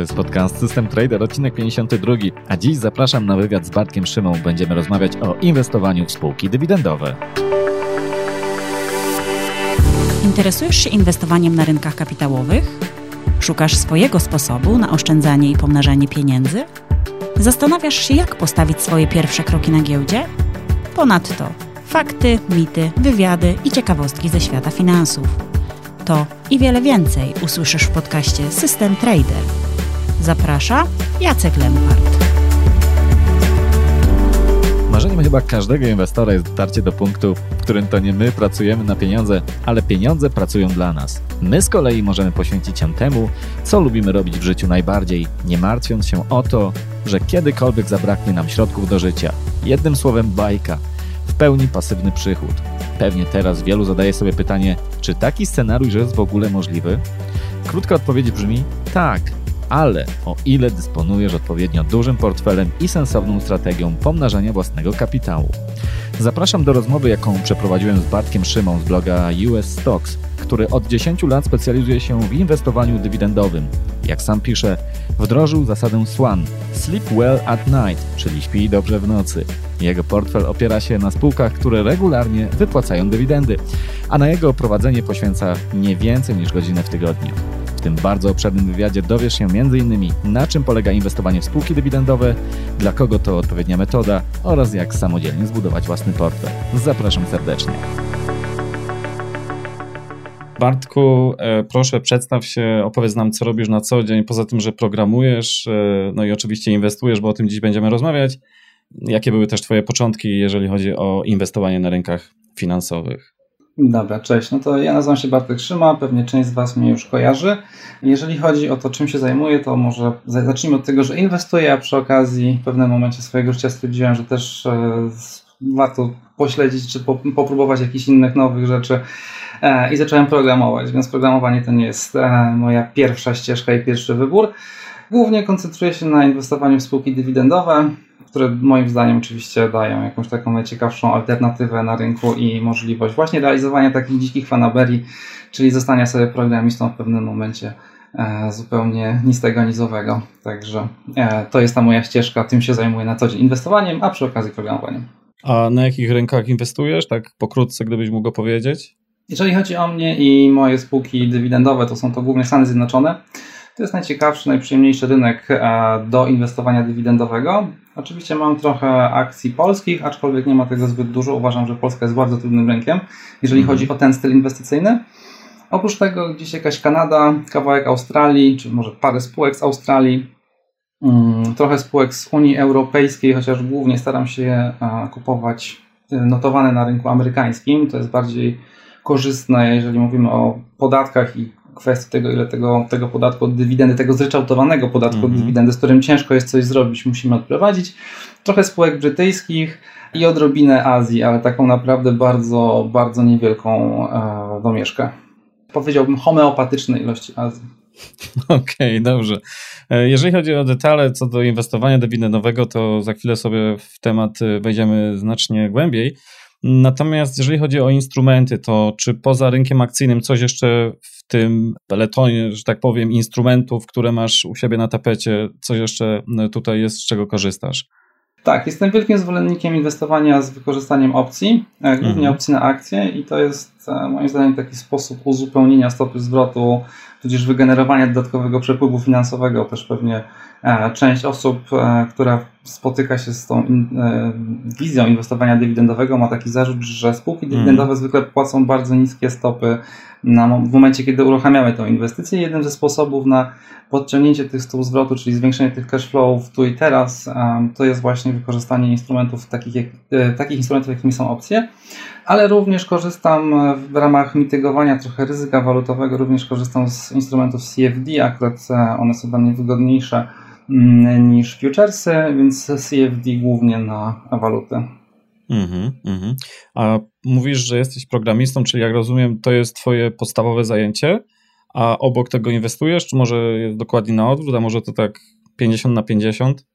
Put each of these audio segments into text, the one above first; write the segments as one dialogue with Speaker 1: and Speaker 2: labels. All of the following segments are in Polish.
Speaker 1: To jest podcast System Trader, odcinek 52, a dziś zapraszam na wywiad z Bartkiem Szymą. Będziemy rozmawiać o inwestowaniu w spółki dywidendowe.
Speaker 2: Interesujesz się inwestowaniem na rynkach kapitałowych? Szukasz swojego sposobu na oszczędzanie i pomnażanie pieniędzy? Zastanawiasz się, jak postawić swoje pierwsze kroki na giełdzie? Ponadto fakty, mity, wywiady i ciekawostki ze świata finansów. To i wiele więcej usłyszysz w podcaście System Trader. Zaprasza Jacek Lempart.
Speaker 1: Marzeniem chyba każdego inwestora jest dotarcie do punktu, w którym to nie my pracujemy na pieniądze, ale pieniądze pracują dla nas. My z kolei możemy poświęcić się temu, co lubimy robić w życiu najbardziej, nie martwiąc się o to, że kiedykolwiek zabraknie nam środków do życia. Jednym słowem bajka. W pełni pasywny przychód. Pewnie teraz wielu zadaje sobie pytanie, czy taki scenariusz jest w ogóle możliwy? Krótka odpowiedź brzmi tak, ale o ile dysponujesz odpowiednio dużym portfelem i sensowną strategią pomnażania własnego kapitału. Zapraszam do rozmowy, jaką przeprowadziłem z Bartkiem Szymą z bloga US Stocks, który od 10 lat specjalizuje się w inwestowaniu dywidendowym. Jak sam pisze, wdrożył zasadę SWAN Sleep Well at Night, czyli śpi dobrze w nocy. Jego portfel opiera się na spółkach, które regularnie wypłacają dywidendy, a na jego prowadzenie poświęca nie więcej niż godzinę w tygodniu. W tym bardzo obszernym wywiadzie dowiesz się m.in. na czym polega inwestowanie w spółki dywidendowe, dla kogo to odpowiednia metoda oraz jak samodzielnie zbudować własny portfel. Zapraszam serdecznie. Bartku, e, proszę przedstaw się, opowiedz nam, co robisz na co dzień, poza tym, że programujesz, e, no i oczywiście inwestujesz, bo o tym dziś będziemy rozmawiać. Jakie były też Twoje początki, jeżeli chodzi o inwestowanie na rynkach finansowych?
Speaker 3: Dobra, cześć. No to ja nazywam się Bartek Szyma, pewnie część z Was mnie już kojarzy. Jeżeli chodzi o to, czym się zajmuję, to może zacznijmy od tego, że inwestuję, a przy okazji w pewnym momencie swojego życia stwierdziłem, że też e, warto pośledzić czy popróbować jakichś innych nowych rzeczy e, i zacząłem programować, więc programowanie to nie jest e, moja pierwsza ścieżka i pierwszy wybór. Głównie koncentruję się na inwestowaniu w spółki dywidendowe które moim zdaniem oczywiście dają jakąś taką najciekawszą alternatywę na rynku i możliwość właśnie realizowania takich dzikich fanaberii, czyli zostania sobie programistą w pewnym momencie e, zupełnie nic tego nizowego. Także e, to jest ta moja ścieżka, tym się zajmuję na co dzień inwestowaniem, a przy okazji programowaniem.
Speaker 1: A na jakich rynkach inwestujesz? Tak pokrótce, gdybyś mógł powiedzieć?
Speaker 3: Jeżeli chodzi o mnie i moje spółki dywidendowe, to są to głównie Stany Zjednoczone. To jest najciekawszy, najprzyjemniejszy rynek e, do inwestowania dywidendowego. Oczywiście mam trochę akcji polskich, aczkolwiek nie ma tego zbyt dużo. Uważam, że Polska jest bardzo trudnym rynkiem, jeżeli mhm. chodzi o ten styl inwestycyjny. Oprócz tego gdzieś jakaś Kanada, kawałek Australii, czy może parę spółek z Australii, mm, trochę spółek z Unii Europejskiej, chociaż głównie staram się je kupować e, notowane na rynku amerykańskim. To jest bardziej korzystne, jeżeli mówimy o podatkach i kwestii tego, ile tego, tego podatku od dywidendy, tego zryczałtowanego podatku mm -hmm. od mhm. dywidendy, z którym ciężko jest coś zrobić, musimy odprowadzić. Trochę spółek brytyjskich i odrobinę Azji, ale taką naprawdę bardzo, bardzo niewielką e, domieszkę. Powiedziałbym homeopatycznej ilości Azji.
Speaker 1: Okej, okay, dobrze. E, jeżeli chodzi o detale co do inwestowania dywidendowego, to za chwilę sobie w temat e, wejdziemy znacznie głębiej. Natomiast jeżeli chodzi o instrumenty, to czy poza rynkiem akcyjnym coś jeszcze w tym peletonie, że tak powiem, instrumentów, które masz u siebie na tapecie, coś jeszcze e, tutaj jest, z czego korzystasz?
Speaker 3: Tak, jestem wielkim zwolennikiem inwestowania z wykorzystaniem opcji, e, głównie mhm. opcji na akcje i to jest e, moim zdaniem taki sposób uzupełnienia stopy zwrotu, tudzież wygenerowania dodatkowego przepływu finansowego. Też pewnie część osób, która spotyka się z tą wizją inwestowania dywidendowego ma taki zarzut, że spółki dywidendowe mhm. zwykle płacą bardzo niskie stopy na, w momencie, kiedy uruchamiamy tę inwestycję. Jednym ze sposobów na podciągnięcie tych stóp zwrotu, czyli zwiększenie tych cash flowów tu i teraz, to jest właśnie wykorzystanie instrumentów takich, jak, e, takich instrumentów, jakimi są opcje, ale również korzystam w ramach mitygowania trochę ryzyka walutowego, również korzystam z instrumentów CFD, akurat e, one są dla mnie wygodniejsze mm, niż futuresy, więc CFD głównie na waluty.
Speaker 1: Mhm, mhm. A mówisz, że jesteś programistą, czyli jak rozumiem, to jest twoje podstawowe zajęcie, a obok tego inwestujesz, czy może jest dokładnie na odwrót, a może to tak 50 na 50?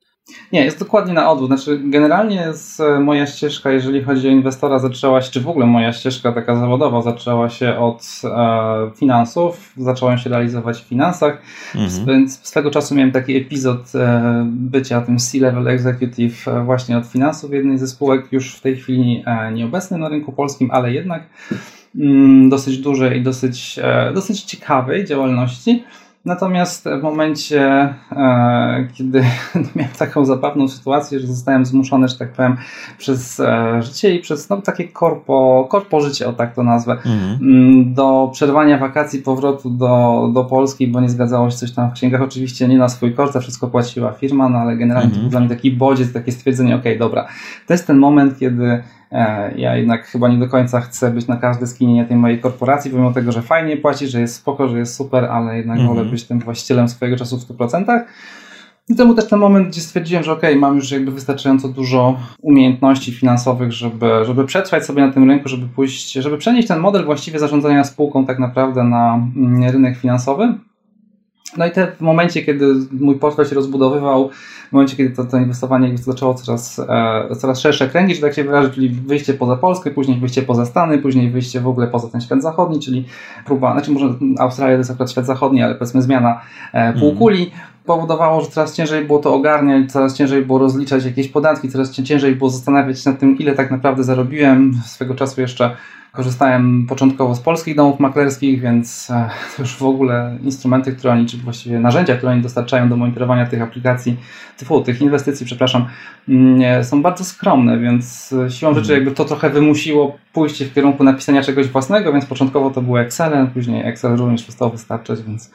Speaker 3: Nie, jest dokładnie na odwrót. Znaczy, generalnie e, moja ścieżka, jeżeli chodzi o inwestora, zaczęła się, czy w ogóle moja ścieżka taka zawodowa, zaczęła się od e, finansów. Zacząłem się realizować w finansach, mhm. więc swego czasu miałem taki epizod e, bycia tym C-level executive e, właśnie od finansów jednej ze spółek, już w tej chwili e, nieobecny na rynku polskim, ale jednak mm, dosyć dużej i dosyć, dosyć ciekawej działalności. Natomiast w momencie, e, kiedy miałem taką zabawną sytuację, że zostałem zmuszony, że tak powiem, przez e, życie i przez no, takie korpo, korpo życie, o tak to nazwę, mhm. Mm, do przerwania wakacji, powrotu do, do Polski, bo nie zgadzało się coś tam w księgach. Oczywiście nie na swój koszt, za wszystko płaciła firma, no ale generalnie mhm. to był dla mnie taki bodziec, takie stwierdzenie, ok, dobra, to jest ten moment, kiedy ja jednak chyba nie do końca chcę być na każde skinienie tej mojej korporacji, pomimo tego, że fajnie płaci, że jest spoko, że jest super, ale jednak -hmm. wolę być tym właścicielem swojego czasu w 100%. I to był też ten moment, gdzie stwierdziłem, że ok, mam już jakby wystarczająco dużo umiejętności finansowych, żeby, żeby przetrwać sobie na tym rynku, żeby pójść, żeby przenieść ten model właściwie zarządzania spółką tak naprawdę na mm, rynek finansowy. No i te, w momencie, kiedy mój portfel się rozbudowywał, w momencie, kiedy to, to inwestowanie zaczęło coraz, e, coraz szersze kręgi, że tak się wyrażę, czyli wyjście poza Polskę, później wyjście poza Stany, później wyjście w ogóle poza ten świat zachodni, czyli próba, znaczy może Australia to jest akurat świat zachodni, ale powiedzmy zmiana e, półkuli, mm. powodowało, że coraz ciężej było to ogarniać, coraz ciężej było rozliczać jakieś podatki, coraz ciężej było zastanawiać się nad tym, ile tak naprawdę zarobiłem. Swego czasu jeszcze Korzystałem początkowo z polskich domów maklerskich, więc e, już w ogóle instrumenty, które oni, czy właściwie narzędzia, które oni dostarczają do monitorowania tych aplikacji, typu, tych inwestycji, przepraszam, mm, są bardzo skromne, więc e, siłą rzeczy mhm. jakby to trochę wymusiło pójście w kierunku napisania czegoś własnego, więc początkowo to było Excel, później Excel również przestał wystarczać, więc,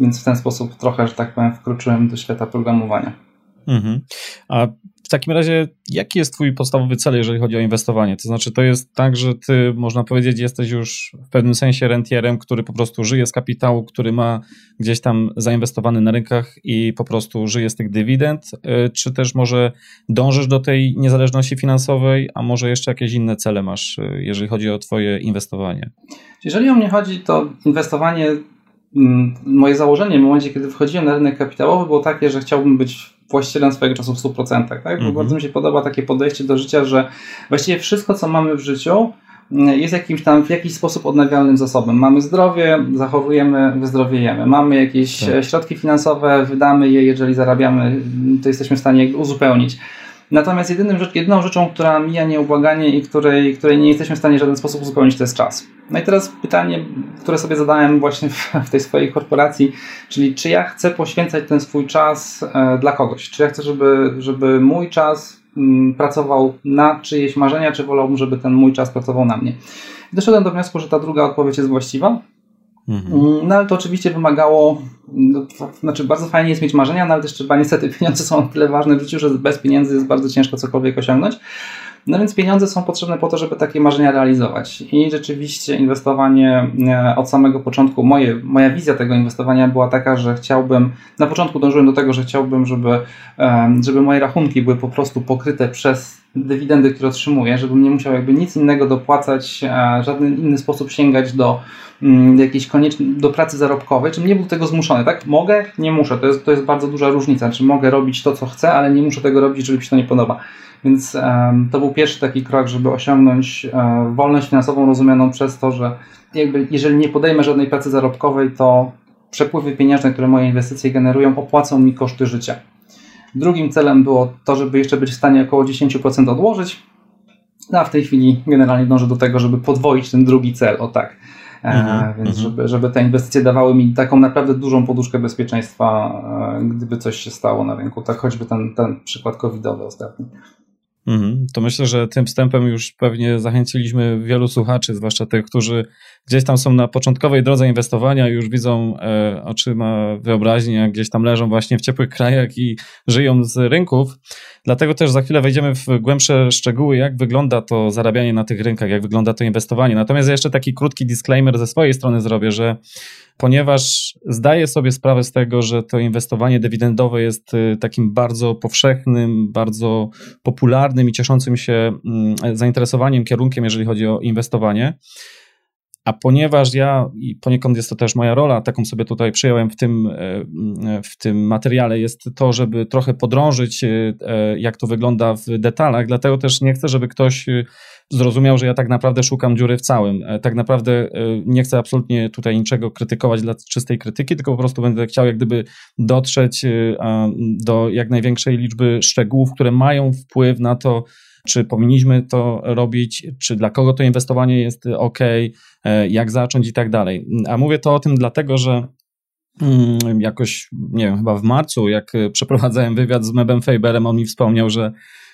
Speaker 3: więc w ten sposób trochę, że tak powiem, wkroczyłem do świata programowania. Mhm.
Speaker 4: A w takim razie, jaki jest Twój podstawowy cel, jeżeli chodzi o inwestowanie? To znaczy, to jest tak, że Ty, można powiedzieć, jesteś już w pewnym sensie rentierem, który po prostu żyje z kapitału, który ma gdzieś tam zainwestowany na rynkach i po prostu żyje z tych dywidend, y, czy też może dążysz do tej niezależności finansowej, a może jeszcze jakieś inne cele masz, y, jeżeli chodzi o Twoje inwestowanie?
Speaker 3: Jeżeli o mnie chodzi, to inwestowanie, mm, moje założenie w momencie, kiedy wchodziłem na rynek kapitałowy było takie, że chciałbym być właścicielem swojego czasu w 100%. Tak? Mm -hmm. bardzo mi się podoba takie podejście do życia, że właściwie wszystko, co mamy w życiu, mm, jest jakimś tam w jakiś sposób odnawialnym zasobem. Mamy zdrowie, zachorujemy, wyzdrowiejemy. Mamy jakieś tak. środki finansowe, wydamy je, jeżeli zarabiamy, to jesteśmy w stanie uzupełnić. Natomiast jedynym, jedyną rzeczą, która mija nieubłaganie i której, której nie jesteśmy w stanie w żaden sposób uzupełnić, to jest czas. No i teraz pytanie, które sobie zadałem właśnie w, w tej swojej korporacji, czyli czy ja chcę poświęcać ten swój czas e, dla kogoś? Czy ja chcę, żeby, żeby mój czas mm, pracował na czyjeś marzenia, czy wolałbym, żeby ten mój czas pracował na mnie? Doszedłem do wniosku, że ta druga odpowiedź jest właściwa. Mhm. Mm, no ale to oczywiście wymagało, no, znaczy bardzo fajnie jest mieć marzenia, no ale też trzeba niestety pieniądze są tyle ważne w życiu, że bez pieniędzy jest bardzo ciężko cokolwiek osiągnąć. No więc pieniądze są potrzebne po to, żeby takie marzenia realizować. I rzeczywiście inwestowanie e, od samego początku, moje, moja wizja tego inwestowania była taka, że chciałbym, na początku dążyłem do tego, że chciałbym, żeby, żeby moje rachunki były po prostu pokryte przez dywidendy, które otrzymuję, żebym nie musiał jakby nic innego dopłacać, w żaden inny sposób sięgać do mm, jakiejś koniecznej, do pracy zarobkowej, czym nie był tego zmuszony, tak? Mogę, nie muszę, to jest, to jest bardzo duża różnica, czy mogę robić to, co chcę, ale nie muszę tego robić, jeżeli mi się to nie podoba. Więc to był pierwszy taki krok, żeby osiągnąć um, wolność finansową rozumianą przez to, że jakby jeżeli nie podejmę żadnej pracy zarobkowej, to przepływy pieniężne, które moje inwestycje generują, opłacą mi koszty życia. Drugim celem było to, żeby jeszcze być w stanie około 10% odłożyć. No a w tej chwili generalnie dążę do tego, żeby podwoić ten drugi cel, o tak. E, mhm, więc mhm. żeby, żeby te inwestycje dawały mi taką naprawdę dużą poduszkę bezpieczeństwa, e, gdyby coś się stało na rynku. Tak choćby ten, ten przykład covidowy ostatni.
Speaker 4: Mhm. To myślę, że tym wstępem już pewnie zachęciliśmy wielu słuchaczy, zwłaszcza tych, którzy gdzieś tam są na początkowej drodze inwestowania, już widzą e, oczyma jak gdzieś tam leżą właśnie w ciepłych krajach i żyją z rynków. Dlatego też za chwilę wejdziemy w głębsze szczegóły, jak wygląda to zarabianie na tych rynkach, jak wygląda to inwestowanie. Natomiast jeszcze taki krótki disclaimer ze swojej strony zrobię, że ponieważ zdaję sobie sprawę z tego, że to inwestowanie dywidendowe jest y, takim bardzo powszechnym, bardzo popularnym i cieszącym się mm, zainteresowaniem kierunkiem, jeżeli chodzi o inwestowanie A ponieważ ja, i poniekąd jest to też moja rola, taką sobie tutaj przyjąłem w tym, e, w tym materiale, jest to, żeby trochę podrążyć, e, jak to wygląda w detalach. Dlatego też nie chcę, żeby ktoś zrozumiał, że ja tak naprawdę szukam dziury w całym. Tak naprawdę nie chcę absolutnie tutaj niczego krytykować dla czystej krytyki, tylko po prostu będę chciał jak gdyby dotrzeć do jak największej liczby szczegółów, które mają wpływ na to, czy powinniśmy to robić, czy dla kogo to inwestowanie jest ok, e, jak zacząć i tak dalej. A mówię to o tym dlatego, że mm, jakoś, nie wiem, chyba w marcu, jak przeprowadzałem wywiad z Mebem Faberem, on mi wspomniał, że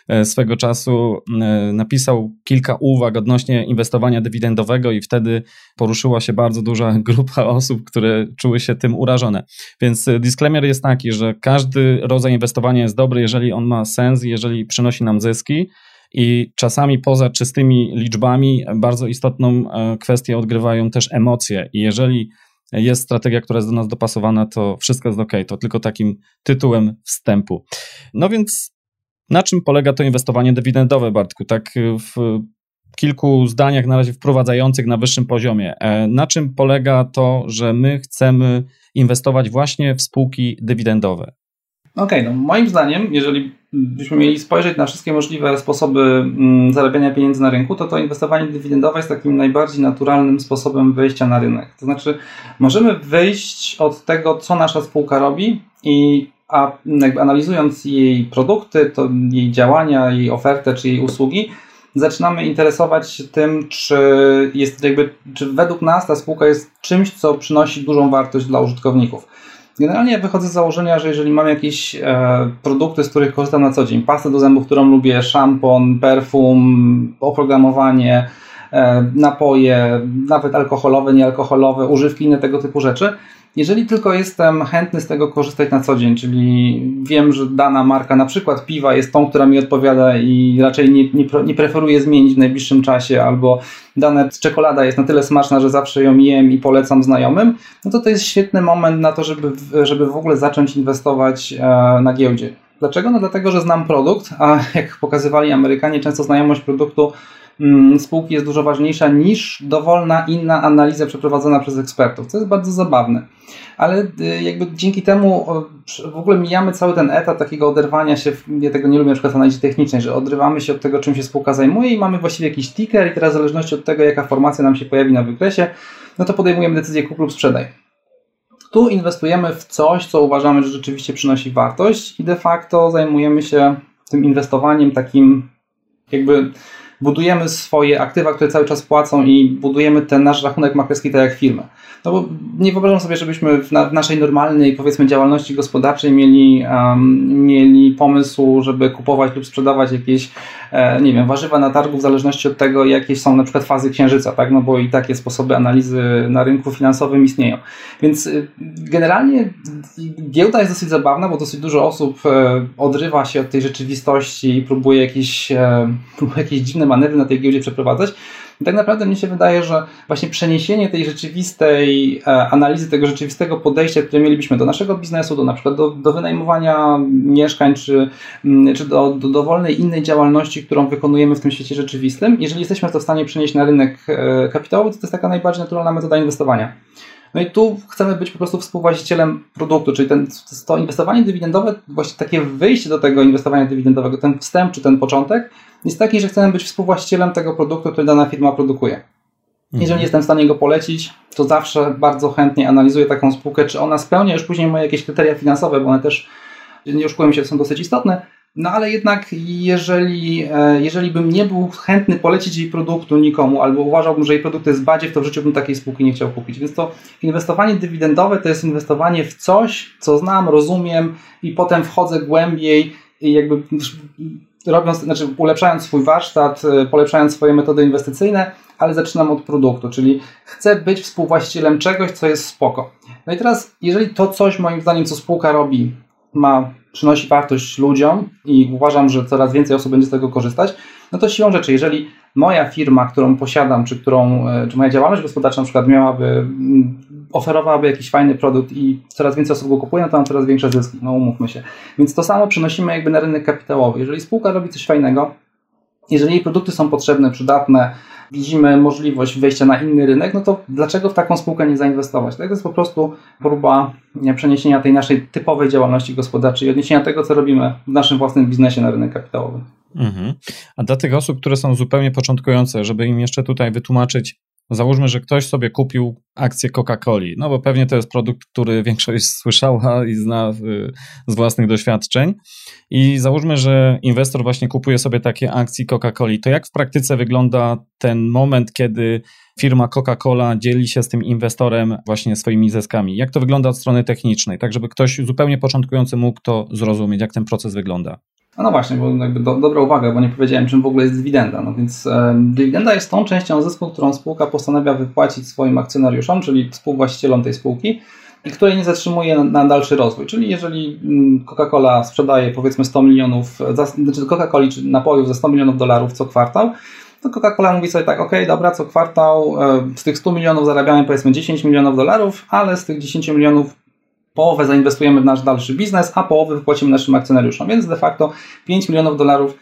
Speaker 4: e, swego czasu e, napisał kilka uwag odnośnie inwestowania dywidendowego i wtedy poruszyła się bardzo duża grupa osób, które czuły się tym urażone. Więc disclaimer jest taki, że każdy rodzaj inwestowania jest dobry, jeżeli on ma sens, jeżeli przynosi nam zyski, i czasami poza czystymi liczbami bardzo istotną e, kwestię odgrywają też emocje. I jeżeli jest strategia, która jest do nas dopasowana, to wszystko jest ok. To tylko takim tytułem wstępu. No więc na czym polega to inwestowanie dywidendowe, Bartku? Tak w kilku zdaniach na razie wprowadzających na wyższym poziomie. E, na czym polega to, że my chcemy inwestować właśnie w spółki dywidendowe?
Speaker 3: Okej, okay, no moim zdaniem, jeżeli byśmy mieli spojrzeć na wszystkie możliwe sposoby mm, zarabiania pieniędzy na rynku, to to inwestowanie dywidendowe jest takim najbardziej naturalnym sposobem wejścia na rynek. To znaczy, możemy wyjść od tego, co nasza spółka robi i a jakby analizując jej produkty, to jej działania, jej ofertę czy jej usługi, zaczynamy interesować się tym, czy jest jakby, czy według nas ta spółka jest czymś, co przynosi dużą wartość dla użytkowników. Generalnie wychodzę z założenia, że jeżeli mam jakieś e, produkty, z których korzystam na co dzień, pastę do zębów, którą lubię, szampon, perfum, oprogramowanie, e, napoje, nawet alkoholowe, niealkoholowe, używki, inne tego typu rzeczy, jeżeli tylko jestem chętny z tego korzystać na co dzień, czyli wiem, że dana marka, na przykład piwa, jest tą, która mi odpowiada i raczej nie, nie, nie preferuję zmienić w najbliższym czasie, albo dana czekolada jest na tyle smaczna, że zawsze ją jem i polecam znajomym, no to to jest świetny moment na to, żeby, żeby w ogóle zacząć inwestować e, na giełdzie. Dlaczego? No dlatego, że znam produkt, a jak pokazywali Amerykanie, często znajomość produktu spółki jest dużo ważniejsza niż dowolna inna analiza przeprowadzona przez ekspertów, co jest bardzo zabawne. Ale y, jakby dzięki temu w ogóle mijamy cały ten etap takiego oderwania się, ja tego nie lubię na przykład w analizie technicznej, że odrywamy się od tego, czym się spółka zajmuje i mamy właściwie jakiś ticker i teraz w zależności od tego, jaka formacja nam się pojawi na wykresie, no to podejmujemy decyzję kup lub sprzedaj. Tu inwestujemy w coś, co uważamy, że rzeczywiście przynosi wartość i de facto zajmujemy się tym inwestowaniem takim jakby budujemy swoje aktywa, które cały czas płacą i budujemy ten nasz rachunek maklerski tak jak firmę. No bo nie wyobrażam sobie, żebyśmy w, na, w naszej normalnej, powiedzmy, działalności gospodarczej mieli, um, mieli pomysł, żeby kupować lub sprzedawać jakieś, nie wiem, warzywa na targu w zależności od tego, jakie są na przykład fazy księżyca, tak? No bo i takie sposoby analizy na rynku finansowym istnieją. Więc y, generalnie giełda jest dosyć zabawna, bo dosyć dużo osób e, odrywa się od tej rzeczywistości i próbuje jakieś, e, próbuje jakieś dziwne manewry na tej giełdzie przeprowadzać. I tak naprawdę mnie się wydaje, że właśnie przeniesienie tej rzeczywistej e, analizy, tego rzeczywistego podejścia, które mielibyśmy do naszego biznesu, do na przykład do, do wynajmowania mieszkań, czy, mm, czy do, do dowolnej innej działalności, którą wykonujemy w tym świecie rzeczywistym, jeżeli jesteśmy to w stanie przenieść na rynek e, kapitałowy, to to jest taka najbardziej naturalna metoda inwestowania. No i tu chcemy być po prostu współwłaścicielem produktu, czyli ten, to inwestowanie dywidendowe, właśnie takie wyjście do tego inwestowania dywidendowego, ten wstęp czy ten początek jest taki, że chcemy być współwłaścicielem tego produktu, który dana firma produkuje. Mhm. Jeżeli jestem w stanie go polecić, to zawsze bardzo chętnie analizuję taką spółkę, czy ona spełnia już później moje jakieś kryteria finansowe, bo one też, nie oszukujmy się, są dosyć istotne, no ale jednak jeżeli, e, jeżeli bym nie był chętny polecić jej produktu nikomu, albo uważałbym, że jej produkt jest badziew, to w życiu bym takiej spółki nie chciał kupić. Więc to inwestowanie dywidendowe to jest inwestowanie w coś, co znam, rozumiem i potem wchodzę głębiej i jakby robiąc, znaczy ulepszając swój warsztat, e, polepszając swoje metody inwestycyjne, ale zaczynam od produktu, czyli chcę być współwłaścicielem czegoś, co jest spoko. No i teraz, jeżeli to coś moim zdaniem, co spółka robi, ma przynosi wartość ludziom i uważam, że coraz więcej osób będzie z tego korzystać, no to siłą rzeczy, jeżeli moja firma, którą posiadam, czy, którą, e, czy moja działalność gospodarcza na przykład miałaby, mm, oferowałaby jakiś fajny produkt i coraz więcej osób go kupuje, no to mam coraz większe zyski, no umówmy się. Więc to samo przenosimy jakby na rynek kapitałowy. Jeżeli spółka robi coś fajnego, Jeżeli jej produkty są potrzebne, przydatne, widzimy możliwość wejścia na inny rynek, no to dlaczego w taką spółkę nie zainwestować? Tak? To jest po prostu próba przeniesienia tej naszej typowej działalności gospodarczej, odniesienia tego, co robimy w naszym własnym biznesie na rynek kapitałowy.
Speaker 4: Mhm. A dla tych osób, które są zupełnie początkujące, żeby im jeszcze tutaj wytłumaczyć, Załóżmy, że ktoś sobie kupił akcję Coca-Coli, no bo pewnie to jest produkt, który większość słyszała i zna z własnych doświadczeń. I załóżmy, że inwestor właśnie kupuje sobie takie akcje Coca-Coli. To jak w praktyce wygląda ten moment, kiedy firma Coca-Cola dzieli się z tym inwestorem właśnie swoimi zyskami? Jak to wygląda od strony technicznej, tak żeby ktoś zupełnie początkujący mógł to zrozumieć, jak ten proces wygląda?
Speaker 3: No, no właśnie, bo jakby do, dobra uwaga, bo nie powiedziałem, czym w ogóle jest dywidenda. No więc e, dywidenda jest tą częścią zysku, którą spółka postanawia wypłacić swoim akcjonariuszom, czyli współwłaścicielom tej spółki i której nie zatrzymuje na, na dalszy rozwój. Czyli jeżeli mm, Coca-Cola sprzedaje powiedzmy 100 milionów, za, znaczy Coca-Coli czy napojów za 100 milionów dolarów co kwartał, to Coca-Cola mówi sobie tak, ok, dobra, co kwartał e, z tych 100 milionów zarabiamy powiedzmy 10 milionów dolarów, ale z tych 10 milionów połowę zainwestujemy w nasz dalszy biznes, a połowę wypłacimy naszym akcjonariuszom. Więc de facto 5 milionów dolarów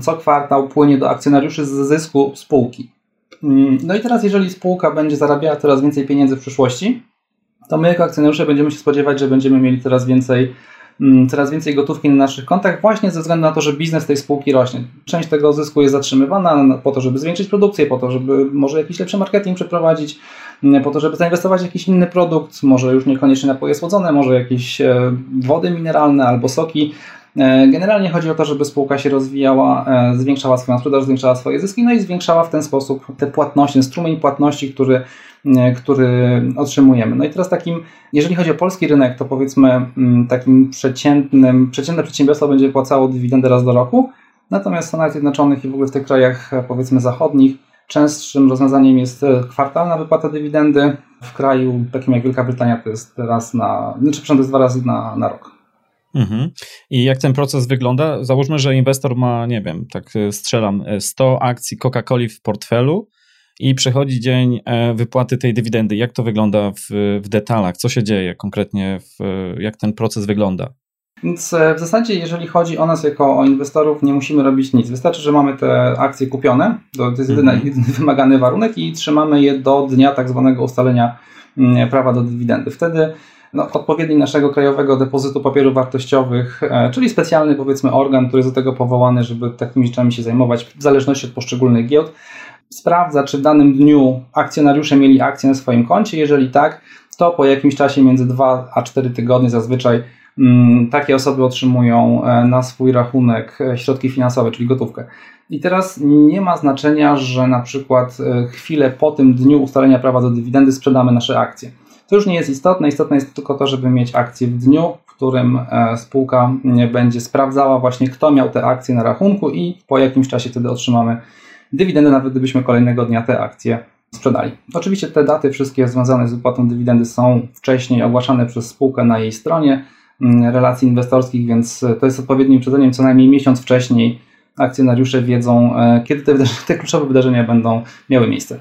Speaker 3: co kwartał płynie do akcjonariuszy z zysku spółki. Mm, no i teraz, jeżeli spółka będzie zarabiała coraz więcej pieniędzy w przyszłości, to my jako akcjonariusze będziemy się spodziewać, że będziemy mieli coraz więcej coraz więcej gotówki na naszych kontach, właśnie ze względu na to, że biznes tej spółki rośnie. Część tego zysku jest zatrzymywana po to, żeby zwiększyć produkcję, po to, żeby może jakiś lepszy marketing przeprowadzić, mm, po to, żeby zainwestować w jakiś inny produkt, może już niekoniecznie napoje słodzone, może jakieś e, wody mineralne albo soki. E, generalnie chodzi o to, żeby spółka się rozwijała, e, zwiększała swoją sprzedaż, zwiększała swoje zyski, no i zwiększała w ten sposób te płatności, strumień płatności, który, który otrzymujemy. No i teraz takim, jeżeli chodzi o polski rynek, to powiedzmy mm, takim przeciętnym, przeciętne przedsiębiorstwo będzie płacało dywidendę raz do roku, natomiast w Stanach Zjednoczonych i w ogóle w tych krajach powiedzmy zachodnich Częstszym rozwiązaniem jest e, kwartalna wypłata dywidendy. W kraju takim jak Wielka Brytania to jest raz na, znaczy to jest dwa razy na, na rok.
Speaker 4: Mhm. I jak ten proces wygląda? Załóżmy, że inwestor ma, nie wiem, tak e, strzelam, 100 e, akcji Coca-Coli w portfelu i przychodzi dzień wypłaty tej dywidendy. Jak to wygląda w, w detalach? Co się dzieje konkretnie? W, jak ten proces wygląda?
Speaker 3: Więc e, w zasadzie, jeżeli chodzi o nas jako o inwestorów, nie musimy robić nic. Wystarczy, że mamy te akcje kupione, to jest jedyny, mhm. jedyny wymagany warunek i trzymamy je do dnia tak zwanego ustalenia mm, prawa do dywidendy. Wtedy no, odpowiednik naszego krajowego depozytu papierów wartościowych, e, czyli specjalny powiedzmy organ, który jest do tego powołany, żeby takimi rzeczami się zajmować w zależności od poszczególnych giełd, sprawdza, czy w danym dniu akcjonariusze mieli akcje na swoim koncie. Jeżeli tak, to po jakimś czasie między 2 a 4 tygodnie zazwyczaj Mm, takie osoby otrzymują e, na swój rachunek e, środki finansowe, czyli gotówkę. I teraz nie ma znaczenia, że na przykład chwilę po tym dniu ustalenia prawa do dywidendy sprzedamy nasze akcje. To już nie jest istotne. Istotne jest tylko to, żeby mieć akcje w dniu, w którym spółka będzie sprawdzała właśnie, kto miał te akcje na rachunku i po jakimś czasie wtedy otrzymamy dywidendę, nawet gdybyśmy kolejnego dnia te akcje sprzedali. Oczywiście te daty wszystkie związane z wypłatą dywidendy są wcześniej ogłaszane przez spółkę na jej stronie. Relacji inwestorskich, więc e, to jest odpowiednim uprzedzeniem co najmniej miesiąc wcześniej. Akcjonariusze wiedzą, e, kiedy te, te kluczowe wydarzenia będą miały miejsce.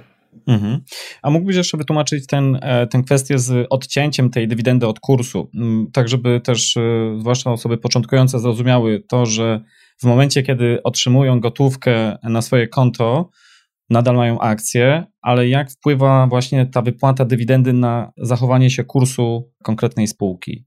Speaker 4: Mhm. A mógłbyś jeszcze wytłumaczyć ten, e, tę kwestię z odcięciem tej dywidendy od kursu, mm, tak żeby też zwłaszcza osoby początkujące zrozumiały to, że w momencie, kiedy otrzymują gotówkę na swoje konto, nadal mają akcje, ale jak wpływa właśnie ta wypłata dywidendy na zachowanie się kursu konkretnej spółki?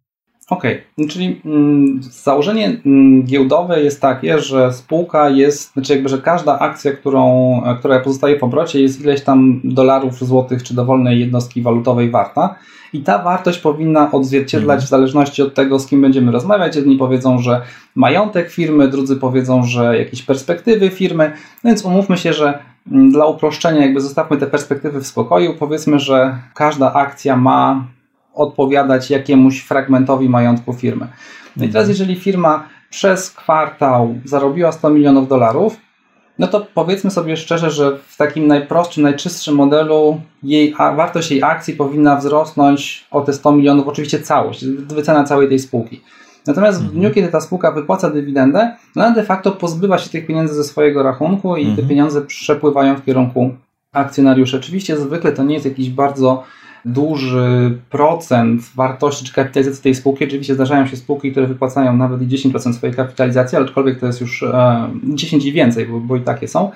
Speaker 3: Okej, okay. No czyli mm, założenie mm, giełdowe jest takie, że spółka jest, znaczy jakby, że każda akcja, którą, która pozostaje w obrocie jest ileś tam dolarów, złotych czy dowolnej jednostki walutowej warta i ta wartość powinna odzwierciedlać mhm. w zależności od tego, z kim będziemy rozmawiać. Jedni powiedzą, że majątek firmy, drudzy powiedzą, że jakieś perspektywy firmy, no więc umówmy się, że mm, dla uproszczenia jakby zostawmy te perspektywy w spokoju, powiedzmy, że każda akcja ma odpowiadać jakiemuś fragmentowi majątku firmy. No i teraz, mhm. jeżeli firma przez kwartał zarobiła 100 milionów dolarów, no to powiedzmy sobie szczerze, że w takim najprostszym, najczystszym modelu jej, wartość jej akcji powinna wzrosnąć o te 100 milionów, oczywiście całość, wycena całej tej spółki. Natomiast w dniu, mhm. kiedy ta spółka wypłaca dywidendę, no ona de facto pozbywa się tych pieniędzy ze swojego rachunku i te mhm. pieniądze przepływają w kierunku akcjonariuszy. Oczywiście zwykle to nie jest jakiś bardzo duży procent wartości czy kapitalizacji tej spółki. Oczywiście zdarzają się spółki, które wypłacają nawet i 10% swojej kapitalizacji, aczkolwiek to jest już 10 i więcej, bo, bo i takie są.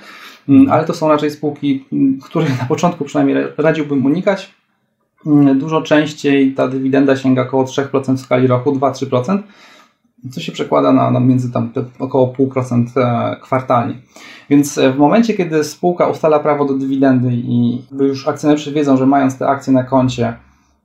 Speaker 3: Mm, ale to są raczej spółki, których na początku przynajmniej radziłbym unikać. Mm, dużo częściej ta dywidenda sięga około 3% w skali roku, 2-3%, co się przekłada na, na między tam około 0,5% e, kwartalnie. Więc e, w momencie, kiedy spółka ustala prawo do dywidendy i już akcjonariusze wiedzą, że mając te akcje na koncie,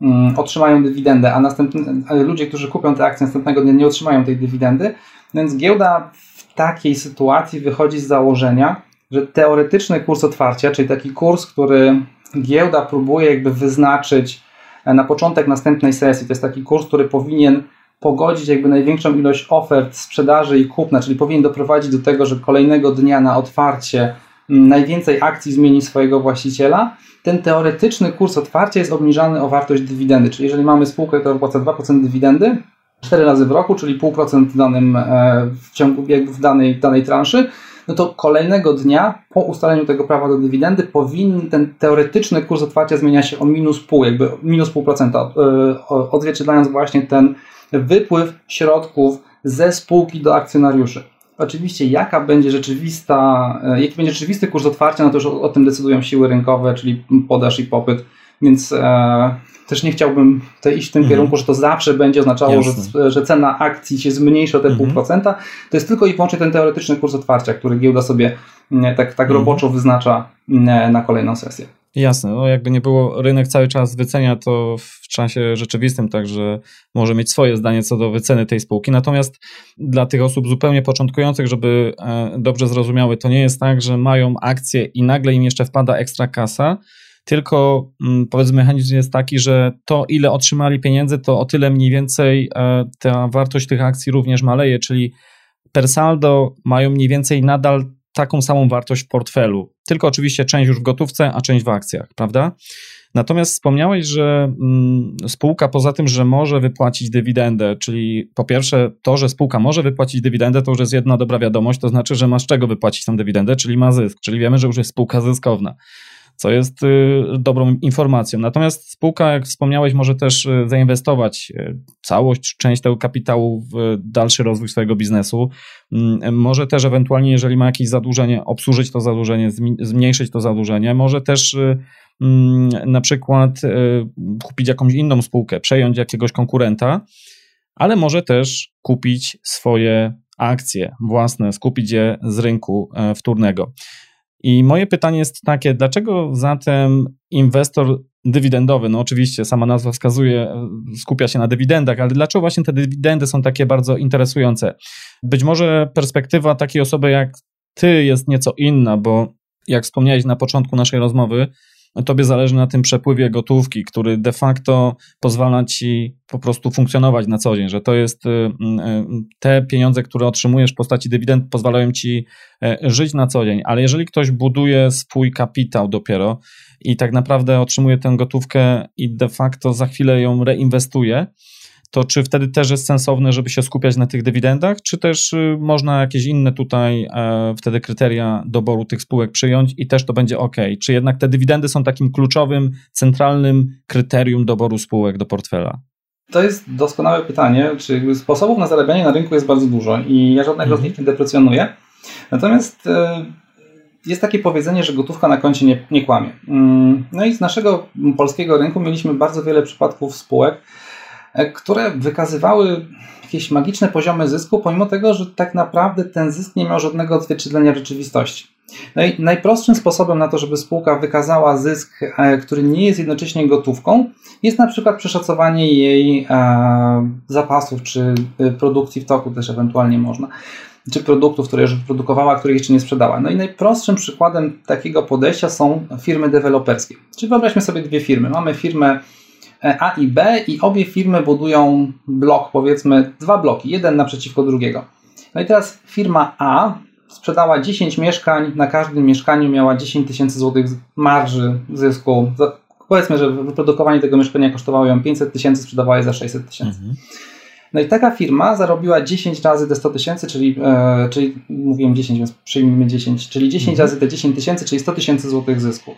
Speaker 3: um, otrzymają dywidendę, a następny, ludzie, którzy kupią te akcje następnego dnia nie otrzymają tej dywidendy, więc giełda w takiej sytuacji wychodzi z założenia, że teoretyczny kurs otwarcia, czyli taki kurs, który giełda próbuje jakby wyznaczyć e, na początek następnej sesji, to jest taki kurs, który powinien pogodzić jakby największą ilość ofert, sprzedaży i kupna, czyli powinien doprowadzić do tego, że kolejnego dnia na otwarcie mm, najwięcej akcji zmieni swojego właściciela, ten teoretyczny kurs otwarcia jest obniżany o wartość dywidendy. Czyli jeżeli mamy spółkę, która opłaca 2% dywidendy, 4 razy w roku, czyli 0,5% w danym e, w ciągu w danej, danej transzy, no to kolejnego dnia po ustaleniu tego prawa do dywidendy powinien ten teoretyczny kurs otwarcia zmienia się o minus pół, jakby minus pół procenta, e, odzwierciedlając właśnie ten wypływ środków ze spółki do akcjonariuszy. Oczywiście, jaka będzie rzeczywista, e, jaki będzie rzeczywisty kurs otwarcia, no to już o, o tym decydują siły rynkowe, czyli podaż i popyt, więc e, też nie chciałbym tutaj iść w tym mhm. kierunku, że to zawsze będzie oznaczało, że, że, cena akcji się zmniejszy o te mhm. pół procenta. To jest tylko i wyłącznie ten teoretyczny kurs otwarcia, który giełda sobie mm, tak, tak mhm. roboczo wyznacza mm, na kolejną sesję.
Speaker 4: Jasne, no jakby nie było, rynek cały czas wycenia to w czasie rzeczywistym, także może mieć swoje zdanie co do wyceny tej spółki. Natomiast dla tych osób zupełnie początkujących, żeby e, dobrze zrozumiały, to nie jest tak, że mają akcje i nagle im jeszcze wpada ekstra kasa, tylko mm, powiedzmy mechanizm jest taki, że to ile otrzymali pieniędzy, to o tyle mniej więcej e, ta wartość tych akcji również maleje, czyli per saldo mają mniej więcej nadal taką samą wartość w portfelu, tylko oczywiście część już w gotówce, a część w akcjach, prawda? Natomiast wspomniałeś, że mm, spółka poza tym, że może wypłacić dywidendę, czyli po pierwsze to, że spółka może wypłacić dywidendę, to już jest jedna dobra wiadomość, to znaczy, że ma z czego wypłacić tę dywidendę, czyli ma zysk, czyli wiemy, że już jest spółka zyskowna co jest y, dobrą informacją. Natomiast spółka, jak wspomniałeś, może też y, zainwestować y, całość, część tego kapitału w dalszy rozwój swojego biznesu. Mm, może też ewentualnie, jeżeli ma jakieś zadłużenie, obsłużyć to zadłużenie, zmniejszyć to zadłużenie. Może też mm, na przykład kupić jakąś inną spółkę, przejąć jakiegoś konkurenta, ale może też kupić swoje akcje własne, skupić je z rynku e, wtórnego. I moje pytanie jest takie, dlaczego zatem inwestor dywidendowy, no oczywiście sama nazwa wskazuje, skupia się na dywidendach, ale dlaczego właśnie te dywidendy są takie bardzo interesujące? Być może perspektywa takiej osoby jak ty jest nieco inna, bo jak wspomniałeś na początku naszej rozmowy, tobie zależy na tym przepływie gotówki, który de facto pozwala ci po prostu funkcjonować na co dzień, że to jest y, y, te pieniądze, które otrzymujesz w postaci dywidend pozwalają ci e, żyć na co dzień, ale jeżeli ktoś buduje swój kapitał dopiero i tak naprawdę otrzymuje tę gotówkę i de facto za chwilę ją reinwestuje, to czy wtedy też jest sensowne, żeby się skupiać na tych dywidendach, czy też y, można jakieś inne tutaj e, wtedy kryteria doboru tych spółek przyjąć i też to będzie ok? Czy jednak te dywidendy są takim kluczowym, centralnym kryterium doboru spółek do portfela?
Speaker 3: To jest doskonałe pytanie. Czy sposobów na zarabianie na rynku jest bardzo dużo i ja żadnego mhm. z nich nie deprecjonuję. Natomiast e, jest takie powiedzenie, że gotówka na koncie nie, nie kłamie. Mm, no i z naszego polskiego rynku mieliśmy bardzo wiele przypadków spółek, które wykazywały jakieś magiczne poziomy zysku, pomimo tego, że tak naprawdę ten zysk nie miał żadnego odzwierciedlenia w rzeczywistości. No i najprostszym sposobem na to, żeby spółka wykazała zysk, e, który nie jest jednocześnie gotówką, jest na przykład przeszacowanie jej e, zapasów czy produkcji w toku też ewentualnie można czy produktów, które już wyprodukowała, których jeszcze nie sprzedała. No i najprostszym przykładem takiego podejścia są firmy deweloperskie. Czyli wyobraźmy sobie dwie firmy. Mamy firmę E, A i B i obie firmy budują blok, powiedzmy dwa bloki, jeden naprzeciwko drugiego. No i teraz firma A sprzedała 10 mieszkań, na każdym mieszkaniu miała 10 tysięcy złotych marży zysku. Powiedzmy, że wyprodukowanie tego mieszkania kosztowało ją 500 tysięcy, sprzedawała je za 600 tysięcy. Mhm. No i taka firma zarobiła 10 razy te 100 tysięcy, czyli, e, czyli mówiłem 10, więc przyjmijmy 10, czyli 10 mhm. razy te 10 tysięcy, czyli 100 tysięcy złotych zysku.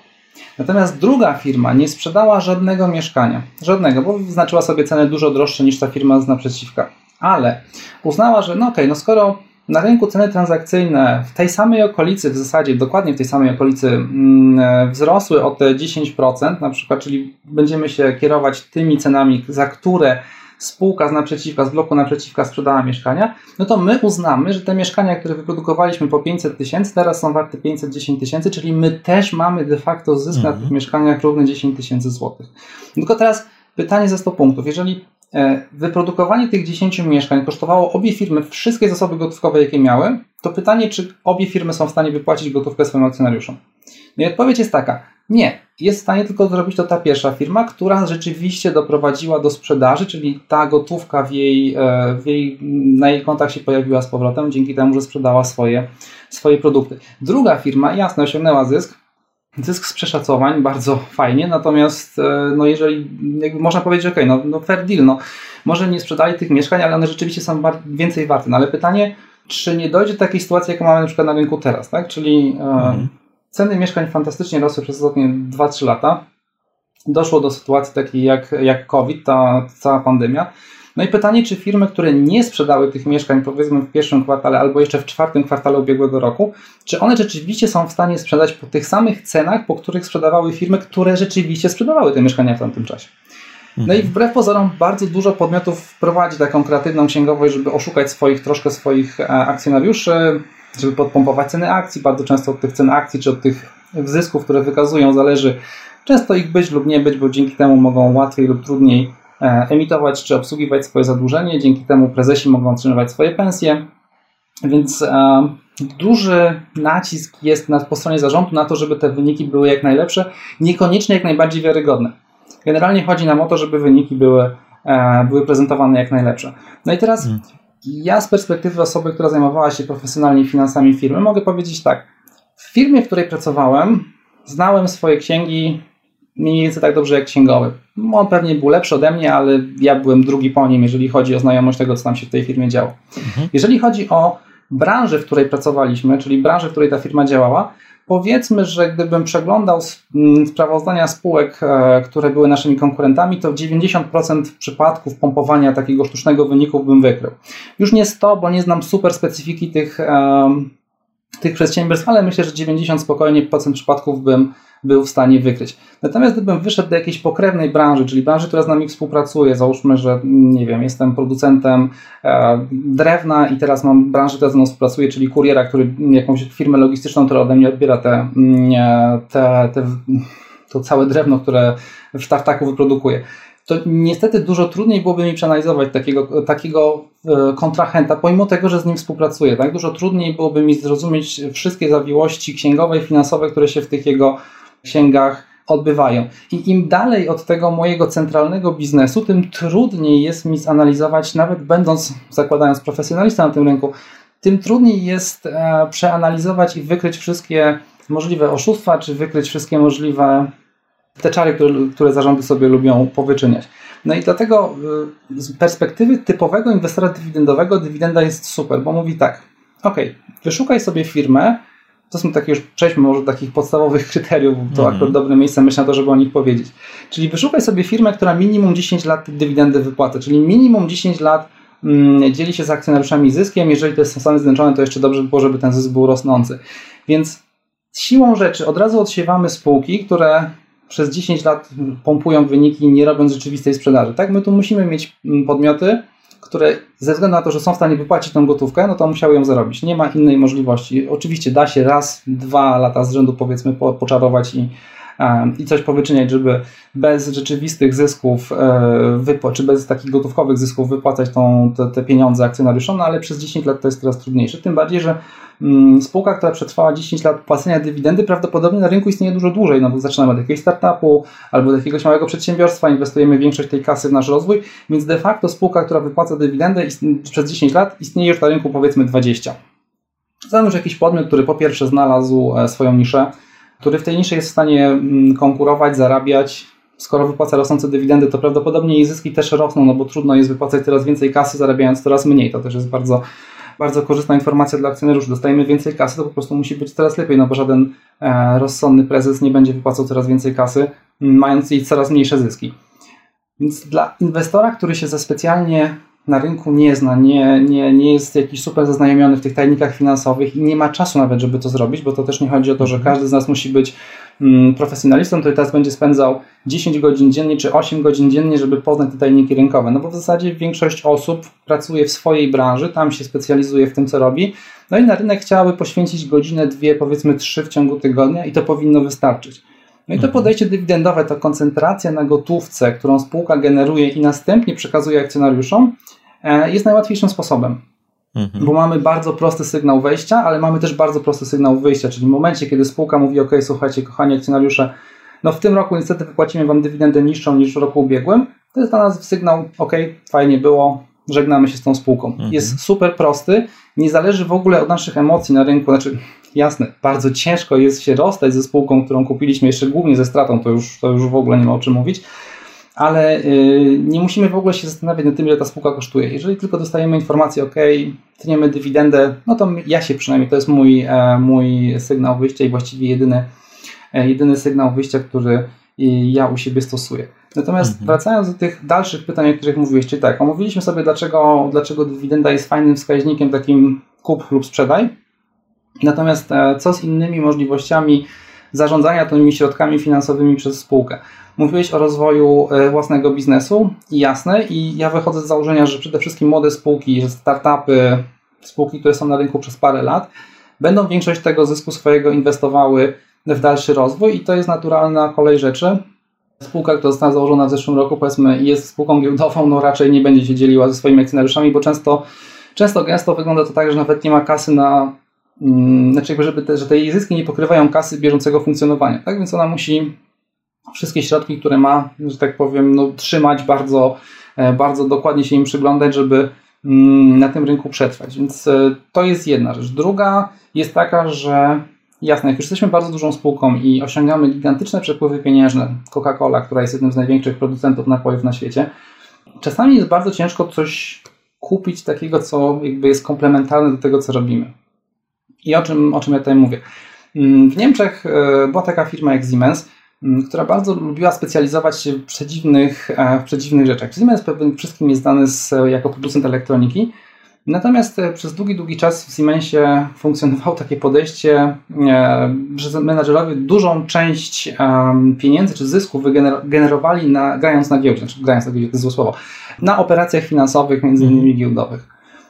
Speaker 3: Natomiast druga firma nie sprzedała żadnego mieszkania. Żadnego, bo wyznaczyła sobie cenę dużo droższe niż ta firma z naprzeciwka. Ale uznała, że no okej, okay, no skoro na rynku ceny transakcyjne w tej samej okolicy, w zasadzie dokładnie w tej samej okolicy mm, wzrosły o te 10%, na przykład, czyli będziemy się kierować tymi cenami, za które spółka z naprzeciwka, z bloku naprzeciwka sprzedała mieszkania, no to my uznamy, że te mieszkania, które wyprodukowaliśmy po 500 tysięcy, teraz są warte 510 tysięcy, czyli my też mamy de facto zysk -hmm. na tych mhm. mieszkaniach równy 10 tysięcy złotych. Tylko teraz pytanie za 100 punktów. Jeżeli e, wyprodukowanie tych 10 mieszkań kosztowało obie firmy wszystkie zasoby gotówkowe, jakie miały, to pytanie, czy obie firmy są w stanie wypłacić gotówkę swoim akcjonariuszom. No i odpowiedź jest taka. Nie, jest w stanie tylko zrobić to ta pierwsza firma, która rzeczywiście doprowadziła do sprzedaży, czyli ta gotówka w jej, e, w jej, na jej kontach się pojawiła z powrotem dzięki temu, że sprzedała swoje, swoje produkty. Druga firma, jasno, osiągnęła zysk, zysk z przeszacowań, bardzo fajnie, natomiast e, no jeżeli można powiedzieć, ok, no, no fair deal, no, może nie sprzedali tych mieszkań, ale one rzeczywiście są więcej warte. No ale pytanie, czy nie dojdzie do takiej sytuacji, jaką mamy na przykład na rynku teraz, tak? Czyli e, mhm. Ceny mieszkań fantastycznie rosły przez ostatnie 2-3 lata. Doszło do sytuacji takiej jak, jak COVID, ta cała pandemia. No i pytanie, czy firmy, które nie sprzedały tych mieszkań, powiedzmy w pierwszym kwartale albo jeszcze w czwartym kwartale ubiegłego roku, czy one rzeczywiście są w stanie sprzedać po tych samych cenach, po których sprzedawały firmy, które rzeczywiście sprzedawały te mieszkania w tamtym czasie. No i mhm. wbrew pozorom bardzo dużo podmiotów prowadzi taką kreatywną księgowość, żeby oszukać swoich, troszkę swoich e, akcjonariuszy, żeby podpompować ceny akcji. Bardzo często od tych cen akcji czy od tych zysków, które wykazują, zależy często ich być lub nie być, bo dzięki temu mogą łatwiej lub trudniej e, emitować czy obsługiwać swoje zadłużenie. Dzięki temu prezesi mogą otrzymywać swoje pensje. Więc e, duży nacisk jest na, po stronie zarządu na to, żeby te wyniki były jak najlepsze, niekoniecznie jak najbardziej wiarygodne. Generalnie chodzi nam o to, żeby wyniki były, e, były prezentowane jak najlepsze. No i teraz hmm. Ja z perspektywy osoby, która zajmowała się profesjonalnie finansami firmy, mogę powiedzieć tak. W firmie, w której pracowałem, znałem swoje księgi mniej więcej tak dobrze jak księgowy. On pewnie był lepszy ode mnie, ale ja byłem drugi po nim, jeżeli chodzi o znajomość tego, co tam się w tej firmie działo. Mhm. Jeżeli chodzi o branżę, w której pracowaliśmy, czyli branżę, w której ta firma działała, Powiedzmy, że gdybym przeglądał mm, sprawozdania spółek, e, które były naszymi konkurentami, to 90% przypadków pompowania takiego sztucznego wyniku bym wykrył. Już nie 100, bo nie znam super specyfiki tych, tych przedsiębiorstw, ale myślę, że 90 spokojnie procent przypadków bym był w stanie wykryć. Natomiast gdybym wyszedł do jakiejś pokrewnej branży, czyli branży, która z nami współpracuje, załóżmy, że nie wiem, jestem producentem e, drewna i teraz mam branżę, która ze mną współpracuje, czyli kuriera, który jakąś firmę logistyczną, która ode mnie odbiera te, mm, te, te to całe drewno, które w tartaku wyprodukuje to niestety dużo trudniej byłoby mi przeanalizować takiego, takiego e, kontrahenta, pomimo tego, że z nim współpracuję. Tak? Dużo trudniej byłoby mi zrozumieć wszystkie zawiłości księgowe i finansowe, które się w tych jego księgach odbywają. I im dalej od tego mojego centralnego biznesu, tym trudniej jest mi zanalizować, nawet będąc, zakładając profesjonalista na tym rynku, tym trudniej jest e, przeanalizować i wykryć wszystkie możliwe oszustwa, czy wykryć wszystkie możliwe te czary, które, które zarządy sobie lubią powyczyniać. No i dlatego e, z perspektywy typowego inwestora dywidendowego dywidenda jest super, bo mówi tak, ok, wyszukaj sobie firmę, to są takie już, przejdźmy może do takich podstawowych kryteriów, to mm. akurat dobre miejsce myślę na to, żeby o nich powiedzieć. Czyli wyszukaj sobie firmę, która minimum 10 lat dywidendy wypłaca, czyli minimum 10 lat mm, dzieli się z akcjonariuszami zyskiem, jeżeli to jest Stany Zjednoczone, to jeszcze dobrze by było, żeby ten zysk był rosnący. Więc siłą rzeczy od razu odsiewamy spółki, które przez 10 lat pompują wyniki, nie robiąc rzeczywistej sprzedaży. Tak, my tu musimy mieć mm, podmioty, które ze względu na to, że są w stanie wypłacić tą gotówkę, no to musiały ją zarobić. Nie ma innej możliwości. Oczywiście da się raz, dwa lata z rzędu powiedzmy poczarować i, i coś powyczyniać, żeby bez rzeczywistych zysków, e, czy bez takich gotówkowych zysków wypłacać tą, te, te pieniądze akcjonariuszom, no ale przez 10 lat to jest teraz trudniejsze. Tym bardziej, że mm, spółka, która przetrwała 10 lat płacenia dywidendy, prawdopodobnie na rynku istnieje dużo dłużej, no bo zaczynamy od jakiegoś startupu albo od jakiegoś małego przedsiębiorstwa, inwestujemy większość tej kasy w nasz rozwój, więc de facto spółka, która wypłaca dywidendę przez 10 lat istnieje już na rynku powiedzmy 20. Znamy jakiś podmiot, który po pierwsze znalazł e, swoją niszę, który w tej niszy jest w stanie mm, konkurować, zarabiać, skoro wypłaca rosnące dywidendy, to prawdopodobnie jej zyski też rosną, no bo trudno jest wypłacać coraz więcej kasy, zarabiając coraz mniej. To też jest bardzo bardzo korzystna informacja dla akcjonariuszy. Dostajemy więcej kasy, to po prostu musi być coraz lepiej, no bo żaden e, rozsądny prezes nie będzie wypłacał coraz więcej kasy, mając jej coraz mniejsze zyski. Więc dla inwestora, który się za specjalnie na rynku nie zna, nie, nie, nie jest jakiś super zaznajomiony w tych tajnikach finansowych i nie ma czasu nawet, żeby to zrobić, bo to też nie chodzi o to, że każdy z nas musi być mm, profesjonalistą, który teraz będzie spędzał 10 godzin dziennie czy 8 godzin dziennie, żeby poznać te tajniki rynkowe. No bo w zasadzie większość osób pracuje w swojej branży, tam się specjalizuje w tym, co robi, no i na rynek chciałaby poświęcić godzinę, dwie, powiedzmy trzy w ciągu tygodnia i to powinno wystarczyć. No i to mhm. podejście dywidendowe, to koncentracja na gotówce, którą spółka generuje i następnie przekazuje akcjonariuszom, e, jest najłatwiejszym sposobem. Mhm. Bo mamy bardzo prosty sygnał wejścia, ale mamy też bardzo prosty sygnał wyjścia, czyli w momencie, kiedy spółka mówi: OK, słuchajcie, kochani akcjonariusze, no w tym roku niestety wypłacimy Wam dywidendę niższą niż w roku ubiegłym, to jest dla nas sygnał: OK, fajnie było, żegnamy się z tą spółką. Mhm. Jest super prosty, nie zależy w ogóle od naszych emocji na rynku, znaczy jasne, bardzo ciężko jest się rozstać ze spółką, którą kupiliśmy jeszcze głównie ze stratą, to już, to już w ogóle nie ma o czym mówić, ale yy, nie musimy w ogóle się zastanawiać nad tym, ile ta spółka kosztuje. Jeżeli tylko dostajemy informację, ok, tniemy dywidendę, no to ja się przynajmniej, to jest mój, e, mój sygnał wyjścia i właściwie jedyny, e, jedyny sygnał wyjścia, który ja u siebie stosuję. Natomiast mhm. wracając do tych dalszych pytań, o których mówiłeś, czyli tak, omówiliśmy sobie, dlaczego, dlaczego dywidenda jest fajnym wskaźnikiem takim kup lub sprzedaj. Natomiast e, co z innymi możliwościami zarządzania tymi środkami finansowymi przez spółkę? Mówiłeś o rozwoju e, własnego biznesu i jasne, i ja wychodzę z założenia, że przede wszystkim młode spółki, startupy, spółki, które są na rynku przez parę lat, będą większość tego zysku swojego inwestowały w dalszy rozwój i to jest naturalna kolej rzeczy. Spółka, która została założona w zeszłym roku, powiedzmy, jest spółką giełdową, no raczej nie będzie się dzieliła ze swoimi akcjonariuszami, bo często, często gęsto wygląda to tak, że nawet nie ma kasy na znaczy jakby, żeby te, że te jej zyski nie pokrywają kasy bieżącego funkcjonowania, tak? Więc ona musi wszystkie środki, które ma, że tak powiem, no, trzymać bardzo, e, bardzo dokładnie się im przyglądać, żeby mm, na tym rynku przetrwać. Więc e, to jest jedna rzecz. Druga jest taka, że jasne, jak już jesteśmy bardzo dużą spółką i osiągamy gigantyczne przepływy pieniężne, Coca-Cola, która jest jednym z największych producentów napojów na świecie, czasami jest bardzo ciężko coś kupić takiego, co jakby jest komplementarne do tego, co robimy. I o czym, o czym ja tutaj mówię? Mm, w Niemczech e, była taka firma jak Siemens, mm, która bardzo lubiła specjalizować się w przedziwnych, e, w przedziwnych rzeczach. Siemens pewnie wszystkim jest znany z, jako producent elektroniki, natomiast e, przez długi, długi czas w Siemensie funkcjonowało takie podejście, że menadżerowie dużą część pieniędzy czy zysków wygenerowali na, grając na giełdzie, znaczy grając na giełdzie, to jest złe słowo, na operacjach finansowych, między innymi giełdowych.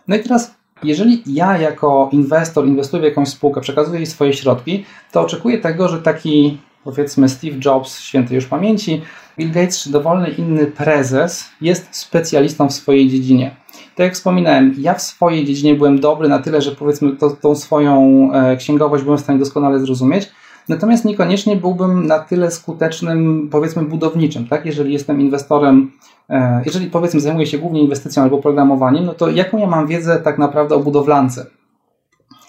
Speaker 3: No i teraz jeżeli ja jako inwestor inwestuję w jakąś spółkę, przekazuję jej swoje środki, to oczekuję tego, że taki powiedzmy Steve Jobs, świętej już pamięci, Bill Gates czy dowolny inny prezes jest specjalistą w swojej dziedzinie. Tak jak wspominałem, ja w swojej dziedzinie byłem dobry na tyle, że powiedzmy to, tą swoją e, księgowość byłem w stanie doskonale zrozumieć, Natomiast niekoniecznie byłbym na tyle skutecznym, powiedzmy, budowniczym, tak? Jeżeli jestem inwestorem, jeżeli powiedzmy zajmuję się głównie inwestycją albo programowaniem, no to jaką ja mam wiedzę tak naprawdę o budowlance?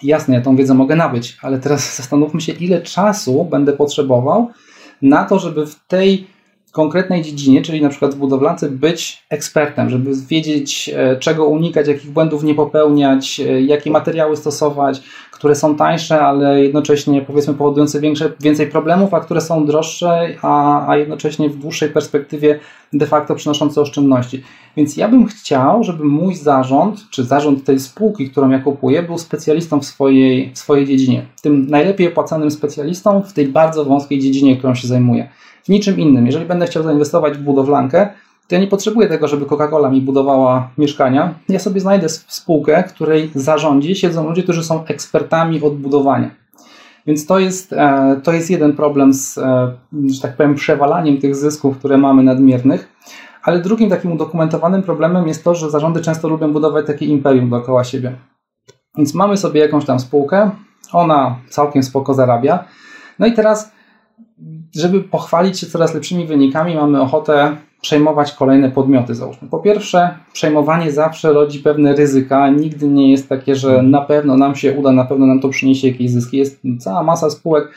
Speaker 3: Jasne, ja tą wiedzę mogę nabyć, ale teraz zastanówmy się, ile czasu będę potrzebował na to, żeby w tej konkretnej dziedzinie, czyli na przykład w budowlance, być ekspertem, żeby wiedzieć, e, czego unikać, jakich błędów nie popełniać, e, jakie materiały stosować, które są tańsze, ale jednocześnie powiedzmy powodujące większe, więcej problemów, a które są droższe, a, a jednocześnie w dłuższej perspektywie de facto przynoszące oszczędności. Więc ja bym chciał, żeby mój zarząd, czy zarząd tej spółki, którą ja kupuję, był specjalistą w swojej, w swojej dziedzinie. Tym najlepiej opłacanym specjalistą w tej bardzo wąskiej dziedzinie, którą się zajmuję. W niczym innym. Jeżeli będę chciał zainwestować w budowlankę, to ja nie potrzebuję tego, żeby Coca-Cola mi budowała mieszkania. Ja sobie znajdę spółkę, której zarządzi siedzą ludzie, którzy są ekspertami od budowania. Więc to jest, e, to jest jeden problem z, e, że tak powiem, przewalaniem tych zysków, które mamy nadmiernych. Ale drugim takim udokumentowanym problemem jest to, że zarządy często lubią budować takie imperium dookoła siebie. Więc mamy sobie jakąś tam spółkę, ona całkiem spoko zarabia. No i teraz, żeby pochwalić się coraz lepszymi wynikami, mamy ochotę przejmować kolejne podmioty, załóżmy. Po pierwsze, przejmowanie zawsze rodzi pewne ryzyka. Nigdy nie jest takie, że na pewno nam się uda, na pewno nam to przyniesie jakieś zyski. Jest cała masa spółek,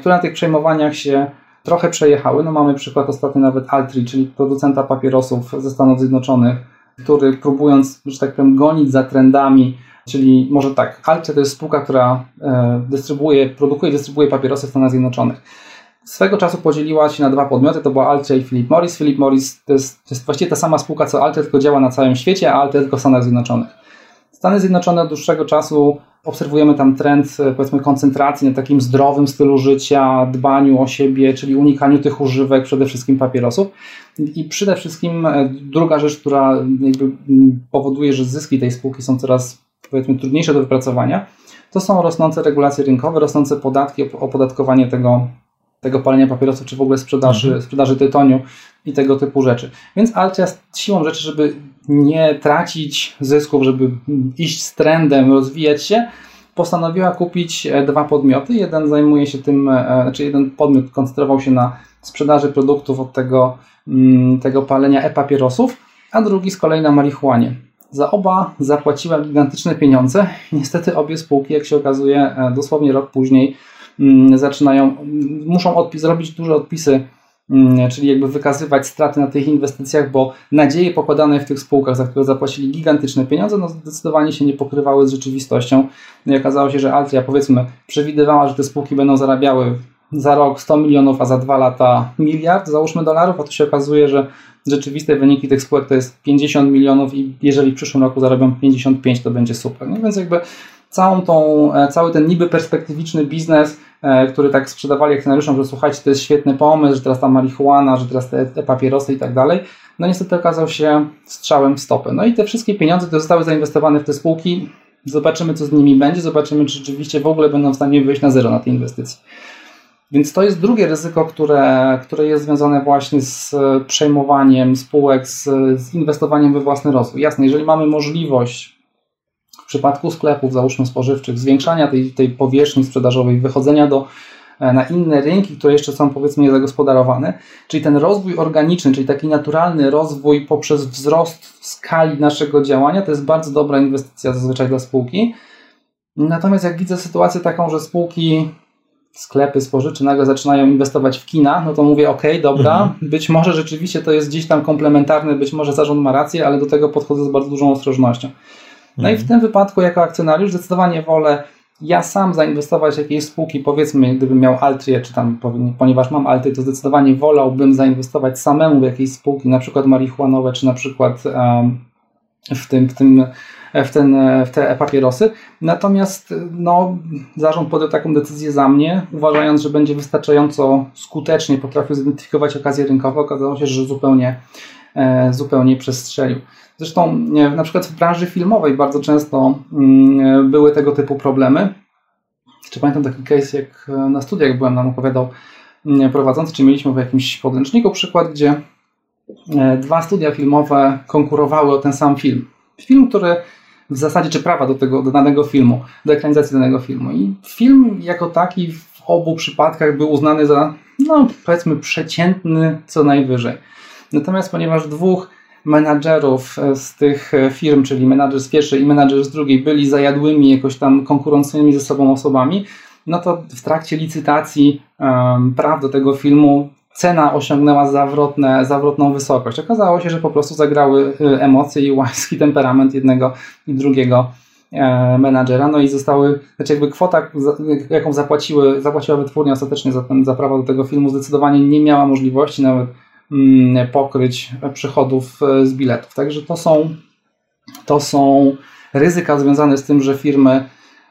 Speaker 3: które na tych przejmowaniach się trochę przejechały. No mamy przykład ostatnio nawet Altri, czyli producenta papierosów ze Stanów Zjednoczonych, który próbując, że tak powiem, gonić za trendami, czyli może tak, Alcia to jest spółka, która e, dystrybuuje, produkuje i dystrybuuje papierosy w Stanach Zjednoczonych. Swego czasu podzieliła się na dwa podmioty, to była Alcia i Philip Morris. Philip Morris to jest, to jest właściwie ta sama spółka co Alcia, tylko działa na całym świecie, a Alcia tylko w Stanach Zjednoczonych. Stany Zjednoczone od dłuższego czasu obserwujemy tam trend e, powiedzmy koncentracji na takim zdrowym stylu życia, dbaniu o siebie, czyli unikaniu tych używek, przede wszystkim papierosów. I przede wszystkim e, druga rzecz, która powoduje, że zyski tej spółki są coraz powiedzmy trudniejsze do wypracowania, to są rosnące regulacje rynkowe, rosnące podatki, opodatkowanie tego, tego palenia papierosów, czy w ogóle sprzedaży, mhm. sprzedaży tytoniu i tego typu rzeczy. Więc Alcia siłą rzeczy, żeby nie tracić zysków, żeby iść z trendem, rozwijać się, postanowiła kupić e, dwa podmioty. Jeden zajmuje się tym, e, znaczy jeden podmiot koncentrował się na sprzedaży produktów od tego, mm, tego palenia e-papierosów, a drugi z kolei na marihuanie. Za oba zapłaciła gigantyczne pieniądze. Niestety obie spółki, jak się okazuje, e, dosłownie rok później zaczynają, muszą odpis, zrobić duże odpisy Mm, czyli jakby wykazywać straty na tych inwestycjach, bo nadzieje pokładane w tych spółkach, za które zapłacili gigantyczne pieniądze, no zdecydowanie się nie pokrywały z rzeczywistością. No i okazało się, że Altria powiedzmy przewidywała, że te spółki będą zarabiały za rok 100 milionów, a za dwa lata miliard, załóżmy dolarów, a tu się okazuje, że rzeczywiste wyniki tych spółek to jest 50 milionów i jeżeli w przyszłym roku zarobią 55, to będzie super. No więc jakby całą tą, e, cały ten niby perspektywiczny biznes który tak sprzedawali akcjonariuszom, że słuchajcie, to jest świetny pomysł, że teraz ta marihuana, że teraz te, te papierosy i tak dalej. No niestety okazał się strzałem w stopę. No i te wszystkie pieniądze, które zostały zainwestowane w te spółki, zobaczymy co z nimi będzie, zobaczymy czy rzeczywiście w ogóle będą w stanie wyjść na zero na tej inwestycji. Więc to jest drugie ryzyko, które, które jest związane właśnie z przejmowaniem spółek, z, z inwestowaniem we własny rozwój. Jasne, jeżeli mamy możliwość przypadku sklepów, załóżmy spożywczych, zwiększania tej, tej powierzchni sprzedażowej, wychodzenia do, e, na inne rynki, które jeszcze są powiedzmy niezagospodarowane, czyli ten rozwój organiczny, czyli taki naturalny rozwój poprzez wzrost skali naszego działania, to jest bardzo dobra inwestycja zazwyczaj dla spółki. Natomiast jak widzę sytuację taką, że spółki sklepy spożywcze nagle zaczynają inwestować w kina, no to mówię, ok, dobra, mhm. być może rzeczywiście to jest gdzieś tam komplementarne, być może zarząd ma rację, ale do tego podchodzę z bardzo dużą ostrożnością. No i w mhm. tym wypadku jako akcjonariusz zdecydowanie wolę ja sam zainwestować w jakieś spółki, powiedzmy, gdybym miał Altrię, czy tam, ponieważ mam Altrię, to zdecydowanie wolałbym zainwestować samemu w jakieś spółki, na przykład marihuanowe, czy na przykład um, w tym, w tym w, ten, w te papierosy. Natomiast no, zarząd podjął taką decyzję za mnie, uważając, że będzie wystarczająco skutecznie potrafił zidentyfikować okazje rynkowe. Okazało się, że zupełnie, e, zupełnie przestrzelił. Zresztą na przykład w branży filmowej bardzo często mm, były tego typu problemy. Jeszcze pamiętam taki case, jak na studiach byłem, nam opowiadał mm, prowadzący, czy mieliśmy w jakimś podręczniku przykład, gdzie e, dwa studia filmowe konkurowały o ten sam film. Film, który w zasadzie, czy prawa do tego, do danego filmu, do ekranizacji danego filmu. I film jako taki w obu przypadkach był uznany za, no powiedzmy, przeciętny co najwyżej. Natomiast ponieważ dwóch menadżerów e, z tych e, firm, czyli menadżer z pierwszej i menadżer z drugiej, byli zajadłymi jakoś tam konkurującymi ze sobą osobami, no to w trakcie licytacji um, praw do tego filmu cena osiągnęła zawrotne, zawrotną wysokość. Okazało się, że po prostu zagrały e, emocje i łaski temperament jednego i drugiego menadżera, no i zostały, znaczy jakby kwota, jaką zapłaciły, zapłaciła wytwórnia ostatecznie za, ten, za prawo do tego filmu, zdecydowanie nie miała możliwości nawet pokryć przychodów e, z biletów. Także to są, to są ryzyka związane z tym, że firmy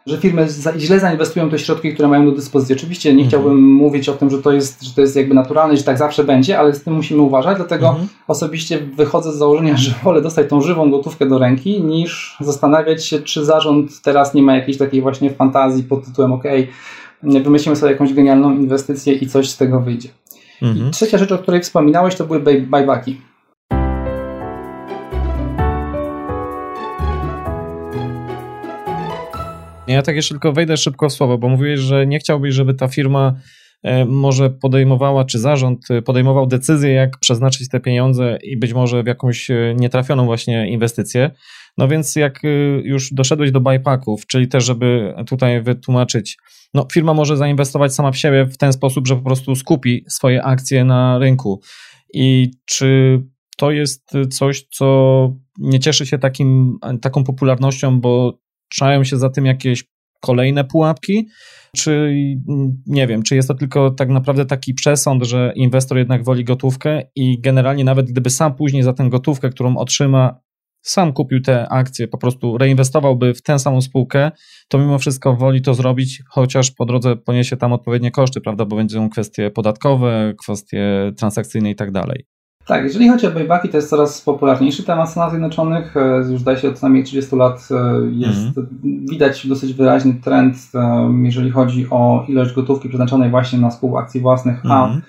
Speaker 3: że firmy źle zainwestują te środki, które mają do dyspozycji. Oczywiście nie mhm. chciałbym mówić o tym, że to, jest, że to jest jakby naturalne, że tak zawsze będzie, ale z tym musimy uważać, dlatego mhm. osobiście wychodzę z założenia, że wolę dostać tą żywą gotówkę do ręki, niż zastanawiać się, czy zarząd teraz nie ma jakiejś takiej właśnie fantazji pod tytułem OK, wymyślimy sobie jakąś genialną inwestycję i coś z tego wyjdzie. Mhm. Trzecia rzecz, o której wspominałeś, to były buybacki.
Speaker 4: Ja tak jeszcze tylko wejdę szybko w słowo, bo mówiłeś, że nie chciałbyś, żeby ta firma e, może podejmowała, czy zarząd e, podejmował decyzję, jak przeznaczyć te pieniądze i być może w jakąś e, nietrafioną właśnie inwestycję. No więc jak już doszedłeś do buybacków, czyli też, żeby tutaj wytłumaczyć, no, firma może zainwestować sama w siebie w ten sposób, że po prostu skupi swoje akcje na rynku. I czy to jest coś, co nie cieszy się takim, taką popularnością, bo czają się za tym jakieś kolejne pułapki, czy nie wiem, czy jest to tylko tak naprawdę taki przesąd, że inwestor jednak woli gotówkę i generalnie nawet gdyby sam później za tę gotówkę, którą otrzyma, sam kupił te akcje, po prostu reinwestowałby w tę samą spółkę, to mimo wszystko woli to zrobić, chociaż po drodze poniesie tam odpowiednie koszty, prawda, bo będą kwestie podatkowe, kwestie transakcyjne i tak dalej.
Speaker 3: Tak, jeżeli chodzi o buybacki, to jest coraz popularniejszy temat w Stanach Zjednoczonych. E, już zdaje się od co najmniej 30 lat e, jest, mm. widać dosyć wyraźny trend, e, jeżeli chodzi o ilość gotówki przeznaczonej właśnie na spół akcji własnych, a mhm.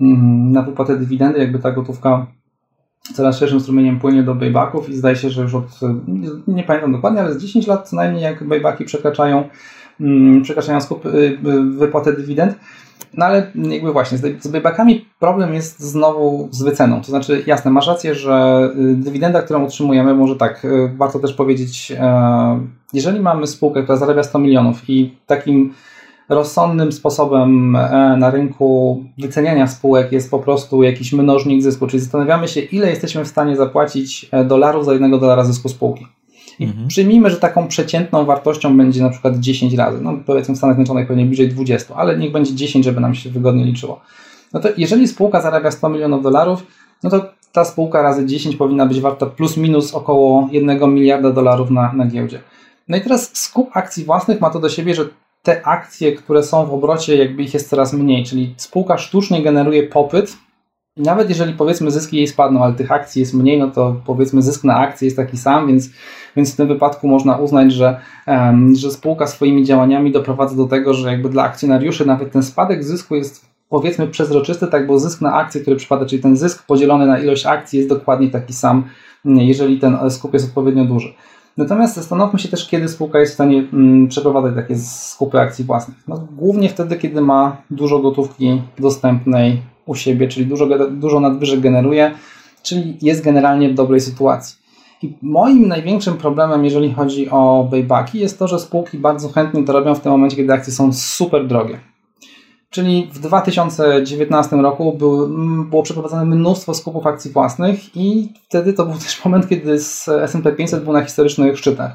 Speaker 3: mm, na wypłatę dywidendy, jakby ta gotówka coraz szerszym strumieniem płynie do buybacków i zdaje się, że już od, nie, pamiętam dokładnie, ale z 10 lat co najmniej jak buybacki przekraczają, mm, przekraczają skup, wypłatę dywidend. No ale jakby właśnie, z buybakami problem jest znowu z wyceną. To znaczy, jasne, masz rację, że y, dywidenda, którą utrzymujemy, może tak, y, warto też powiedzieć, e, jeżeli mamy spółkę, która zarabia 100 milionów i takim rozsądnym sposobem e, na rynku wyceniania spółek jest po prostu jakiś mnożnik zysku, czyli zastanawiamy się, ile jesteśmy w stanie zapłacić e, dolarów za jednego dolara zysku spółki. I mhm. przyjmijmy, że taką przeciętną wartością będzie na przykład 10 razy. No powiedzmy w Stanach Zjednoczonych pewnie bliżej 20, ale niech będzie 10, żeby nam się wygodnie liczyło. No to jeżeli spółka zarabia 100 milionów dolarów, no to ta spółka razy 10 powinna być warta plus minus około 1 miliarda dolarów na, na giełdzie. No i teraz skup akcji własnych ma to do siebie, że te akcje, które są w obrocie, jakby ich jest coraz mniej, czyli spółka sztucznie generuje popyt nawet jeżeli powiedzmy zyski jej spadną, ale tych akcji jest mniej, no to powiedzmy zysk na akcję jest taki sam, więc, więc w tym wypadku można uznać, że, um, że spółka swoimi działaniami doprowadza do tego, że jakby dla akcjonariuszy nawet ten spadek zysku jest powiedzmy przezroczysty, tak, bo zysk na akcję, który przypada, czyli ten zysk podzielony na ilość akcji jest dokładnie taki sam, jeżeli ten skup jest odpowiednio duży. Natomiast zastanówmy się też, kiedy spółka jest w stanie mm, przeprowadzać takie skupy akcji własnych. No, głównie wtedy, kiedy ma dużo gotówki dostępnej u siebie, czyli dużo, dużo nadwyżek generuje, czyli jest generalnie w dobrej sytuacji. I moim największym problemem, jeżeli chodzi o buybacki, jest to, że spółki bardzo chętnie to robią w tym momencie, kiedy akcje są super drogie. Czyli w 2019 roku był, było przeprowadzone mnóstwo skupów akcji własnych i wtedy to był też moment, kiedy S&P 500 był na historycznych szczytach.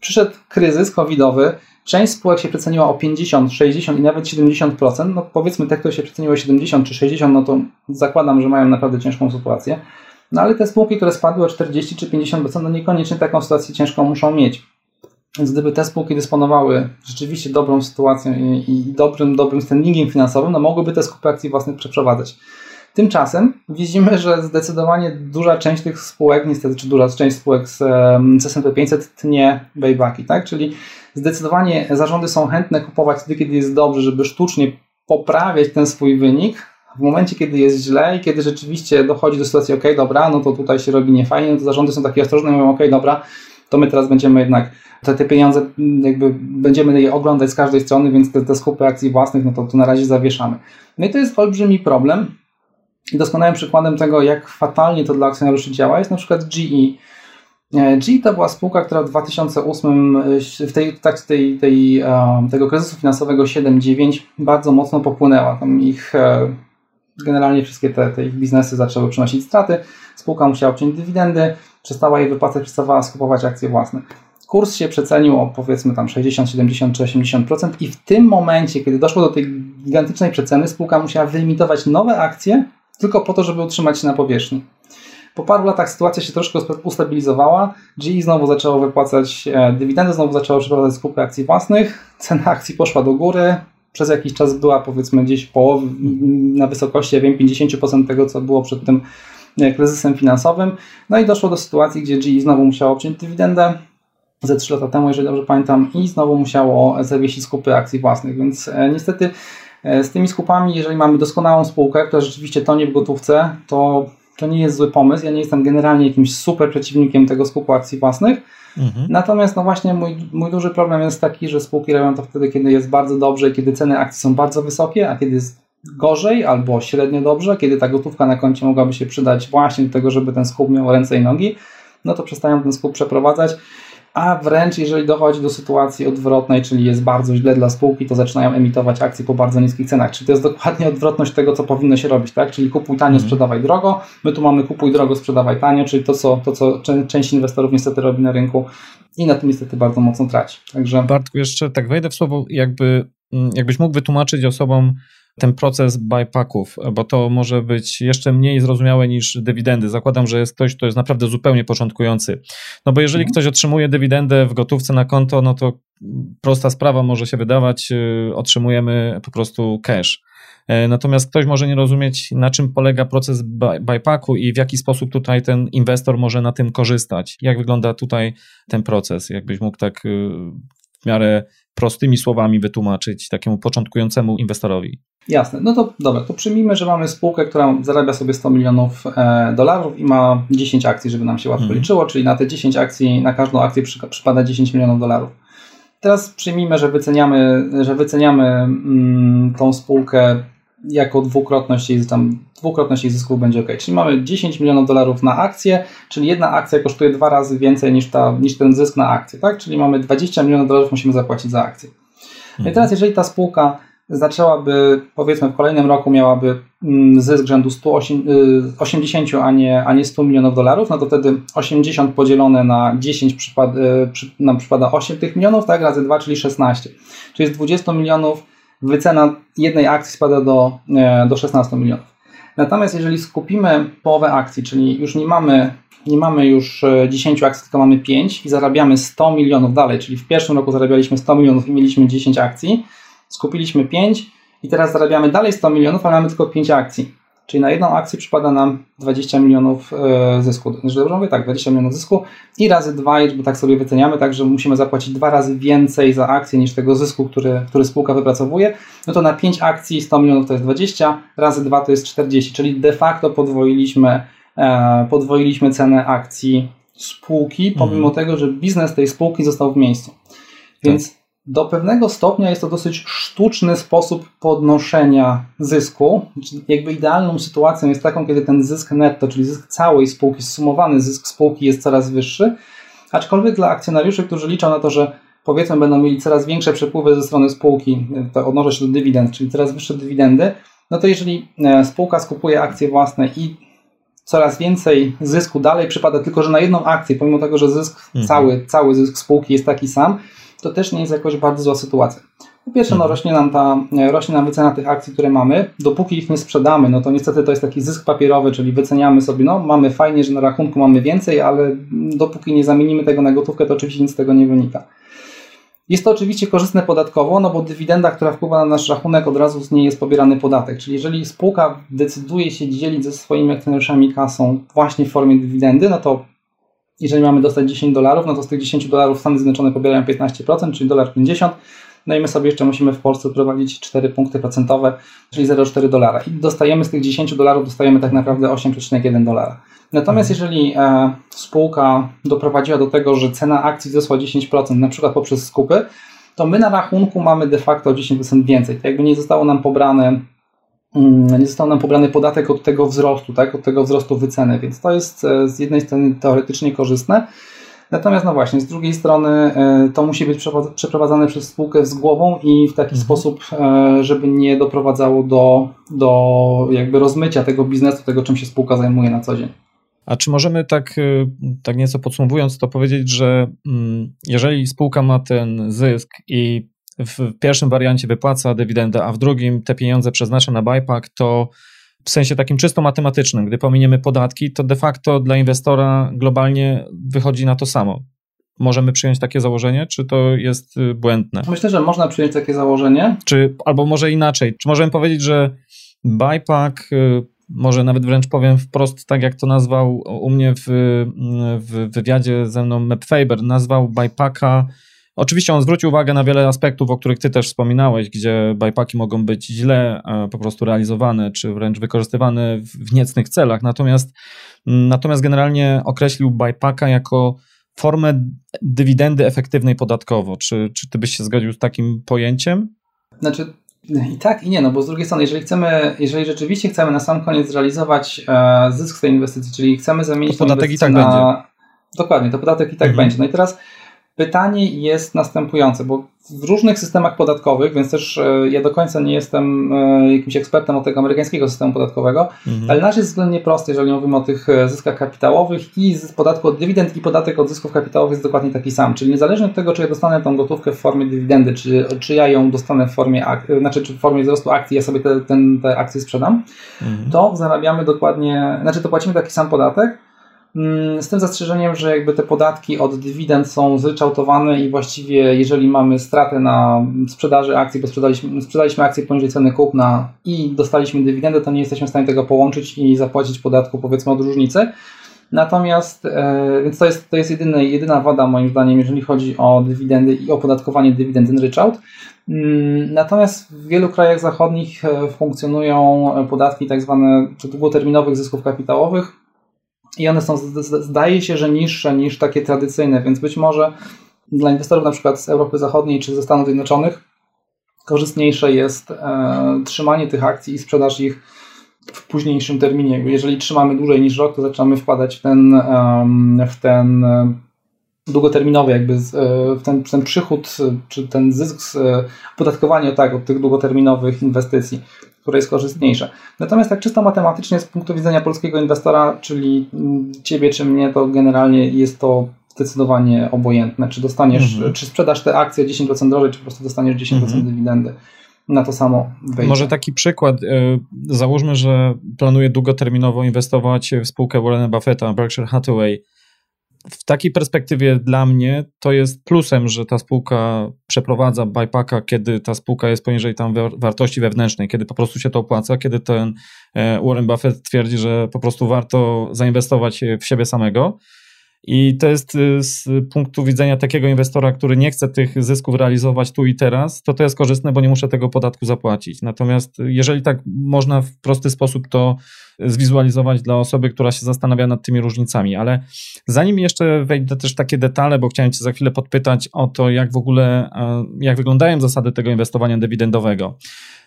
Speaker 3: Przyszedł kryzys covidowy, część spółek się przeceniła o 50, 60 i nawet 70%. No powiedzmy te, które się przeceniły 70 czy 60, no to zakładam, że mają naprawdę ciężką sytuację. No ale te spółki, które spadły o 40 czy 50%, no niekoniecznie taką sytuację ciężką muszą mieć. Więc gdyby te spółki dysponowały rzeczywiście dobrą sytuacją i, i dobrym, dobrym standingiem finansowym, no mogłyby te skupy akcji własnych przeprowadzać. Tymczasem widzimy, że zdecydowanie duża część tych spółek, niestety, czy duża część spółek z, z S&P 500 tnie buybacki, tak? Czyli zdecydowanie zarządy są chętne kupować wtedy, kiedy jest dobrze, żeby sztucznie poprawiać ten swój wynik. W momencie, kiedy jest źle i kiedy rzeczywiście dochodzi do sytuacji, ok, dobra, no to tutaj się robi niefajnie, no to zarządy są takie ostrożne i mówią, ok, dobra, to my teraz będziemy jednak te, te pieniądze, jakby będziemy je oglądać z każdej strony, więc te, te skupy akcji własnych, no to, to na razie zawieszamy. No i to jest olbrzymi problem. I doskonałym przykładem tego, jak fatalnie to dla akcjonariuszy działa, jest na przykład GE. E, GE to była spółka, która w 2008, w tej, tak, tej, tej, tego kryzysu finansowego 7-9 bardzo mocno popłynęła. Tam ich e, generalnie wszystkie te, te ich biznesy zaczęły przynosić straty. Spółka musiała obciąć dywidendy, przestała je wypłacać, przestawała skupować akcje własne. Kurs się przecenił o powiedzmy tam 60, 70 czy 80% i w tym momencie, kiedy doszło do tej gigantycznej przeceny, spółka musiała wyemitować nowe akcje tylko po to, żeby utrzymać się na powierzchni. Po paru latach sytuacja się troszkę ustabilizowała. GE znowu zaczęło wypłacać e, dywidendy, znowu zaczęło przeprowadzać skupy akcji własnych. Cena akcji poszła do góry. Przez jakiś czas była powiedzmy gdzieś połowy, na wysokości, ja wiem, 50% tego, co było przed tym e, kryzysem finansowym. No i doszło do sytuacji, gdzie GE znowu musiało obciąć dywidendę ze 3 lata temu, jeżeli dobrze pamiętam, i znowu musiało zawiesić skupy akcji własnych, więc e, niestety z tymi skupami, jeżeli mamy doskonałą spółkę, która rzeczywiście tonie w gotówce, to to nie jest zły pomysł. Ja nie jestem generalnie jakimś super przeciwnikiem tego skupu akcji własnych. Mhm. Natomiast no właśnie mój, mój duży problem jest taki, że spółki robią to wtedy, kiedy jest bardzo dobrze kiedy ceny akcji są bardzo wysokie, a kiedy jest gorzej albo średnio dobrze, kiedy ta gotówka na koncie mogłaby się przydać właśnie do tego, żeby ten skup miał ręce i nogi, no to przestają ten skup przeprowadzać. A wręcz jeżeli dochodzi do sytuacji odwrotnej, czyli jest bardzo źle dla spółki, to zaczynają emitować akcje po bardzo niskich cenach. Czyli to jest dokładnie odwrotność tego, co powinno się robić, tak? Czyli kupuj tanio, mhm. sprzedawaj drogo. My tu mamy kupuj drogo, sprzedawaj tanio, czyli to, co, to, co część inwestorów niestety robi na rynku i na tym niestety bardzo mocno traci.
Speaker 4: Także... Bartku, jeszcze tak wejdę w słowo, jakby, mm, jakbyś mógł wytłumaczyć osobom, ten proces buybacków, bo to może być jeszcze mniej zrozumiałe niż dywidendy. Zakładam, że jest ktoś, kto jest naprawdę zupełnie początkujący. No bo jeżeli mhm. ktoś otrzymuje dywidendę w gotówce na konto, no to prosta sprawa może się wydawać, y, otrzymujemy po prostu cash. E, natomiast ktoś może nie rozumieć, na czym polega proces buybacku i w jaki sposób tutaj ten inwestor może na tym korzystać. Jak wygląda tutaj ten proces? Jakbyś mógł tak y, w miarę prostymi słowami wytłumaczyć takiemu początkującemu inwestorowi?
Speaker 3: Jasne, no to dobra, to przyjmijmy, że mamy spółkę, która zarabia sobie 100 milionów e, dolarów i ma 10 akcji, żeby nam się łatwo mm. liczyło, czyli na te 10 akcji, na każdą akcję przypada 10 milionów dolarów. Teraz przyjmijmy, że wyceniamy, że wyceniamy mm, tą spółkę jako dwukrotność jej, tam, dwukrotność jej zysku będzie ok. Czyli mamy 10 milionów dolarów na akcję, czyli jedna akcja kosztuje dwa razy więcej niż, ta, niż ten zysk na akcję, tak? Czyli mamy 20 milionów dolarów musimy zapłacić za akcję. No i mhm. teraz jeżeli ta spółka zaczęłaby, powiedzmy w kolejnym roku miałaby mm, zysk rzędu 180, y, a nie, a nie 100 milionów dolarów, no to wtedy 80 podzielone na 10 przypad, y, nam przypada 8 tych milionów, tak, razy 2, czyli 16. Czyli z 20 milionów wycena jednej akcji spada do, e, do 16 milionów. Natomiast jeżeli skupimy połowę akcji, czyli już nie mamy, nie mamy już 10 e, akcji, tylko mamy 5 i zarabiamy 100 milionów dalej, czyli w pierwszym roku zarabialiśmy 100 milionów i mieliśmy 10 akcji, skupiliśmy 5 i teraz zarabiamy dalej 100 milionów, ale mamy tylko 5 akcji. Czyli na jedną akcję przypada nam 20 milionów e, zysku. Że dobrze mówię? Tak, 20 milionów zysku i razy 2, bo tak sobie wyceniamy, tak, że musimy zapłacić dwa razy więcej za akcję niż tego zysku, który, który spółka wypracowuje. No to na 5 akcji 100 milionów to jest 20, razy 2 to jest 40, czyli de facto podwoiliśmy, e, podwoiliśmy cenę akcji spółki, pomimo mhm. tego, że biznes tej spółki został w miejscu. Więc tak do pewnego stopnia jest to dosyć sztuczny sposób podnoszenia zysku. Jakby idealną sytuacją jest taką, kiedy ten zysk netto, czyli zysk całej spółki, sumowany zysk spółki jest coraz wyższy. Aczkolwiek dla akcjonariuszy, którzy liczą na to, że powiedzmy będą mieli coraz większe przepływy ze strony spółki, to odnoszę się do dywidend, czyli coraz wyższe dywidendy, no to jeżeli e, spółka skupuje akcje własne i coraz więcej zysku dalej przypada tylko, że na jedną akcję, pomimo tego, że zysk, mhm. cały, cały zysk spółki jest taki sam, to też nie jest jakoś bardzo zła sytuacja. Po pierwsze, no, rośnie, nam ta, rośnie nam wycena tych akcji, które mamy. Dopóki ich nie sprzedamy, no to niestety to jest taki zysk papierowy, czyli wyceniamy sobie, no mamy fajnie, że na rachunku mamy więcej, ale dopóki nie zamienimy tego na gotówkę, to oczywiście nic z tego nie wynika. Jest to oczywiście korzystne podatkowo, no bo dywidenda, która wpływa na nasz rachunek, od razu z niej jest pobierany podatek. Czyli jeżeli spółka decyduje się dzielić ze swoimi akcjonariuszami kasą właśnie w formie dywidendy, no to jeżeli mamy dostać 10 dolarów, no to z tych 10 dolarów Stany Zjednoczone pobierają 15%, czyli dolar 50. No i my sobie jeszcze musimy w Polsce prowadzić 4 punkty procentowe, czyli 0,4 dolara. I dostajemy z tych 10 dolarów, dostajemy tak naprawdę 8,1 dolara. Natomiast mhm. jeżeli e, spółka doprowadziła do tego, że cena akcji wzrosła 10%, na przykład poprzez skupy, to my na rachunku mamy de facto 10% więcej. To jakby nie zostało nam pobrane nie został nam pobrany podatek od tego wzrostu, tak, od tego wzrostu wyceny, więc to jest e, z jednej strony teoretycznie korzystne, natomiast no właśnie, z drugiej strony e, to musi być przeprowadzane przez spółkę z głową i w taki mhm. sposób, e, żeby nie doprowadzało do, do jakby rozmycia tego biznesu, tego czym się spółka zajmuje na co dzień.
Speaker 4: A czy możemy tak, tak nieco podsumowując to powiedzieć, że mm, jeżeli spółka ma ten zysk i w pierwszym wariancie wypłaca dywidendę, a w drugim te pieniądze przeznacza na buyback, to w sensie takim czysto matematycznym, gdy pominiemy podatki, to de facto dla inwestora globalnie wychodzi na to samo. Możemy przyjąć takie założenie, czy to jest y, błędne?
Speaker 3: Myślę, że można przyjąć takie założenie.
Speaker 4: Czy, albo może inaczej, czy możemy powiedzieć, że buyback, y, może nawet wręcz powiem wprost, tak jak to nazwał u mnie w, w wywiadzie ze mną Mep Faber, nazwał buybacka Oczywiście on zwrócił uwagę na wiele aspektów, o których ty też wspominałeś, gdzie bajpaki mogą być źle e, po prostu realizowane, czy wręcz wykorzystywane w niecnych celach. Natomiast, mm, natomiast generalnie określił bajpaka jako formę dywidendy efektywnej podatkowo. Czy, czy ty byś się zgodził z takim pojęciem?
Speaker 3: Znaczy, i tak, i nie, no bo z drugiej strony, jeżeli chcemy, jeżeli rzeczywiście chcemy na sam koniec zrealizować e, zysk z tej inwestycji, czyli chcemy zamienić
Speaker 4: to podatek i tak na... będzie.
Speaker 3: Dokładnie, to podatek i tak mhm. będzie. No i teraz Pytanie jest następujące, bo w różnych systemach podatkowych, więc też e, ja do końca nie jestem e, jakimś ekspertem od tego amerykańskiego systemu podatkowego, mhm. ale nasz jest względnie prosty, jeżeli mówimy o tych e, zyskach kapitałowych i z podatku od dywidend i podatek od zysków kapitałowych jest dokładnie taki sam, czyli niezależnie od tego, czy ja dostanę tą gotówkę w formie dywidendy, czy, czy ja ją dostanę w formie, znaczy czy w formie wzrostu akcji, ja sobie te, ten, te akcje sprzedam, mhm. to zarabiamy dokładnie, znaczy to płacimy taki sam podatek, z tym zastrzeżeniem, że jakby te podatki od dywidend są zryczałtowane i właściwie jeżeli mamy stratę na sprzedaży akcji, bo sprzedaliśmy, sprzedaliśmy akcję poniżej ceny kupna i dostaliśmy dywidendę, to nie jesteśmy w stanie tego połączyć i zapłacić podatku powiedzmy od różnicy. Natomiast, e, więc to jest, to jest jedyny, jedyna wada moim zdaniem, jeżeli chodzi o dywidendy i opodatkowanie dywidendy ryczałt. Mm, natomiast w wielu krajach zachodnich e, funkcjonują podatki tak zwane długoterminowych zysków kapitałowych, i one są, zdaje się, że niższe niż takie tradycyjne, więc być może dla inwestorów na przykład z Europy Zachodniej czy ze Stanów Zjednoczonych korzystniejsze jest e, trzymanie tych akcji i sprzedaż ich w późniejszym terminie. Jeżeli trzymamy dłużej niż rok, to zaczynamy wkładać w ten, e, w ten e, długoterminowy, jakby e, w ten, ten przychód, czy ten zysk, podatkowanie tak, od tych długoterminowych inwestycji które jest korzystniejsze. Natomiast tak czysto matematycznie z punktu widzenia polskiego inwestora, czyli ciebie czy mnie, to generalnie jest to zdecydowanie obojętne, czy dostaniesz, mhm. czy sprzedasz te akcje 10% drożej, czy po prostu dostaniesz 10% mhm. dywidendy na to samo wejdzie.
Speaker 4: Może taki przykład. E, załóżmy, że planuję długoterminowo inwestować w spółkę Warrena Buffetta, Berkshire Hathaway w takiej perspektywie dla mnie to jest plusem, że ta spółka przeprowadza buypacka, kiedy ta spółka jest poniżej tam wartości wewnętrznej, kiedy po prostu się to opłaca, kiedy ten e, Warren Buffett twierdzi, że po prostu warto zainwestować w siebie samego. I to jest y, z punktu widzenia takiego inwestora, który nie chce tych zysków realizować tu i teraz, to to jest korzystne, bo nie muszę tego podatku zapłacić. Natomiast jeżeli tak można w prosty sposób to zwizualizować dla osoby, która się zastanawia nad tymi różnicami, ale zanim jeszcze wejdę też takie detale, bo chciałem Cię za chwilę podpytać o to, jak w ogóle, jak wyglądają zasady tego inwestowania dywidendowego.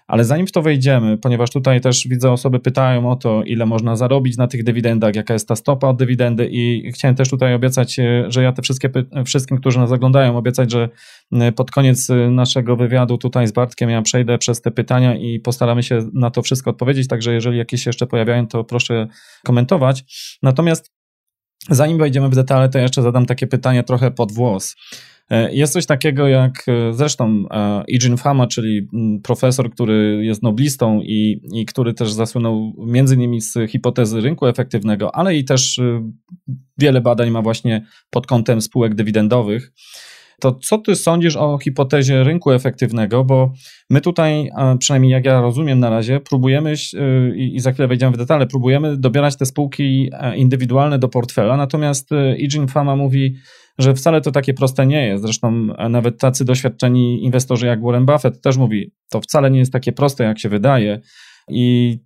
Speaker 4: Ale zanim w to wejdziemy, ponieważ tutaj też widzę osoby pytają o to, ile można zarobić na tych dywidendach, jaka jest ta stopa od dywidendy i chciałem też tutaj obiecać, e, że ja te wszystkie, wszystkim, którzy nas oglądają, obiecać, że e, pod koniec e, naszego wywiadu tutaj z Bartkiem ja przejdę przez te pytania i postaramy się na to wszystko odpowiedzieć, także jeżeli jakieś jeszcze pojawiają, to proszę komentować. Natomiast zanim wejdziemy w detale, to jeszcze zadam takie pytanie trochę pod włos. E, jest coś takiego jak e, zresztą e, Eugene Fama, czyli mm, profesor, który jest noblistą i, i który też zasłynął między innymi z hipotezy rynku efektywnego, ale i też wiele badań ma właśnie pod kątem spółek dywidendowych. To co ty sądzisz o hipotezie rynku efektywnego? Bo my tutaj, przynajmniej jak ja rozumiem na razie, próbujemy, i za chwilę wejdziemy w detale, próbujemy dobierać te spółki indywidualne do portfela, natomiast Eugene Fama mówi, że wcale to takie proste nie jest. Zresztą nawet tacy doświadczeni inwestorzy jak Warren Buffett też mówi, to wcale nie jest takie proste, jak się wydaje. I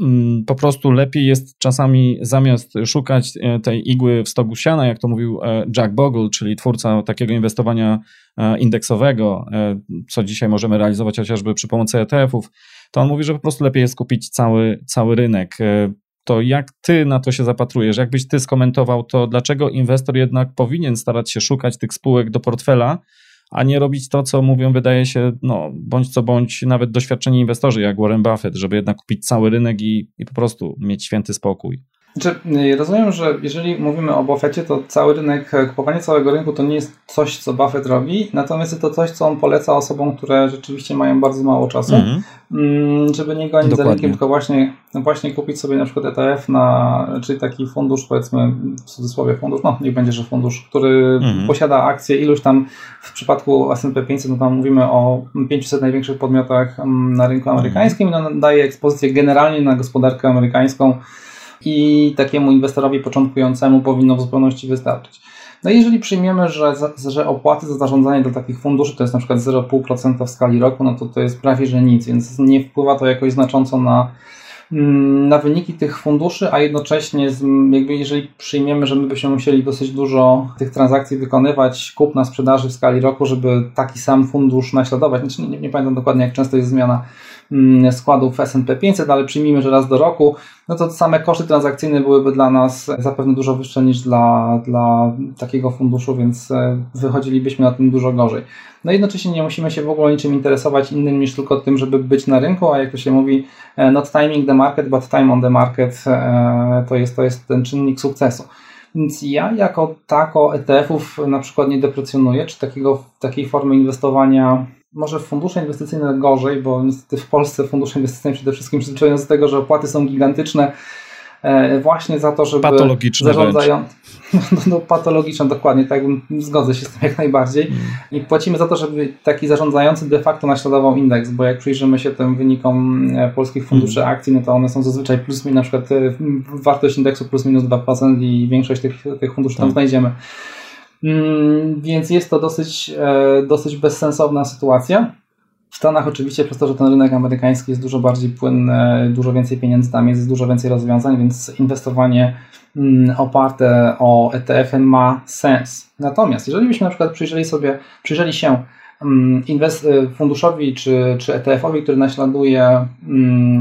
Speaker 4: mm, po prostu lepiej jest czasami zamiast szukać e, tej igły w stogu siana, jak to mówił e, Jack Bogle, czyli twórca takiego inwestowania e, indeksowego, co dzisiaj możemy realizować chociażby przy pomocy ETF-ów, to on mówi, że po prostu lepiej jest kupić cały, cały rynek to jak ty na to się zapatrujesz? Jakbyś ty skomentował to, dlaczego inwestor jednak powinien starać się szukać tych spółek do portfela, a nie robić to, co mówią, wydaje się, no, bądź co bądź, nawet doświadczeni inwestorzy jak Warren Buffett, żeby jednak kupić cały rynek i, i po prostu mieć święty spokój.
Speaker 3: Znaczy, y, rozumiem, że jeżeli mówimy o Buffetcie, to cały rynek, e, kupowanie całego rynku to nie jest coś, co Buffett robi, natomiast jest to coś, co on poleca osobom, które rzeczywiście mają bardzo mało czasu, mm -hmm. żeby nie gonić Dokładnie. za rynkiem, tylko właśnie, właśnie kupić sobie na przykład ETF, na, czyli taki fundusz, powiedzmy w cudzysłowie fundusz, no niech będzie, że fundusz, który mm -hmm. posiada akcje iluś tam, w przypadku S&P 500, no tam mówimy o 500 największych podmiotach mm, na rynku amerykańskim i no, daje ekspozycję generalnie na gospodarkę amerykańską, i takiemu inwestorowi początkującemu powinno w zupełności wystarczyć. No i jeżeli przyjmiemy, że, że opłaty za zarządzanie do takich funduszy to jest na przykład 0,5% w skali roku, no to to jest prawie że nic, więc nie wpływa to jakoś znacząco na, mm, na wyniki tych funduszy, a jednocześnie jakby jeżeli przyjmiemy, że my byśmy musieli dosyć dużo tych transakcji wykonywać, kupna sprzedaży w skali roku, żeby taki sam fundusz naśladować, znaczy nie, nie pamiętam dokładnie jak często jest zmiana składów S&P 500, ale przyjmijmy, że raz do roku, no to same koszty transakcyjne byłyby dla nas zapewne dużo wyższe niż dla, dla takiego funduszu, więc e, wychodzilibyśmy na tym dużo gorzej. No jednocześnie nie musimy się w ogóle niczym interesować innym niż tylko tym, żeby być na rynku, a jak to się mówi, e, not timing the market, but time on the market, e, to jest, to jest ten czynnik sukcesu. Więc ja jako tako ETF-ów na przykład nie deprecjonuję, czy takiego, takiej formy inwestowania może w fundusze inwestycyjne gorzej, bo niestety w Polsce fundusze inwestycyjne przede wszystkim przyzwyczają do tego, że opłaty są gigantyczne e, właśnie za to, żeby
Speaker 4: patologiczne
Speaker 3: zarządzają... No, no, patologiczne, dokładnie, tak zgodzę się z tym jak najbardziej. Mm. I płacimy za to, żeby taki zarządzający de facto naśladował indeks, bo jak przyjrzymy się tym wynikom e, polskich funduszy mm. akcji, no to one są zazwyczaj plus minus, na przykład e, wartość indeksu plus minus 2% i większość tych, tych funduszy tam tak. znajdziemy. Mm, więc jest to dosyć, e, dosyć bezsensowna sytuacja. W Stanach oczywiście przez to, że ten rynek amerykański jest dużo bardziej płynny, dużo więcej pieniędzy tam jest, dużo więcej rozwiązań, więc inwestowanie mm, oparte o ETF ma sens. Natomiast jeżeli byśmy na przykład przyjrzeli sobie, przyjrzeli się mm, inwest- funduszowi czy, czy ETF-owi, który naśladuje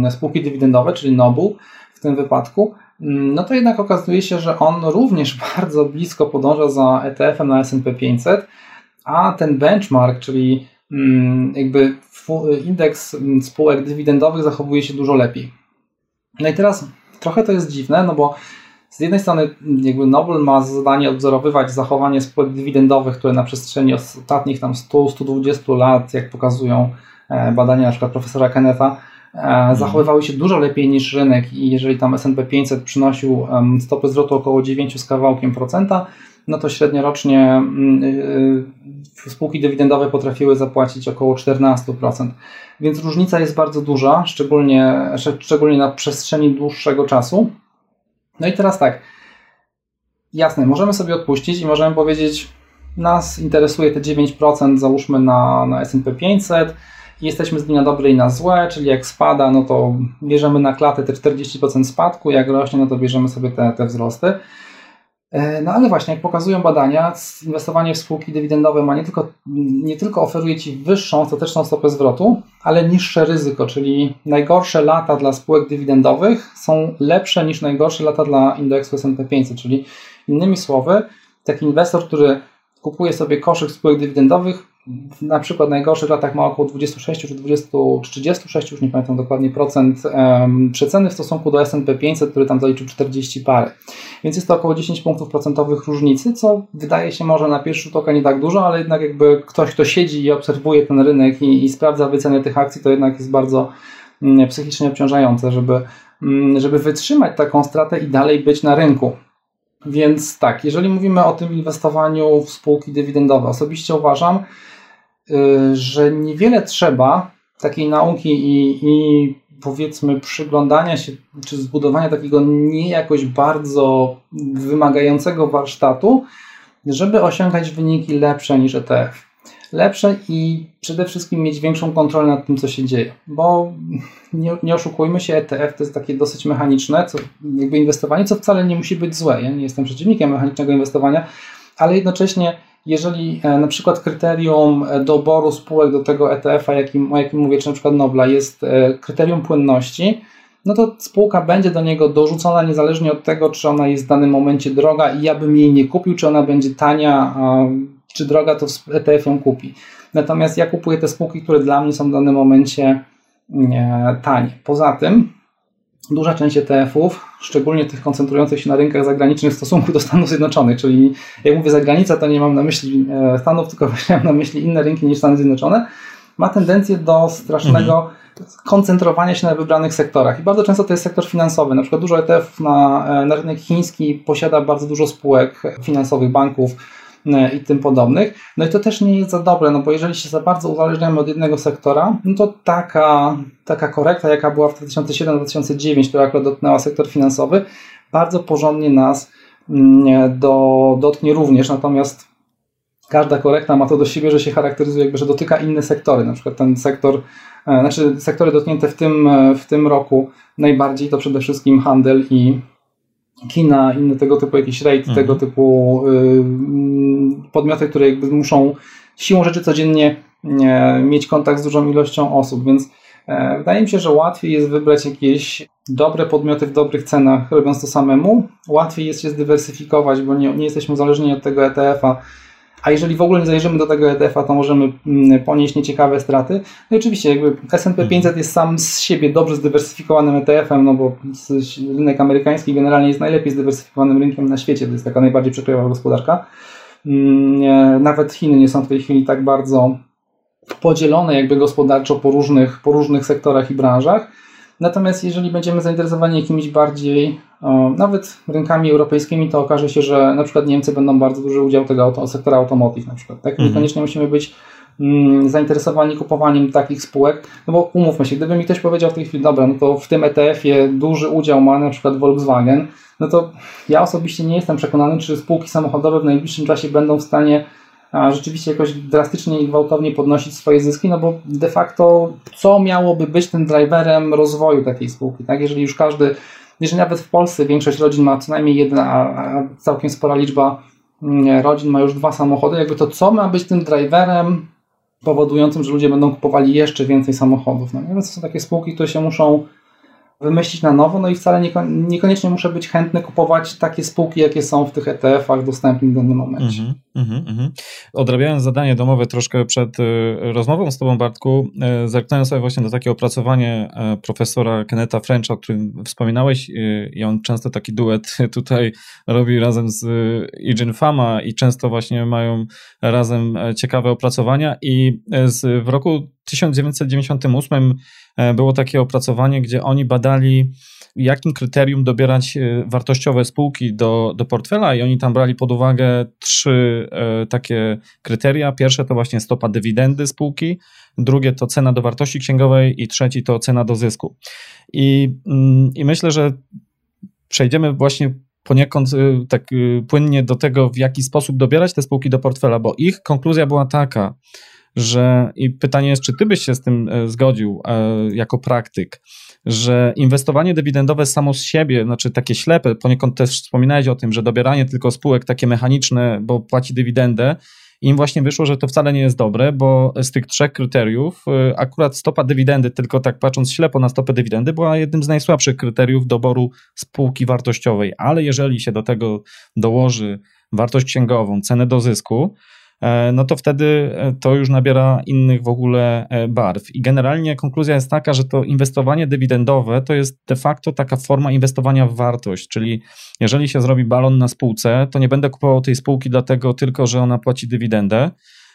Speaker 3: spółki dywidendowe, czyli NOBU w tym wypadku, no to jednak okazuje się, że on również bardzo blisko podąża za ETF-em na S&P 500, a ten benchmark, czyli mm, jakby indeks mm, spółek dywidendowych zachowuje się dużo lepiej. No i teraz trochę to jest dziwne, no bo z jednej strony jakby Nobel ma zadanie odwzorowywać zachowanie spółek dywidendowych, które na przestrzeni ostatnich tam 100-120 lat, jak pokazują e, badania na przykład profesora Kennetha, E, zachowywały się dużo lepiej niż rynek i jeżeli tam S&P 500 przynosił stopy zwrotu około 9 z kawałkiem procenta, no to średniorocznie mm, y, y, spółki dywidendowe potrafiły zapłacić około 14%. Więc różnica jest bardzo duża, szczególnie, szczególnie na przestrzeni dłuższego czasu. No i teraz tak, jasne, możemy sobie odpuścić i możemy powiedzieć, nas interesuje te 9%, załóżmy na, na S&P 500, jesteśmy z dnia dobrej na złe, czyli jak spada, no to bierzemy na klatę te 40% spadku, jak rośnie, no to bierzemy sobie te, te wzrosty. E, no ale właśnie, jak pokazują badania, inwestowanie w spółki dywidendowe ma nie tylko, nie tylko oferuje Ci wyższą ostateczną stopę zwrotu, ale niższe ryzyko, czyli najgorsze lata dla spółek dywidendowych są lepsze niż najgorsze lata dla indeksu S&P 500, czyli innymi słowy, taki inwestor, który kupuje sobie koszyk spółek dywidendowych, na przykład w najgorszych latach ma około 26 czy 20, czy 36, już nie pamiętam dokładnie, procent przeceny w stosunku do S&P 500, który tam zaliczył 40 parę. Więc jest to około 10 punktów procentowych różnicy, co wydaje się może na pierwszy rzut oka nie tak dużo, ale jednak jakby ktoś, kto siedzi i obserwuje ten rynek i, i sprawdza wycenę tych akcji, to jednak jest bardzo mm, psychicznie obciążające, żeby, mm, żeby wytrzymać taką stratę i dalej być na rynku. Więc tak, jeżeli mówimy o tym inwestowaniu w spółki dywidendowe, osobiście uważam, że niewiele trzeba takiej nauki i, i powiedzmy przyglądania się, czy zbudowania takiego nie jakoś bardzo wymagającego warsztatu, żeby osiągać wyniki lepsze niż ETF lepsze i przede wszystkim mieć większą kontrolę nad tym, co się dzieje. Bo nie, nie oszukujmy się, ETF to jest takie dosyć mechaniczne, co, jakby inwestowanie, co wcale nie musi być złe. Ja nie jestem przeciwnikiem mechanicznego inwestowania, ale jednocześnie jeżeli e, na przykład kryterium e, doboru spółek do tego ETF-a, jakim, o jakim mówię, czy na przykład Nobla, jest e, kryterium płynności, no to spółka będzie do niego dorzucona niezależnie od tego, czy ona jest w danym momencie droga i ja bym jej nie kupił, czy ona będzie tania, czy droga, to ETF ją kupi. Natomiast ja kupuję te spółki, które dla mnie są w danym momencie tanie. Poza tym duża część ETF-ów, szczególnie tych koncentrujących się na rynkach zagranicznych w stosunku do Stanów Zjednoczonych, czyli jak mówię zagranica, to nie mam na myśli e, Stanów, tylko mam na myśli inne rynki niż Stany Zjednoczone, ma tendencję do strasznego mhm. koncentrowania się na wybranych sektorach. I bardzo często to jest sektor finansowy. Na przykład dużo ETF na, e, na rynek chiński posiada bardzo dużo spółek finansowych, banków, i tym podobnych. No i to też nie jest za dobre, no bo jeżeli się za bardzo uzależniamy od jednego sektora, no to taka, taka korekta, jaka była w 2007-2009, która akurat dotknęła sektor finansowy, bardzo porządnie nas mm, do, dotknie również, natomiast każda korekta ma to do siebie, że się charakteryzuje jakby, że dotyka inne sektory, na przykład ten sektor, e, znaczy sektory dotknięte w tym, e, w tym roku najbardziej to przede wszystkim handel i kina, inne tego typu jakieś rate, mhm. tego typu y, podmioty, które jakby muszą siłą rzeczy codziennie y, mieć kontakt z dużą ilością osób, więc E, wydaje mi się, że łatwiej jest wybrać jakieś dobre podmioty w dobrych cenach, robiąc to samemu. Łatwiej jest się zdywersyfikować, bo nie, nie jesteśmy uzależnieni od tego ETF-a. A jeżeli w ogóle nie zajrzymy do tego ETF-a, to możemy mm, ponieść nieciekawe straty. No i oczywiście, jakby S&P 500 mhm. jest sam z siebie dobrze zdywersyfikowanym ETF-em, no bo rynek amerykański generalnie jest najlepiej zdywersyfikowanym rynkiem na świecie. To jest taka najbardziej przekrojowa gospodarka. Mm, nawet Chiny nie są w tej chwili tak bardzo podzielone jakby gospodarczo po różnych, po różnych sektorach i branżach. Natomiast jeżeli będziemy zainteresowani jakimiś bardziej, nawet rynkami europejskimi, to okaże się, że na przykład Niemcy będą bardzo duży udział tego auto, sektora automotive na przykład. Tak? Mhm. Niekoniecznie musimy być mm, zainteresowani kupowaniem takich spółek, no bo umówmy się, gdyby mi ktoś powiedział w tej chwili, dobra, no to w tym ETF-ie duży udział ma na przykład Volkswagen, no to ja osobiście nie jestem przekonany, czy spółki samochodowe w najbliższym czasie będą w stanie rzeczywiście jakoś drastycznie i gwałtownie podnosić swoje zyski, no bo de facto co miałoby być tym driverem rozwoju takiej spółki, tak? Jeżeli już każdy, jeżeli nawet w Polsce większość rodzin ma co najmniej jeden, a całkiem spora liczba mm, rodzin ma już dwa samochody, jakby to co ma być tym driverem powodującym, że ludzie będą kupowali jeszcze więcej samochodów. No, więc to są takie spółki, które się muszą wymyślić na nowo, no i wcale niekoniecznie muszę być chętny kupować takie spółki, jakie są w tych ETF-ach dostępnych w danym momencie. Mm -hmm, mm -hmm.
Speaker 4: Odrabiając zadanie domowe troszkę przed y, rozmową z Tobą, Bartku, y, zerknąłem sobie właśnie do takiego opracowanie y, profesora Keneta Frencha, o którym wspominałeś i on często taki duet tutaj robi razem z Ijin Fama i często właśnie mają razem ciekawe opracowania i z, w roku 1998 e, było takie opracowanie, gdzie oni badali, jakim kryterium dobierać e, wartościowe spółki do, do portfela, i oni tam brali pod uwagę trzy e, takie kryteria. Pierwsze to właśnie stopa dywidendy spółki, drugie to cena do wartości księgowej, i trzeci to cena do zysku. I, mm, i myślę, że przejdziemy właśnie poniekąd tak płynnie do tego, w jaki sposób dobierać te spółki do portfela, bo ich konkluzja była taka, że i pytanie jest, czy ty byś się z tym e, zgodził e, jako praktyk, że inwestowanie dywidendowe samo z siebie, znaczy takie ślepe, poniekąd też wspominałeś o tym, że dobieranie tylko spółek takie mechaniczne, bo płaci dywidendę, im właśnie wyszło, że to wcale nie jest dobre, bo z tych trzech kryteriów e, akurat stopa dywidendy, tylko tak patrząc ślepo na stopę dywidendy, była jednym z najsłabszych kryteriów doboru spółki wartościowej, ale jeżeli się do tego dołoży wartość księgową, cenę do zysku, no to wtedy e, to już nabiera innych w ogóle e, barw. I generalnie konkluzja jest taka, że to inwestowanie dywidendowe to jest de facto taka forma inwestowania w wartość, czyli jeżeli się zrobi balon na spółce, to nie będę kupował tej spółki dlatego tylko, że ona płaci dywidendę,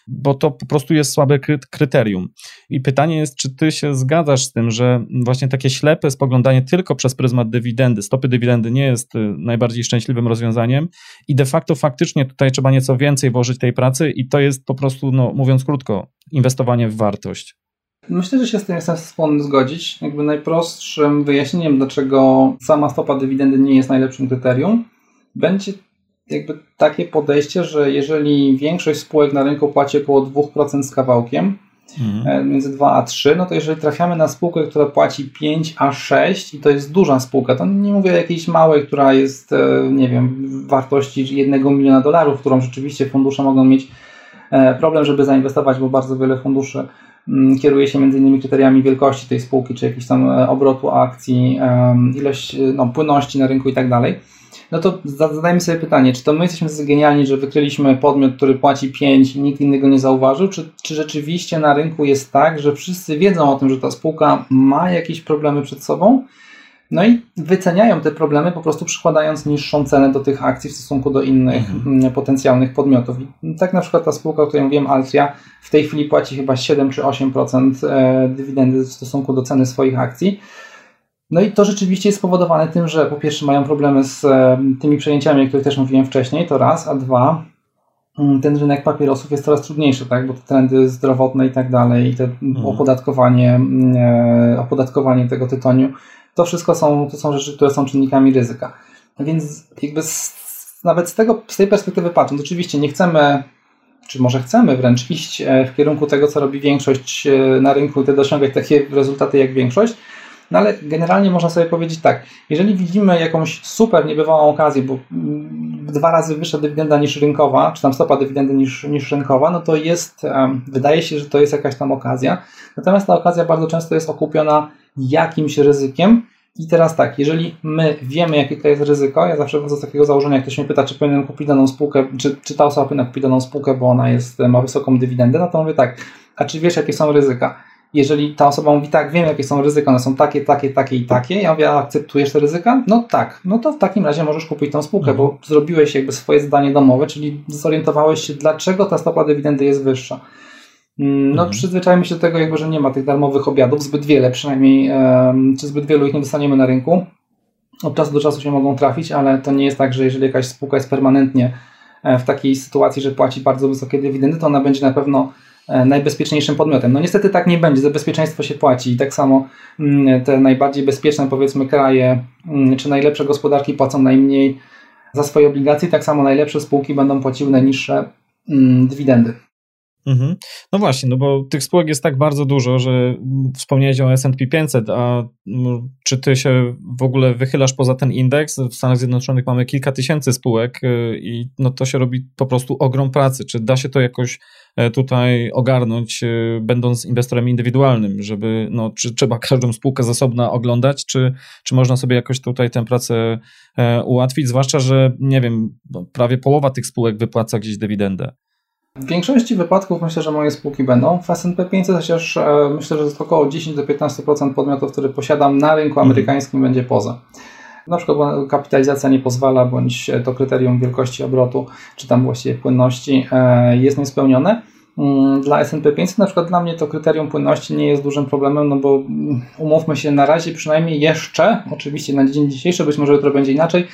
Speaker 4: bo to po prostu jest słabe kryterium. I pytanie jest, czy ty się zgadzasz z tym, że właśnie takie ślepe spoglądanie tylko przez pryzmat dywidendy, stopy dywidendy nie jest y, najbardziej szczęśliwym rozwiązaniem i de facto faktycznie tutaj trzeba nieco więcej włożyć tej pracy i to jest po prostu, no, mówiąc krótko, inwestowanie w wartość.
Speaker 3: Myślę, że się z tym jestem skłonny zgodzić. Jakby najprostszym wyjaśnieniem, dlaczego sama stopa dywidendy nie jest najlepszym kryterium, będzie jakby takie podejście, że jeżeli większość spółek na rynku płaci około 2% z kawałkiem, mhm. między 2 a 3, no to jeżeli trafiamy na spółkę, która płaci 5 a 6 i to jest duża spółka, to nie mówię o jakiejś małej, która jest, e, nie wiem, wartości 1 miliona dolarów, którą rzeczywiście fundusze mogą mieć e, problem, żeby zainwestować, bo bardzo wiele funduszy mm, kieruje się między innymi kryteriami wielkości tej spółki, czy jakiś tam obrotu akcji, ilość no, płynności na rynku i tak dalej no to zadajmy sobie pytanie, czy to my jesteśmy genialni, że wykryliśmy podmiot, który płaci 5 i nikt innego nie zauważył, czy, czy rzeczywiście na rynku jest tak, że wszyscy wiedzą o tym, że ta spółka ma jakieś problemy przed sobą, no i wyceniają te problemy po prostu przykładając niższą cenę do tych akcji w stosunku do innych mhm. Mm, potencjalnych podmiotów. I tak na przykład ta spółka, o której mówiłem, Altria, w tej chwili płaci chyba 7 czy 8% e, dywidendy w stosunku do ceny swoich akcji. No i to rzeczywiście jest spowodowane tym, że po pierwsze mają problemy z e, tymi przejęciami, o których też mówiłem wcześniej, to raz, a dwa, mm, ten rynek papierosów jest coraz trudniejszy, tak? bo te trendy zdrowotne i tak dalej, i te mhm. opodatkowanie, mm, e, opodatkowanie tego tytoniu, to wszystko są, to są rzeczy, które są czynnikami ryzyka. Więc jakby z, nawet z, tego, z tej perspektywy patrząc, oczywiście nie chcemy, czy może chcemy wręcz iść e, w kierunku tego, co robi większość na rynku i te osiągać takie rezultaty jak większość, no ale generalnie można sobie powiedzieć tak, jeżeli widzimy jakąś super niebywałą okazję, bo dwa razy wyższa dywidenda niż rynkowa, czy tam stopa dywidendy niż, niż rynkowa, no to jest, wydaje się, że to jest jakaś tam okazja. Natomiast ta okazja bardzo często jest okupiona jakimś ryzykiem. I teraz tak, jeżeli my wiemy, jakie to jest ryzyko, ja zawsze wchodzę z takiego założenia, jak ktoś mnie pyta, czy powinienem kupić daną spółkę, czy, czy ta osoba powinna kupić daną spółkę, bo ona jest, ma wysoką dywidendę, no to mówię tak, a czy wiesz, jakie są ryzyka? Jeżeli ta osoba mówi tak, wiem jakie są ryzyka, one są takie, takie, takie i takie, ja mówię, a akceptujesz te ryzyka? No tak, no to w takim razie możesz kupić tą spółkę, mhm. bo zrobiłeś jakby swoje zadanie domowe, czyli zorientowałeś się, dlaczego ta stopa dywidendy jest wyższa. Mm, no, mhm. przyzwyczajmy się do tego, jakby, że nie ma tych darmowych obiadów, zbyt wiele przynajmniej, czy zbyt wielu ich nie dostaniemy na rynku. Od czasu do czasu się mogą trafić, ale to nie jest tak, że jeżeli jakaś spółka jest permanentnie e, w takiej sytuacji, że płaci bardzo wysokie dywidendy, to ona będzie na pewno najbezpieczniejszym podmiotem. No niestety tak nie będzie, za bezpieczeństwo się płaci i tak samo mm, te najbardziej bezpieczne powiedzmy kraje mm, czy najlepsze gospodarki płacą najmniej za swoje obligacje, tak samo najlepsze spółki będą płaciły najniższe mm, dywidendy.
Speaker 4: Mhm. No właśnie, no bo tych spółek jest tak bardzo dużo, że wspomniałeś o S&P 500, a czy ty się w ogóle wychylasz poza ten indeks? W Stanach Zjednoczonych mamy kilka tysięcy spółek y, i no to się robi po prostu ogrom pracy. Czy da się to jakoś e, tutaj ogarnąć, y, będąc inwestorem indywidualnym, żeby, no, czy trzeba każdą spółkę z osobna oglądać, czy, czy można sobie jakoś tutaj tę pracę e, ułatwić, zwłaszcza, że nie wiem, no, prawie połowa tych spółek wypłaca gdzieś dywidendę.
Speaker 3: W większości wypadków myślę, że moje spółki będą. W S&P 500 chociaż e, myślę, że około 10-15% podmiotów, które posiadam na rynku mhm. amerykańskim będzie poza. Na przykład kapitalizacja nie pozwala, bądź to kryterium wielkości obrotu, czy tam właściwie płynności e, jest niespełnione. Mm, dla S&P 500 na przykład dla mnie to kryterium płynności nie jest dużym problemem, no bo mm, umówmy się na razie przynajmniej jeszcze, oczywiście na dzień dzisiejszy, być może jutro będzie inaczej,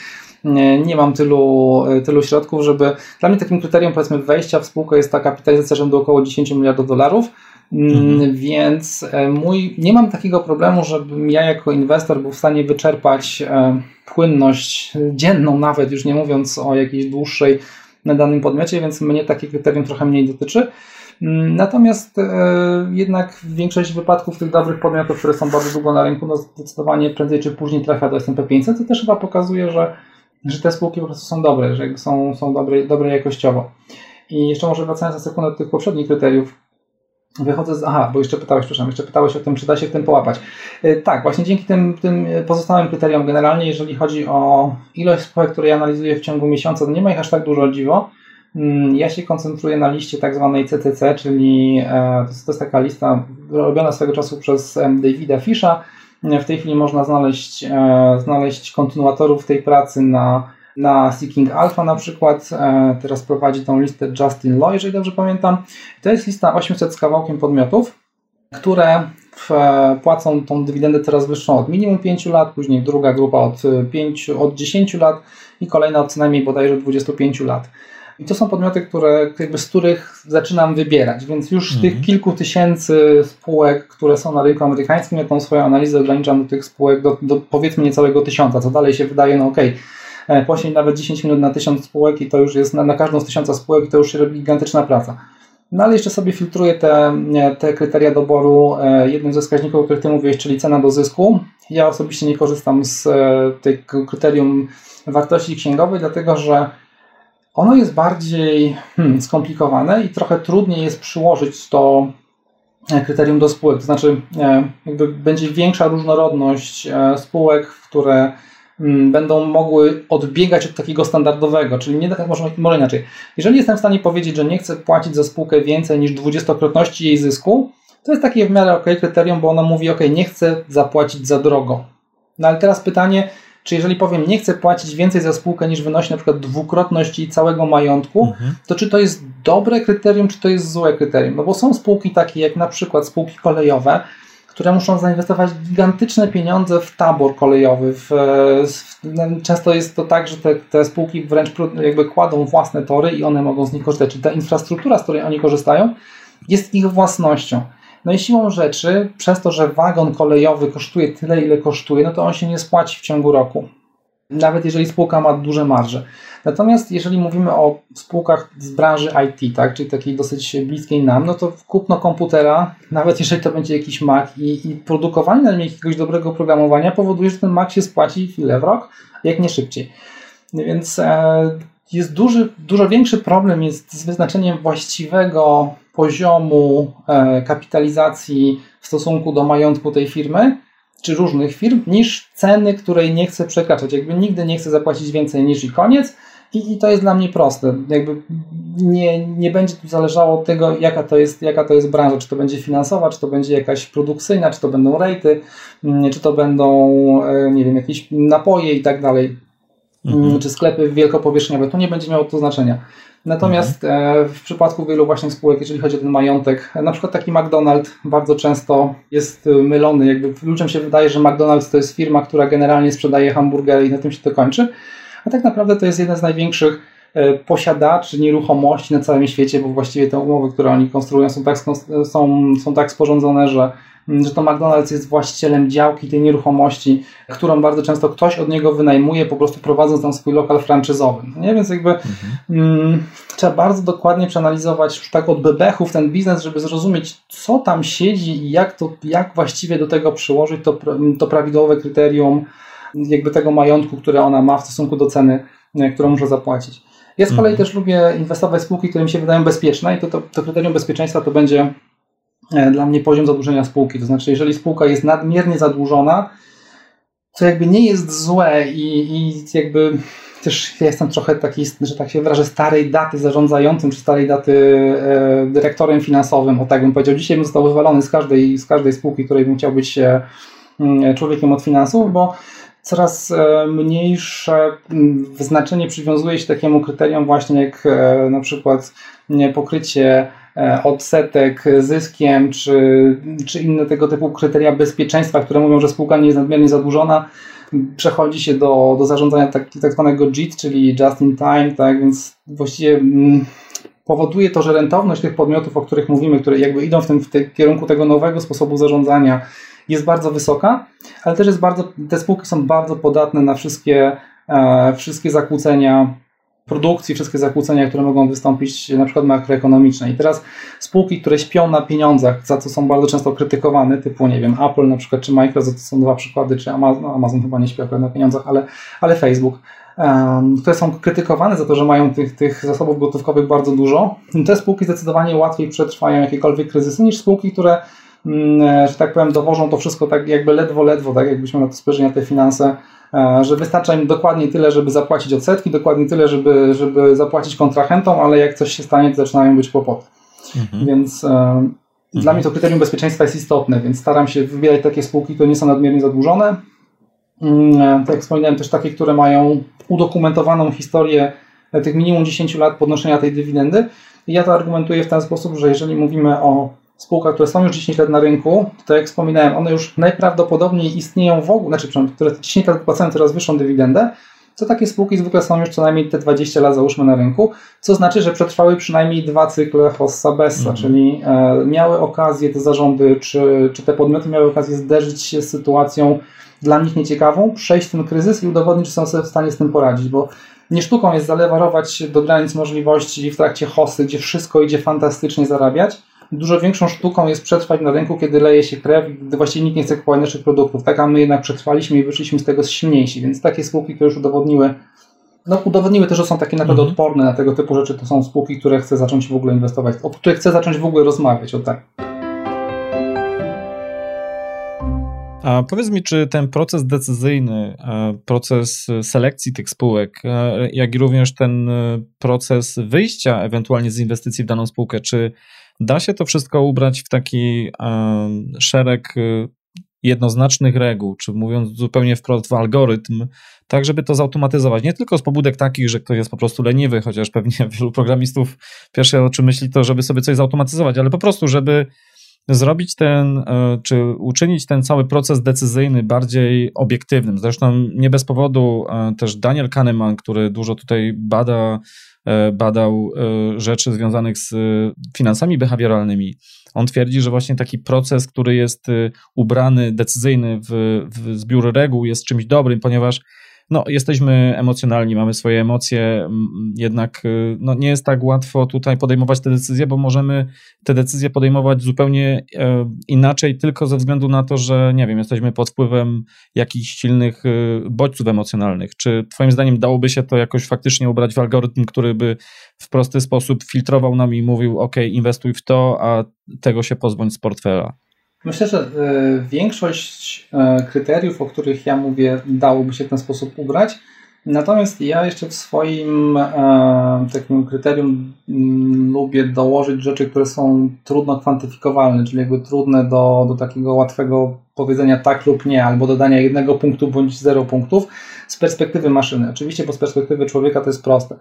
Speaker 3: nie mam tylu, tylu środków, żeby. Dla mnie takim kryterium powiedzmy wejścia w spółkę jest ta kapitalizacja rzędu około 10 miliardów dolarów. Mm, mhm. Więc e, mój, nie mam takiego problemu, żebym ja jako inwestor był w stanie wyczerpać e, płynność dzienną, nawet już nie mówiąc o jakiejś dłuższej na danym podmiocie, więc mnie takie kryterium trochę mniej dotyczy. Mm, natomiast e, jednak w większości wypadków tych dobrych podmiotów, które są bardzo długo na rynku, no zdecydowanie prędzej czy później trafia do S&P 500, to też chyba pokazuje, że że te spółki po prostu są dobre, że są, są dobre, dobre jakościowo. I jeszcze może wracając na sekundę do tych poprzednich kryteriów, wychodzę z. Aha, bo jeszcze pytałeś, przepraszam, jeszcze pytałeś o tym, czy da się w tym połapać. E, tak, właśnie dzięki tym, tym pozostałym kryteriom, generalnie, jeżeli chodzi o ilość spółek, które ja analizuję w ciągu miesiąca, to nie ma ich aż tak dużo dziwo. Mm, ja się koncentruję na liście tak zwanej CCC, czyli e, to jest, to jest taka lista robiona swego czasu przez Davida Fisha w tej chwili można znaleźć, e, znaleźć kontynuatorów tej pracy na, na Seeking Alpha na przykład. E, teraz prowadzi tą listę Justin Law, jeżeli dobrze pamiętam. To jest lista 800 z kawałkiem podmiotów, które w, płacą tą dywidendę teraz wyższą od minimum 5 lat, później druga grupa od, 5, od 10 lat i kolejna od co najmniej bodajże 25 lat. I to są podmioty, które, jakby z których zaczynam wybierać, więc już mhm. tych kilku tysięcy spółek, które są na rynku amerykańskim, ja tą swoją analizę ograniczam do tych spółek do, do powiedzmy niecałego tysiąca, co dalej się wydaje, no okej, okay, poświęć nawet 10 minut na tysiąc spółek i to już jest na, na każdą z tysiąca spółek i to już robi gigantyczna praca. No ale jeszcze sobie filtruję te, te kryteria doboru. E, jednym ze wskaźników, o których Ty mówiłeś, czyli cena do zysku. Ja osobiście nie korzystam z e, tego kryterium wartości księgowej, dlatego że ono jest bardziej hmm, skomplikowane i trochę trudniej jest przyłożyć to e, kryterium do spółek. To znaczy, e, jakby będzie większa różnorodność e, spółek, które hmm, będą mogły odbiegać od takiego standardowego, czyli nie, może, może inaczej. Jeżeli jestem w stanie powiedzieć, że nie chcę płacić za spółkę więcej niż dwudziestokrotności jej zysku, to jest takie w miarę ok kryterium, bo ono mówi, ok, nie chcę zapłacić za drogo. No ale teraz pytanie, czy jeżeli powiem, nie chcę płacić więcej za spółkę niż wynosi na przykład dwukrotność całego majątku, mhm. to czy to jest dobre kryterium, czy to jest złe kryterium? No bo są spółki takie jak na przykład spółki kolejowe, które muszą zainwestować gigantyczne pieniądze w tabor kolejowy. W, w, często jest to tak, że te, te, spółki wręcz jakby kładą własne tory i one mogą z nich korzystać. Czyli ta infrastruktura, z której oni korzystają, jest ich własnością. No i siłą rzeczy, przez to, że wagon kolejowy kosztuje tyle, ile kosztuje, no to on się nie spłaci w ciągu roku. Nawet jeżeli spółka ma duże marże. Natomiast jeżeli mówimy o spółkach z branży IT, tak, czyli takiej dosyć bliskiej nam, no to kupno komputera, nawet jeżeli to będzie jakiś Mac i, i produkowanie na nim jakiegoś dobrego programowania powoduje, że ten Mac się spłaci chwilę w rok, jak nie szybciej. Więc e, jest duży, dużo większy problem jest z wyznaczeniem właściwego poziomu e, kapitalizacji w stosunku do majątku tej firmy, czy różnych firm, niż ceny, której nie chcę przekraczać. Jakby nigdy nie chcę zapłacić więcej niż i koniec. I, I, to jest dla mnie proste. Jakby nie, nie będzie tu zależało od tego, jaka to, jest, jaka to jest branża, czy to będzie finansowa, czy to będzie jakaś produkcyjna, czy to będą rejty, mm, czy to będą, e, nie wiem, jakieś napoje i tak dalej, mhm. Mm, czy sklepy wielkopowierzchniowe. To nie będzie miało to znaczenia. Natomiast mhm. w przypadku wielu właśnie spółek, jeżeli chodzi o ten majątek, na przykład taki McDonald's bardzo często jest mylony. Jakby ludziom się wydaje, że McDonald's to jest firma, która generalnie sprzedaje hamburgery i na tym się to kończy. A tak naprawdę to jest jeden z największych e, posiadaczy nieruchomości na całym świecie, bo właściwie te umowy, które oni konstruują są tak, są, są tak sporządzone, że Mm, że to McDonald's jest właścicielem działki tej nieruchomości, którą bardzo często ktoś od niego wynajmuje, po prostu prowadząc tam swój lokal franczyzowy. Nie? Więc jakby mhm. mm, trzeba bardzo dokładnie przeanalizować tak od bebechów ten biznes, żeby zrozumieć, co tam siedzi i jak, to, jak właściwie do tego przyłożyć to, to prawidłowe kryterium jakby tego majątku, które ona ma w stosunku do ceny, którą muszę zapłacić. Ja z kolei mhm. też lubię inwestować w spółki, które mi się wydają bezpieczne i to, to, to kryterium bezpieczeństwa to będzie E, dla mnie poziom zadłużenia spółki. To znaczy, jeżeli spółka jest nadmiernie zadłużona, to jakby nie jest złe i, i jakby też ja jestem trochę taki, że tak się wyrażę, starej daty zarządzającym, czy starej daty e, dyrektorem finansowym, o tak bym powiedział. Dzisiaj bym został wywalony z każdej, z każdej spółki, której bym chciał być e, mm, człowiekiem od finansów, bo coraz e, mniejsze znaczenie przywiązuje się takiemu kryterium właśnie jak e, na przykład pokrycie E, odsetek zyskiem, czy, czy inne tego typu kryteria bezpieczeństwa, które mówią, że spółka nie jest nadmiernie zadłużona, przechodzi się do, do zarządzania tak, tak zwanego JIT, czyli Just in Time, tak, więc właściwie powoduje to, że rentowność tych podmiotów, o których mówimy, które jakby idą w tym, w tym kierunku tego nowego sposobu zarządzania, jest bardzo wysoka, ale też jest bardzo, te spółki są bardzo podatne na wszystkie, e, wszystkie zakłócenia produkcji, wszystkie zakłócenia, które mogą wystąpić na przykład makroekonomiczne. I teraz spółki, które śpią na pieniądzach, za co są bardzo często krytykowane, typu, nie wiem, Apple na przykład, czy Microsoft, to są dwa przykłady, czy Amazon, no Amazon chyba nie śpi na pieniądzach, ale, ale Facebook, um, które są krytykowane za to, że mają tych, tych zasobów gotówkowych bardzo dużo. Te spółki zdecydowanie łatwiej przetrwają jakiekolwiek kryzysy niż spółki, które że tak powiem, dowożą to wszystko tak jakby ledwo, ledwo, tak jakbyśmy na to spojrzeli na te finanse E, że wystarcza im dokładnie tyle, żeby zapłacić odsetki, dokładnie tyle, żeby, żeby zapłacić kontrahentom, ale jak coś się stanie, to zaczynają być kłopoty. Mhm. Więc e, mhm. dla mnie to kryterium bezpieczeństwa jest istotne, więc staram się wybierać takie spółki, które nie są nadmiernie zadłużone. Mm, e, tak jak wspominałem, też takie, które mają udokumentowaną historię tych minimum 10 lat podnoszenia tej dywidendy. I ja to argumentuję w ten sposób, że jeżeli mówimy o spółkach, które są już 10 lat na rynku, to jak wspominałem, one już najprawdopodobniej istnieją w ogóle, znaczy, które 10 lat płacą coraz wyższą dywidendę, to takie spółki zwykle są już co najmniej te 20 lat załóżmy na rynku, co znaczy, że przetrwały przynajmniej dwa cykle Hossa Bessa, mhm. czyli e, miały okazję te zarządy, czy, czy te podmioty miały okazję zderzyć się z sytuacją dla nich nieciekawą, przejść ten kryzys i udowodnić, czy są sobie w stanie z tym poradzić, bo nie sztuką jest zalewarować do granic możliwości w trakcie Hossy, gdzie wszystko idzie fantastycznie zarabiać, dużo większą sztuką jest przetrwać na rynku, kiedy leje się krew, gdy właściwie nikt nie chce kupować naszych produktów. Tak, a my jednak przetrwaliśmy i wyszliśmy z tego silniejsi, więc takie spółki, które już udowodniły, no udowodniły też, że są takie naprawdę mhm. odporne na tego typu rzeczy, to są spółki, które chce zacząć w ogóle inwestować, o których chce zacząć w ogóle rozmawiać, o tak.
Speaker 4: A powiedz mi, czy ten proces decyzyjny, e, proces selekcji tych spółek, e, jak i również ten e, proces wyjścia ewentualnie z inwestycji w daną spółkę, czy Da się to wszystko ubrać w taki szereg y, jednoznacznych reguł, czy mówiąc zupełnie wprost w algorytm, tak żeby to zautomatyzować. Nie tylko z pobudek takich, że ktoś jest po prostu leniwy, chociaż pewnie wielu programistów pierwsze o czym myśli to, żeby sobie coś zautomatyzować, ale po prostu, żeby zrobić ten, e, czy uczynić ten cały proces decyzyjny bardziej obiektywnym. Zresztą nie bez powodu e, też Daniel Kahneman, który dużo tutaj bada badał e, rzeczy związanych z finansami behawioralnymi. On twierdzi, że właśnie taki proces, który jest e, ubrany, decyzyjny w, w zbiór reguł jest czymś dobrym, ponieważ no, jesteśmy emocjonalni, mamy swoje emocje, jednak y, no, nie jest tak łatwo tutaj podejmować te decyzje, bo możemy te decyzje podejmować zupełnie e, inaczej, tylko ze względu na to, że nie wiem, jesteśmy pod wpływem jakichś silnych y, bodźców emocjonalnych. Czy Twoim zdaniem dałoby się to jakoś faktycznie ubrać w algorytm, który by w prosty sposób filtrował nam i mówił: OK, inwestuj w to, a tego się pozbądź z portfela?
Speaker 3: Myślę, że e, większość e, kryteriów, o których ja mówię, dałoby się w ten sposób ubrać. Natomiast ja jeszcze w swoim e, takim kryterium mm, lubię dołożyć rzeczy, które są trudno kwantyfikowalne, czyli jakby trudne do, do takiego łatwego powiedzenia tak lub nie, albo dodania jednego punktu bądź zero punktów z perspektywy maszyny. Oczywiście, bo z perspektywy człowieka to jest proste.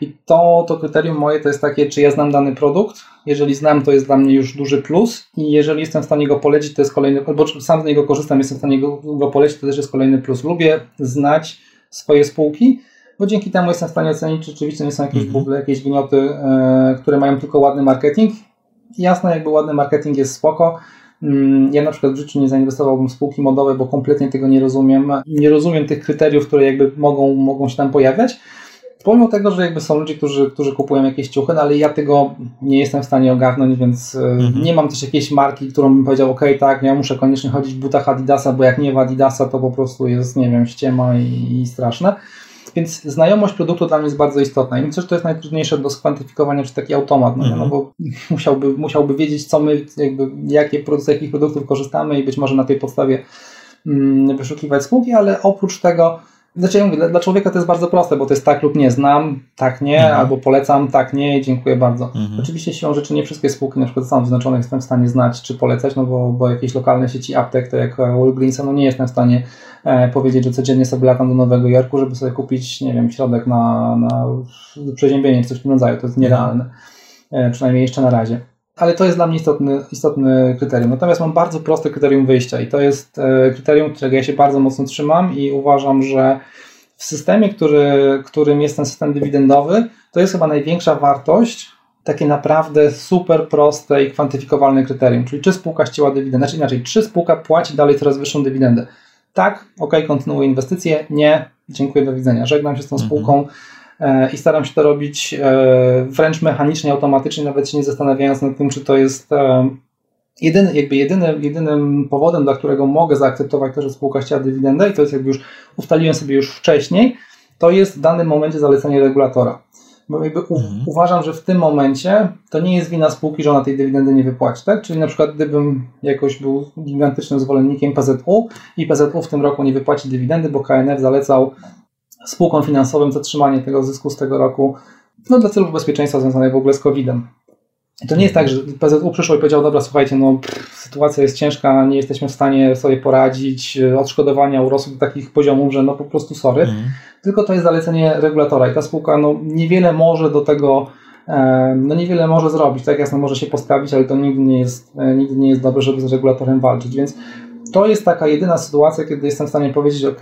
Speaker 3: I to, to kryterium moje to jest takie, czy ja znam dany produkt. Jeżeli znam, to jest dla mnie już duży plus i jeżeli jestem w stanie go polecić, to jest kolejny, albo sam z niego korzystam, jestem w stanie go, go polecić, to też jest kolejny plus. Lubię znać swoje spółki, bo dzięki temu jestem w stanie ocenić, czy rzeczywiście nie są jakieś mhm. buble, jakieś gnioty, e, które mają tylko ładny marketing. Jasne, jakby ładny marketing jest spoko, ja na przykład w życiu nie zainwestowałbym w spółki modowe, bo kompletnie tego nie rozumiem. Nie rozumiem tych kryteriów, które jakby mogą, mogą się tam pojawiać. Pomimo tego, że jakby są ludzie, którzy, którzy kupują jakieś ciuchy, no ale ja tego nie jestem w stanie ogarnąć, więc e, mhm. nie mam też jakiejś marki, którą bym powiedział, ok, tak, ja muszę koniecznie chodzić w butach Adidasa, bo jak nie w Adidasa, to po prostu jest, nie wiem, ściema i, i straszne. Więc znajomość produktu dla mnie jest bardzo istotna i myślę, że to jest najtrudniejsze do skwantyfikowania przez taki automat, no, mm -hmm. no bo musiałby, musiałby wiedzieć, co my, jakby, jakie, z jakich produktów korzystamy i być może na tej podstawie mm, wyszukiwać spółki, ale oprócz tego znaczy ja mówię, dla, dla, człowieka to jest bardzo proste, bo to jest tak lub nie znam, tak nie, mhm. albo polecam, tak nie, dziękuję bardzo. Mhm. Oczywiście siłą rzeczy nie wszystkie spółki na przykład są wyznaczone jestem w stanie znać czy polecać, no bo, bo jakieś lokalne sieci aptek, to jak Walgreensa, no nie jestem w stanie e, powiedzieć, że codziennie sobie latam do Nowego Jorku, żeby sobie kupić, nie wiem, środek na, na przeziębienie czy coś w tym rodzaju, to jest nierealne, e, przynajmniej jeszcze na razie ale to jest dla mnie istotny, istotny kryterium. Natomiast mam bardzo proste kryterium wyjścia i to jest e, kryterium, którego ja się bardzo mocno trzymam i uważam, że w systemie, który, którym jest ten system dywidendowy, to jest chyba największa wartość, takie naprawdę super proste i kwantyfikowalne kryterium, czyli czy spółka ścięła dywidendę, znaczy inaczej, czy spółka płaci dalej coraz wyższą dywidendę. Tak, ok, kontynuuję inwestycje, nie, dziękuję, do widzenia, żegnam się z tą mhm. spółką, i staram się to robić e, wręcz mechanicznie, automatycznie, nawet się nie zastanawiając nad tym, czy to jest e, jedyny, jakby jedyny, jedynym powodem, dla którego mogę zaakceptować to, że spółka chciała dywidendę i to jest jakby już ustaliłem sobie już wcześniej, to jest w danym momencie zalecenie regulatora. Bo jakby u, mhm. uważam, że w tym momencie to nie jest wina spółki, że ona tej dywidendy nie wypłaci, tak? Czyli na przykład gdybym jakoś był gigantycznym zwolennikiem PZU i PZU w tym roku nie wypłaci dywidendy, bo KNF zalecał spółkom finansowym zatrzymanie tego zysku z tego roku no, dla celów bezpieczeństwa związanych w ogóle z COVID-em. I to nie jest tak, że PZU przyszło i powiedział, dobra, słuchajcie, no pff, sytuacja jest ciężka, nie jesteśmy w stanie sobie poradzić, odszkodowania urosły do takich poziomów, że no po prostu sorry, mm. tylko to jest zalecenie regulatora i ta spółka no niewiele może do tego, e, no niewiele może zrobić, tak jasno może się postawić, ale to nigdy nie jest, e, nigdy nie jest dobre, żeby z regulatorem walczyć, więc to jest taka jedyna sytuacja, kiedy jestem w stanie powiedzieć, ok,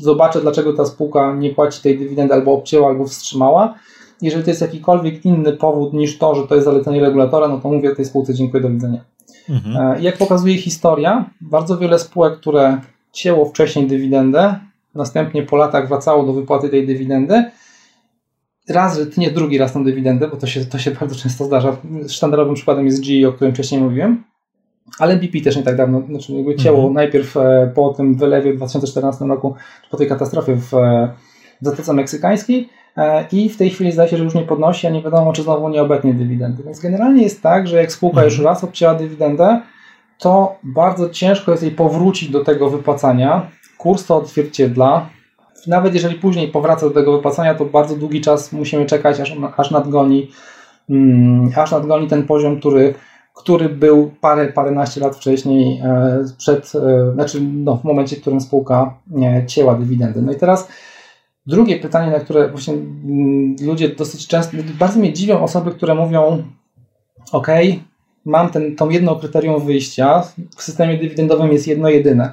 Speaker 3: zobaczę, dlaczego ta spółka nie płaci tej dywidendy albo obcięła, albo wstrzymała. Jeżeli to jest jakikolwiek inny powód niż to, że to jest zalecenie regulatora, no to mówię tej spółce dziękuję, do widzenia. Mhm. E, jak pokazuje historia, bardzo wiele spółek, które cięło wcześniej dywidendę, następnie po latach wracało do wypłaty tej dywidendy, raz, że nie drugi raz tą dywidendę, bo to się, to się bardzo często zdarza. Sztandarowym przykładem jest GE, o którym wcześniej mówiłem. Ale BP też nie tak dawno, znaczy jakby cięło mhm. najpierw e, po tym wylewie w 2014 roku, po tej katastrofie w, e, w Zatoce Meksykańskiej e, i w tej chwili zdaje się, że już nie podnosi, a nie wiadomo, czy znowu nie obetnie dywidendy. Więc generalnie jest tak, że jak spółka już mhm. raz obcięła dywidendę, to bardzo ciężko jest jej powrócić do tego wypłacania. Kurs to odzwierciedla. Nawet jeżeli później powraca do tego wypłacania, to bardzo długi czas musimy czekać, aż, aż nadgoni mm, aż nadgoni ten poziom, który który był parę, paręnaście lat wcześniej, e, przed, e, znaczy no, w momencie, w którym spółka cięła dywidendy. No i teraz drugie pytanie, na które właśnie mm, ludzie dosyć często, bardzo mnie dziwią osoby, które mówią, ok, mam ten, tą jedno kryterium wyjścia, w systemie dywidendowym jest jedno jedyne,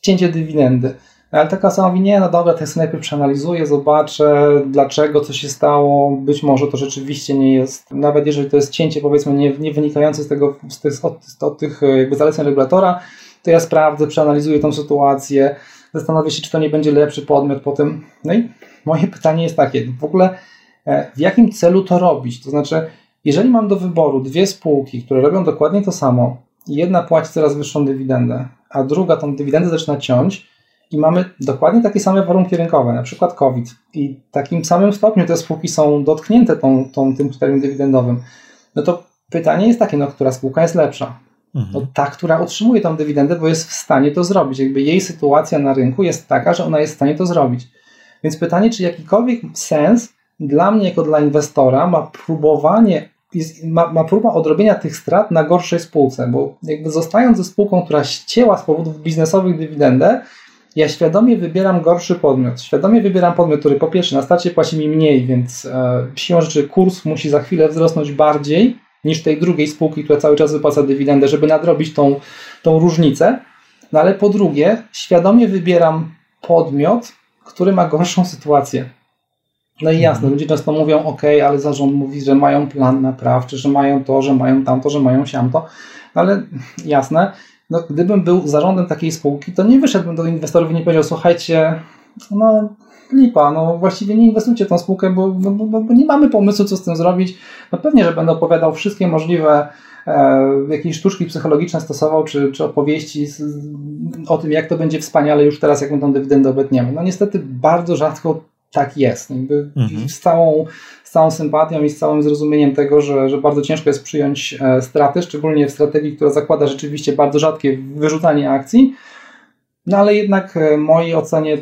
Speaker 3: cięcie dywidendy. Ale taka osoba mówi, nie, no dobra, to ja najpierw przeanalizuję, zobaczę dlaczego, co się stało, być może to rzeczywiście nie jest, nawet jeżeli to jest cięcie powiedzmy nie, nie wynikające z tego, z tych, od, od tych jakby zaleceń regulatora, to ja sprawdzę, przeanalizuję tą sytuację, zastanowię się, czy to nie będzie lepszy podmiot po tym. No i moje pytanie jest takie, w ogóle e, w jakim celu to robić? To znaczy, jeżeli mam do wyboru dwie spółki, które robią dokładnie to samo, jedna płaci coraz wyższą dywidendę, a druga tą dywidendę zaczyna ciąć i mamy dokładnie takie same warunki rynkowe, na przykład COVID i w takim samym stopniu te spółki są dotknięte tą, tą, tym kryterium dywidendowym, no to pytanie jest takie, no która spółka jest lepsza? Mhm. No ta, która otrzymuje tą dywidendę, bo jest w stanie to zrobić. Jakby jej sytuacja na rynku jest taka, że ona jest w stanie to zrobić. Więc pytanie, czy jakikolwiek sens dla mnie jako dla inwestora ma próbowanie jest, ma, ma próba odrobienia tych strat na gorszej spółce, bo jakby zostając ze spółką, która ścięła z powodów biznesowych dywidendę, ja świadomie wybieram gorszy podmiot. Świadomie wybieram podmiot, który po pierwsze na starcie płaci mi mniej, więc e, siłą rzeczy kurs musi za chwilę wzrosnąć bardziej niż tej drugiej spółki, która cały czas wypłaca dywidendę, żeby nadrobić tą, tą różnicę. No ale po drugie, świadomie wybieram podmiot, który ma gorszą sytuację. No i jasne, mhm. ludzie często mówią, ok, ale zarząd mówi, że mają plan naprawczy, że mają to, że mają tamto, że mają siamto, no ale jasne, no, gdybym był zarządem takiej spółki, to nie wyszedłbym do inwestorów i nie powiedział, słuchajcie, no lipa, no właściwie nie inwestujcie w tą spółkę, bo, bo, bo, bo, nie mamy pomysłu, co z tym zrobić. No pewnie, że będę opowiadał wszystkie możliwe e, jakieś sztuczki psychologiczne stosował, czy, czy opowieści z, o tym, jak to będzie wspaniale już teraz, jak my tą dywidendę obetniemy. No niestety bardzo rzadko tak jest. Jakby mhm. z, całą, całą sympatią i z całym zrozumieniem tego, że, że bardzo ciężko jest przyjąć e, straty, szczególnie w strategii, która zakłada rzeczywiście bardzo rzadkie wyrzucanie akcji. No ale jednak e, w mojej ocenie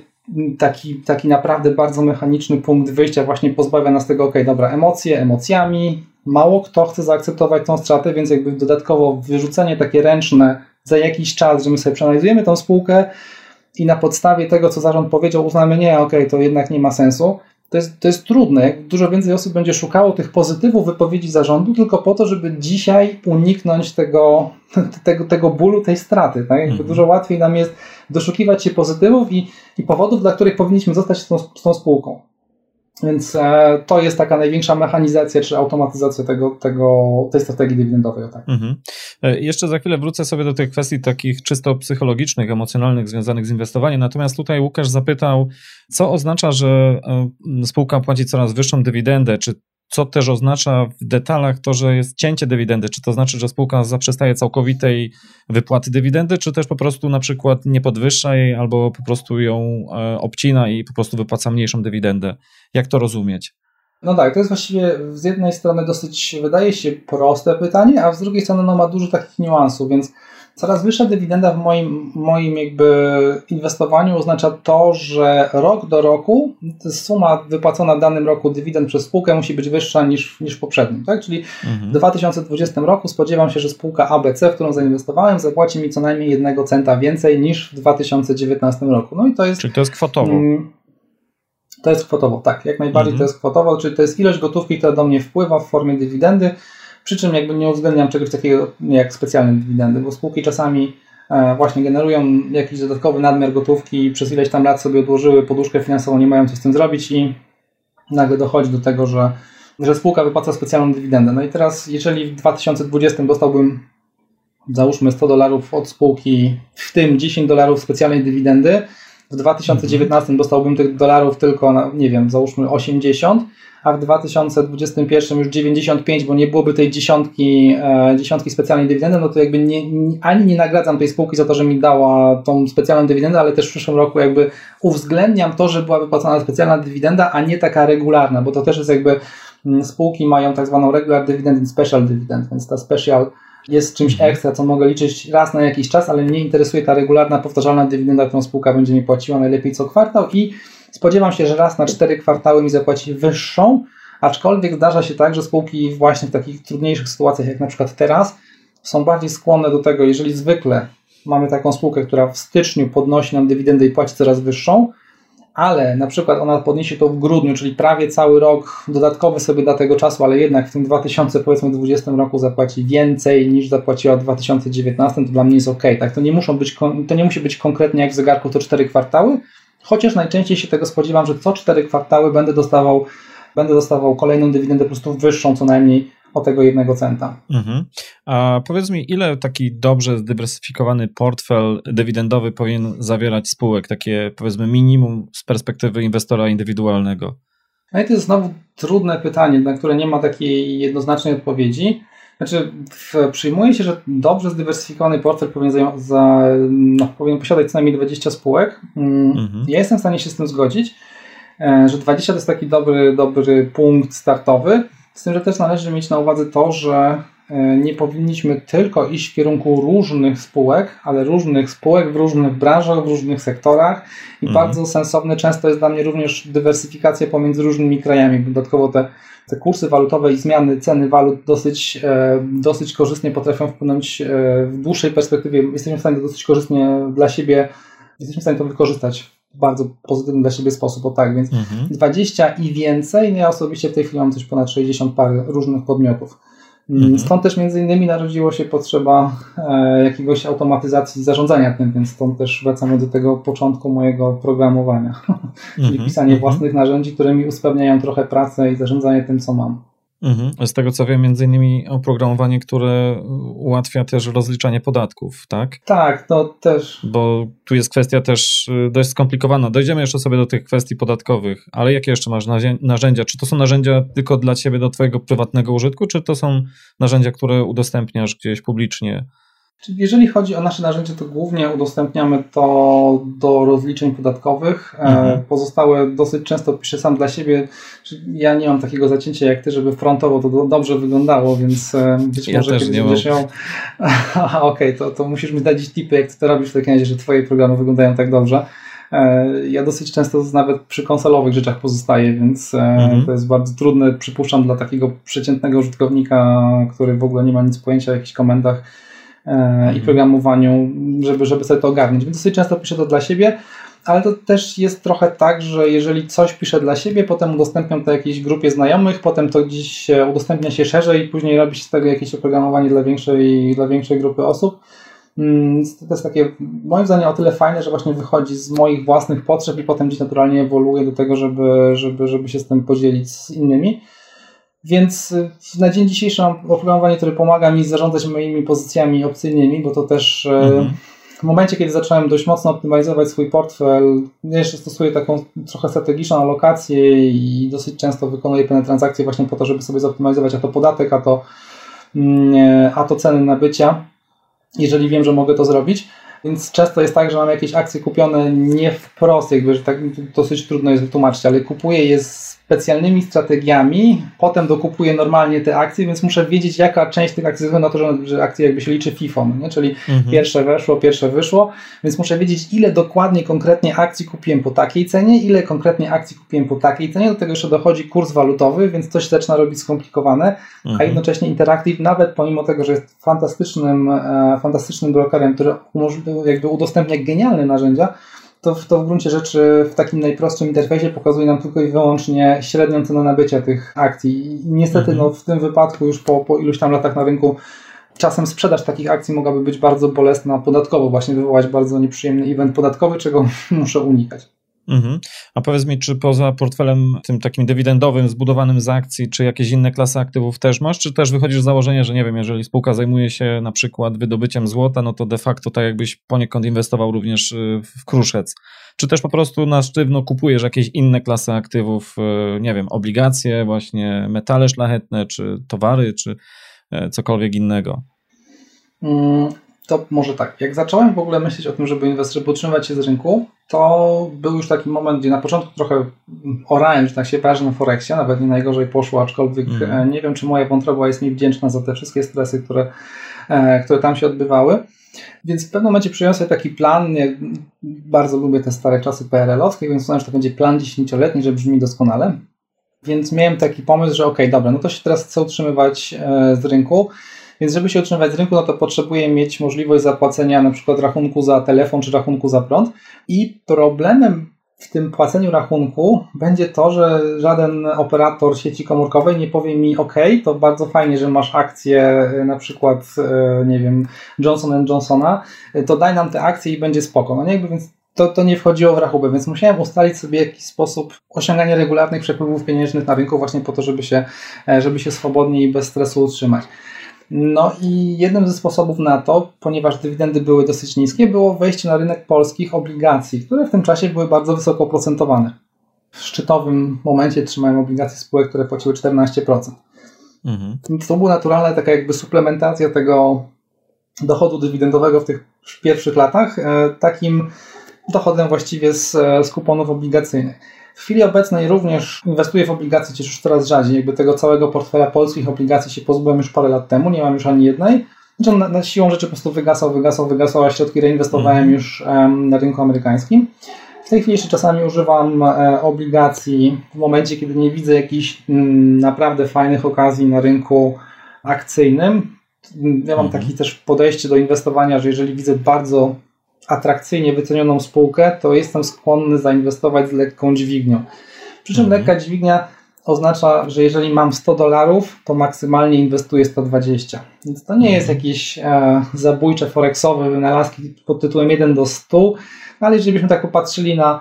Speaker 3: taki, taki naprawdę bardzo mechaniczny punkt wyjścia właśnie pozbawia nas tego, ok, dobra, emocje emocjami, mało kto chce zaakceptować tą stratę, więc jakby dodatkowo wyrzucenie takie ręczne za jakiś czas, że my sobie przeanalizujemy tą spółkę, i na podstawie tego, co zarząd powiedział, uznamy, nie, okay, to jednak nie ma sensu, to jest, to jest trudne. Dużo więcej osób będzie szukało tych pozytywów wypowiedzi zarządu tylko po to, żeby dzisiaj uniknąć tego, tego, tego bólu, tej straty. Tak? Mhm. Dużo łatwiej nam jest doszukiwać się pozytywów i, i powodów, dla których powinniśmy zostać z tą, z tą spółką. Więc e, to jest taka największa mechanizacja czy automatyzacja tego, tego, tej strategii dywidendowej. Tak. Mhm.
Speaker 4: E, jeszcze za chwilę wrócę sobie do tych kwestii takich czysto psychologicznych, emocjonalnych związanych z inwestowaniem. Natomiast tutaj Łukasz zapytał, co oznacza, że e, spółka płaci coraz wyższą dywidendę? Czy co też oznacza w detalach to, że jest cięcie dywidendy. Czy to znaczy, że spółka zaprzestaje całkowitej wypłaty dywidendy, czy też po prostu na przykład nie podwyższa jej albo po prostu ją e, obcina i po prostu wypłaca mniejszą dywidendę? Jak to rozumieć?
Speaker 3: No tak, to jest właściwie z jednej strony dosyć, wydaje się, proste pytanie, a z drugiej strony no, ma dużo takich niuansów, więc Coraz wyższa dywidenda w moim, moim jakby inwestowaniu oznacza to, że rok do roku suma wypłacona w danym roku dywidend przez spółkę musi być wyższa niż, niż w poprzednim. Tak? Czyli mhm. w 2020 roku spodziewam się, że spółka ABC, w którą zainwestowałem, zapłaci mi co najmniej jednego centa więcej niż w 2019 roku. No i to jest.
Speaker 4: Czyli to jest kwotowo. Mm,
Speaker 3: to jest kwotowo, tak, jak najbardziej mhm. to jest kwotowo, czyli to jest ilość gotówki, która do mnie wpływa w formie dywidendy przy czym jakby nie uwzględniam czegoś takiego jak specjalne dywidendy, bo spółki czasami e, właśnie generują jakiś dodatkowy nadmiar gotówki i przez ileś tam lat sobie odłożyły poduszkę finansową, nie mają co z tym zrobić i nagle dochodzi do tego, że, że spółka wypłaca specjalną dywidendę. No i teraz, jeżeli w 2020 dostałbym załóżmy 100 dolarów od spółki, w tym 10 dolarów specjalnej dywidendy, w 2019 dostałbym tych dolarów tylko, na, nie wiem, załóżmy 80, a w 2021 już 95, bo nie byłoby tej dziesiątki, e, dziesiątki specjalnej dywidendy, no to jakby nie, ani nie nagradzam tej spółki za to, że mi dała tą specjalną dywidendę, ale też w przyszłym roku jakby uwzględniam to, że była wypłacona specjalna dywidenda, a nie taka regularna, bo to też jest jakby mm, spółki mają tak zwaną regular dividend i special dividend, więc ta special jest czymś mhm. ekstra, co mogę liczyć raz na jakiś czas, ale mnie interesuje ta regularna, powtarzalna dywidenda, którą spółka będzie mi płaciła najlepiej co kwartał i Spodziewam się, że raz na cztery kwartały mi zapłaci wyższą, aczkolwiek zdarza się tak, że spółki właśnie w takich trudniejszych sytuacjach, jak na przykład teraz, są bardziej skłonne do tego, jeżeli zwykle mamy taką spółkę, która w styczniu podnosi nam dywidendę i płaci coraz wyższą, ale na przykład ona podniesie to w grudniu, czyli prawie cały rok dodatkowy sobie da tego czasu, ale jednak w tym 2020 roku zapłaci więcej niż zapłaciła w 2019, to dla mnie jest ok. Tak? To, nie muszą być, to nie musi być konkretnie jak w zegarku to 4 kwartały, Chociaż najczęściej się tego spodziewam, że co cztery kwartały będę dostawał, będę dostawał kolejną dywidendę po prostu wyższą co najmniej o tego jednego centa.
Speaker 4: Mhm. A powiedz mi, ile taki dobrze zdywersyfikowany portfel dywidendowy powinien zawierać spółek, takie powiedzmy minimum z perspektywy inwestora indywidualnego?
Speaker 3: No i to jest znowu trudne pytanie, na które nie ma takiej jednoznacznej odpowiedzi. Znaczy, w, przyjmuje się, że dobrze zdywersyfikowany portfel powinien, za, no, powinien posiadać co najmniej 20 spółek. Mm, mhm. Ja jestem w stanie się z tym zgodzić, e, że 20 to jest taki dobry, dobry punkt startowy. Z tym, że też należy mieć na uwadze to, że e, nie powinniśmy tylko iść w kierunku różnych spółek, ale różnych spółek w różnych branżach, w różnych sektorach i mhm. bardzo sensowne często jest dla mnie również dywersyfikacja pomiędzy różnymi krajami. Dodatkowo te, te kursy walutowe i zmiany ceny walut dosyć, e, dosyć korzystnie potrafią wpłynąć e, w dłuższej perspektywie. Jesteśmy w stanie dosyć korzystnie dla siebie, jesteśmy w stanie to wykorzystać w bardzo pozytywny dla siebie sposób, o tak, więc mhm. 20 i więcej, no ja osobiście w tej chwili mam coś ponad 60 par różnych podmiotów. Mhm. Stąd też między innymi narodziło się potrzeba e, jakiegoś automatyzacji zarządzania tym, więc stąd też wracamy do tego początku mojego programowania, czyli mhm. pisanie mhm. własnych narzędzi, które mi usprawniają trochę pracę i zarządzanie tym, co mam.
Speaker 4: Mhm. Z tego co wiem, między innymi oprogramowanie, które ułatwia też rozliczanie podatków, tak?
Speaker 3: Tak, to też.
Speaker 4: Bo tu jest kwestia też y, dość skomplikowana. Dojdziemy jeszcze sobie do tych kwestii podatkowych, ale jakie jeszcze masz narzędzia? Czy to są narzędzia tylko dla ciebie, do twojego prywatnego użytku, czy to są narzędzia, które udostępniasz gdzieś publicznie?
Speaker 3: Jeżeli chodzi o nasze narzędzie, to głównie udostępniamy to do rozliczeń podatkowych. E, mhm. Pozostałe dosyć często piszę sam dla siebie. Ja nie mam takiego zacięcia jak ty, żeby frontowo to dobrze wyglądało, więc e, być ja może kiedyś będziesz miał. Okej, okay, to, to musisz mi dać tipy, jak ty to robisz w takim razie, że twoje programy wyglądają tak dobrze. E, ja dosyć często nawet przy konsolowych rzeczach pozostaję, więc mhm. to jest bardzo trudne, przypuszczam, dla takiego przeciętnego użytkownika, który w ogóle nie ma nic pojęcia o jakichś komendach i programowaniu, żeby, żeby sobie to ogarnąć. Więc dosyć często piszę to dla siebie, ale to też jest trochę tak, że jeżeli coś piszę dla siebie, potem udostępniam to jakiejś grupie znajomych, potem to gdzieś udostępnia się szerzej i później robi się z tego jakieś oprogramowanie dla większej, dla większej grupy osób. Mm, to jest takie, moim zdaniem, o tyle fajne, że właśnie wychodzi z moich własnych potrzeb i potem gdzieś naturalnie ewoluuje do tego, żeby, żeby, żeby się z tym podzielić z innymi. Więc y, na dzień dzisiejszy mam oprogramowanie, które pomaga mi zarządzać moimi pozycjami opcyjnymi, bo to też y, mhm. w momencie, kiedy zacząłem dość mocno optymalizować swój portfel, jeszcze stosuję taką trochę strategiczną alokację i dosyć często wykonuję pewne transakcje właśnie po to, żeby sobie zoptymalizować a to podatek, a to, mm, a to ceny nabycia, jeżeli wiem, że mogę to zrobić. Więc często jest tak, że mam jakieś akcje kupione nie wprost, jakby, że tak dosyć trudno jest wytłumaczyć, ale kupuję je z specjalnymi strategiami, potem dokupuję normalnie te akcje, więc muszę wiedzieć, jaka część tych akcji, na to, że, akcje jakby się liczy FIFO, nie? czyli mhm. pierwsze weszło, pierwsze wyszło, więc muszę wiedzieć, ile dokładnie konkretnie akcji kupiłem po takiej cenie, ile konkretnie akcji kupiłem po takiej cenie, do tego jeszcze dochodzi kurs walutowy, więc coś zaczyna robić skomplikowane, mhm. a jednocześnie Interactive, nawet pomimo tego, że jest fantastycznym, e, fantastycznym brokerem, który jakby udostępnia genialne narzędzia, to, to w gruncie rzeczy w takim najprostszym interfejsie pokazuje nam tylko i wyłącznie średnią cenę nabycia tych akcji. I niestety mhm. no, w tym wypadku już po, po iluś tam latach na rynku czasem sprzedaż takich akcji mogłaby być bardzo bolesna podatkowo, właśnie wywołać bardzo nieprzyjemny event podatkowy, czego muszę unikać.
Speaker 4: Mhm. A powiedz mi, czy poza portfelem tym takim dywidendowym, zbudowanym z akcji, czy jakieś inne klasy aktywów też masz, czy też wychodzisz z założenia, że nie wiem, jeżeli spółka zajmuje się na przykład wydobyciem złota, no to de facto tak jakbyś poniekąd inwestował również y, w kruszec. Czy też po prostu na sztywno kupujesz jakieś inne klasy aktywów, y, nie wiem, obligacje, właśnie metale szlachetne, czy towary, czy e, cokolwiek innego?
Speaker 3: Mm, to może tak, jak zacząłem w ogóle myśleć o tym, żeby inwestować, żeby utrzymywać się z rynku, to był już taki moment, gdzie na początku trochę orałem, że tak się parzy na Forexie, nawet nie najgorzej poszło, aczkolwiek mm. nie wiem, czy moja wątroba jest mi wdzięczna za te wszystkie stresy, które, e, które tam się odbywały. Więc w pewnym momencie przyjąłem sobie taki plan, ja bardzo lubię te stare czasy PRL-owskie, więc uznałem, że to będzie plan dziesięcioletni, że brzmi doskonale. Więc miałem taki pomysł, że ok, dobra, no to się teraz chcę utrzymywać e, z rynku, więc żeby się utrzymywać z rynku, no to potrzebuję mieć możliwość zapłacenia na przykład rachunku za telefon czy rachunku za prąd. I problemem w tym płaceniu rachunku będzie to, że żaden operator sieci komórkowej nie powie mi OK, to bardzo fajnie, że masz akcję e, na przykład, e, nie wiem, Johnson Johnsona, e, to daj nam te akcje i będzie spoko. No nie, jakby więc to, to nie wchodziło w rachubę, więc musiałem ustalić sobie jakiś sposób osiągania regularnych przepływów pieniężnych na rynku właśnie po to, żeby się, e, żeby się swobodnie i bez stresu utrzymać. No i jednym ze sposobów na to, ponieważ dywidendy były dosyć niskie, było wejście na rynek polskich obligacji, które w tym czasie były bardzo wysoko oprocentowane. W szczytowym momencie trzymałem obligacje spółek, które płaciły 14%. Mhm. Więc to była naturalna taka jakby suplementacja tego dochodu dywidendowego w tych pierwszych latach, e, takim dochodem właściwie z, z kuponów obligacyjnych. W chwili obecnej również inwestuję w obligacje, chociaż już coraz rzadziej. Jakby tego całego portfela polskich obligacji się pozbyłem już parę lat temu, nie mam już ani jednej. Znaczy na, na siłą rzeczy po prostu wygasał, wygasał, wygasał, a środki reinwestowałem mm. już um, na rynku amerykańskim. W tej chwili jeszcze czasami używam e, obligacji w momencie, kiedy nie widzę jakichś m, mm, naprawdę fajnych okazji na rynku akcyjnym. Ja mam mm. takie też podejście do inwestowania, że jeżeli widzę bardzo atrakcyjnie wycenioną spółkę, to jestem skłonny zainwestować z lekką dźwignią. Przy czym mhm. lekka dźwignia oznacza, że jeżeli mam 100 dolarów, to maksymalnie inwestuję 120. Więc to nie jest mhm. jakieś e, zabójcze forexowe wynalazki pod tytułem 1 do 100, ale jeżeli byśmy tak popatrzyli na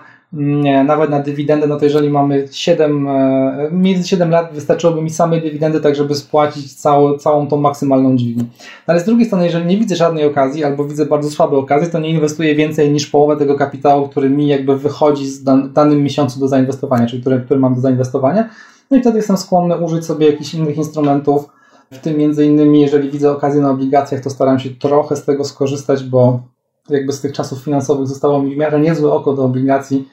Speaker 3: nawet na dywidendę, no to jeżeli mamy 7, e, między 7 lat wystarczyłoby mi samej dywidendy, tak żeby spłacić całą, całą tą maksymalną dźwignię. Ale z drugiej strony, jeżeli nie widzę żadnej okazji, albo widzę bardzo słabe okazje, to nie inwestuję więcej niż połowę tego kapitału, który mi jakby wychodzi z dan danym miesiącu do zainwestowania, czyli który, który mam do zainwestowania. No i wtedy jestem skłonny użyć sobie jakichś innych instrumentów, w tym między innymi, jeżeli widzę okazję na obligacjach, to staram się trochę z tego skorzystać, bo jakby z tych czasów finansowych zostało mi w miarę niezłe oko do obligacji,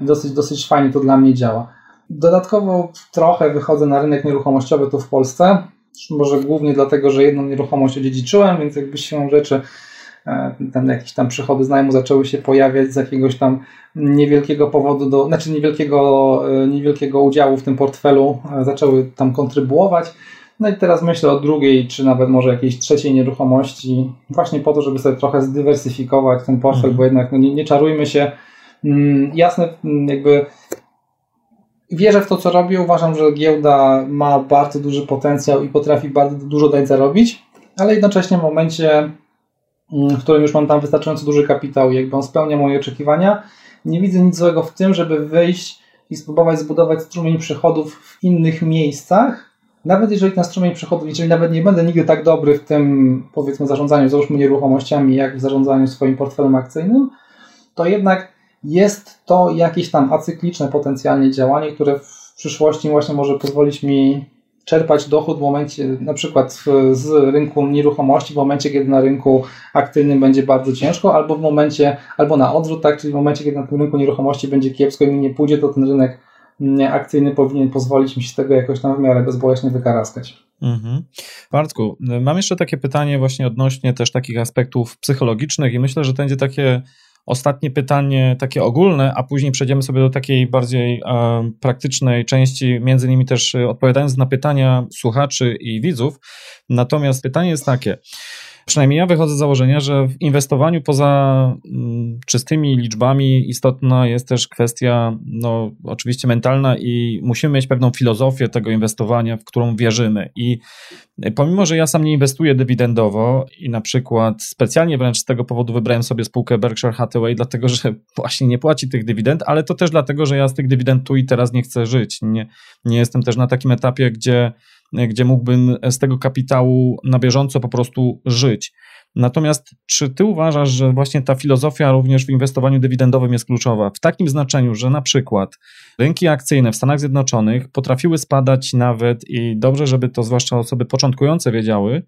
Speaker 3: dosyć, dosyć fajnie to dla mnie działa. Dodatkowo trochę wychodzę na rynek nieruchomościowy tu w Polsce, może głównie dlatego, że jedną nieruchomość odziedziczyłem, więc jakby się rzeczy e, tam jakieś tam przychody z najmu zaczęły się pojawiać z jakiegoś tam niewielkiego powodu, do, znaczy niewielkiego, e, niewielkiego udziału w tym portfelu e, zaczęły tam kontrybuować. No i teraz myślę o drugiej, czy nawet może jakiejś trzeciej nieruchomości, właśnie po to, żeby sobie trochę zdywersyfikować ten portfel, mhm. bo jednak no nie, nie czarujmy się, jasne, mm, jakby wierzę w to, co robię. Uważam, że giełda ma bardzo duży potencjał i potrafi bardzo dużo dać zarobić, ale jednocześnie w momencie, mm, w którym już mam tam wystarczająco duży kapitał jakby on spełnia moje oczekiwania, nie widzę nic złego w tym, żeby wyjść i spróbować zbudować strumień przychodów w innych miejscach, nawet jeżeli ten strumień przychodów, jeżeli nawet nie będę nigdy tak dobry w tym, powiedzmy, zarządzaniu, załóżmy nieruchomościami, jak w zarządzaniu swoim portfelem akcyjnym, to jednak jest to jakieś tam acykliczne potencjalnie działanie, które w przyszłości właśnie może pozwolić mi czerpać dochód w momencie, na przykład z rynku nieruchomości, w momencie, kiedy na rynku aktywnym będzie bardzo ciężko, albo w momencie, albo na odwrót, tak, czyli w momencie, kiedy na tym rynku nieruchomości będzie kiepsko i mi nie pójdzie, to ten rynek akcyjny powinien pozwolić mi się tego jakoś tam w miarę bezboleśnie wykaraskać. Mhm.
Speaker 4: Bartku, mam jeszcze takie pytanie właśnie odnośnie też takich aspektów psychologicznych i myślę, że to będzie takie ostatnie pytanie, takie ogólne, a później przejdziemy sobie do takiej bardziej e, praktycznej części, między innymi też e, odpowiadając na pytania słuchaczy i widzów. Natomiast pytanie jest takie. Przynajmniej ja wychodzę z założenia, że w inwestowaniu poza mm, czystymi liczbami istotna jest też kwestia, no, oczywiście mentalna i musimy mieć pewną filozofię tego inwestowania, w którą wierzymy. I pomimo, że ja sam nie inwestuję dywidendowo i na przykład specjalnie wręcz z tego powodu wybrałem sobie spółkę Berkshire Hathaway, dlatego że właśnie nie płaci tych dywidend, ale to też dlatego, że ja z tych dywidend tu i teraz nie chcę żyć. Nie, nie jestem też na takim etapie, gdzie gdzie mógłbym z tego kapitału na bieżąco po prostu żyć. Natomiast czy ty uważasz, że właśnie ta filozofia również w inwestowaniu dywidendowym jest kluczowa? W takim znaczeniu, że na przykład rynki akcyjne w Stanach Zjednoczonych potrafiły spadać nawet i dobrze, żeby to zwłaszcza osoby początkujące wiedziały,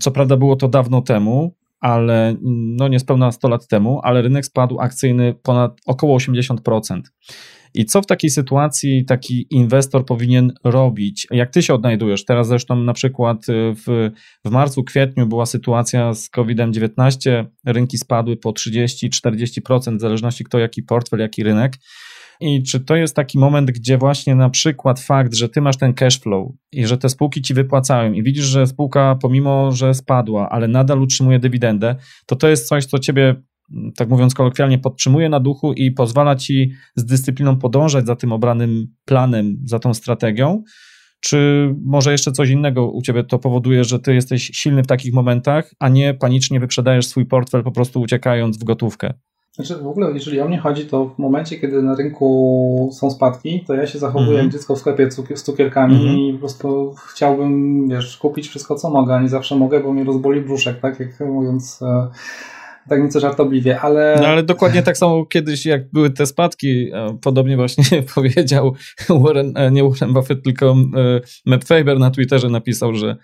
Speaker 4: co prawda było to dawno temu, ale no niespełna 100 lat temu, ale rynek spadł akcyjny ponad około 80%. I co w takiej sytuacji taki inwestor powinien robić? Jak ty się odnajdujesz? Teraz zresztą na przykład y, w, w marcu, kwietniu była sytuacja z COVID-19, rynki spadły po 30-40%, w zależności kto jaki portfel, jaki rynek. I czy to jest taki moment, gdzie właśnie na przykład fakt, że ty masz ten cash flow i że te spółki ci wypłacają i widzisz, że spółka pomimo, że spadła, ale nadal utrzymuje dywidendę, to to jest coś, co ciebie tak mówiąc kolokwialnie, podtrzymuje na duchu i pozwala ci z dyscypliną podążać za tym obranym planem, za tą strategią? Czy może jeszcze coś innego u ciebie to powoduje, że ty jesteś silny w takich momentach, a nie panicznie wyprzedajesz swój portfel, po prostu uciekając w gotówkę?
Speaker 3: Znaczy w ogóle, jeżeli o mnie chodzi, to w momencie, kiedy na rynku są spadki, to ja się zachowuję mm -hmm. jak dziecko w sklepie z cukierkami mm -hmm. i po prostu chciałbym, wiesz, kupić wszystko, co mogę, a nie zawsze mogę, bo mnie rozboli brzuszek, tak jak mówiąc e, tak nieco żartobliwie, ale...
Speaker 4: No ale dokładnie tak samo kiedyś, jak były te spadki, e, podobnie właśnie powiedział Warren, e, nie Warren Buffett, tylko Matt Faber na Twitterze napisał, że,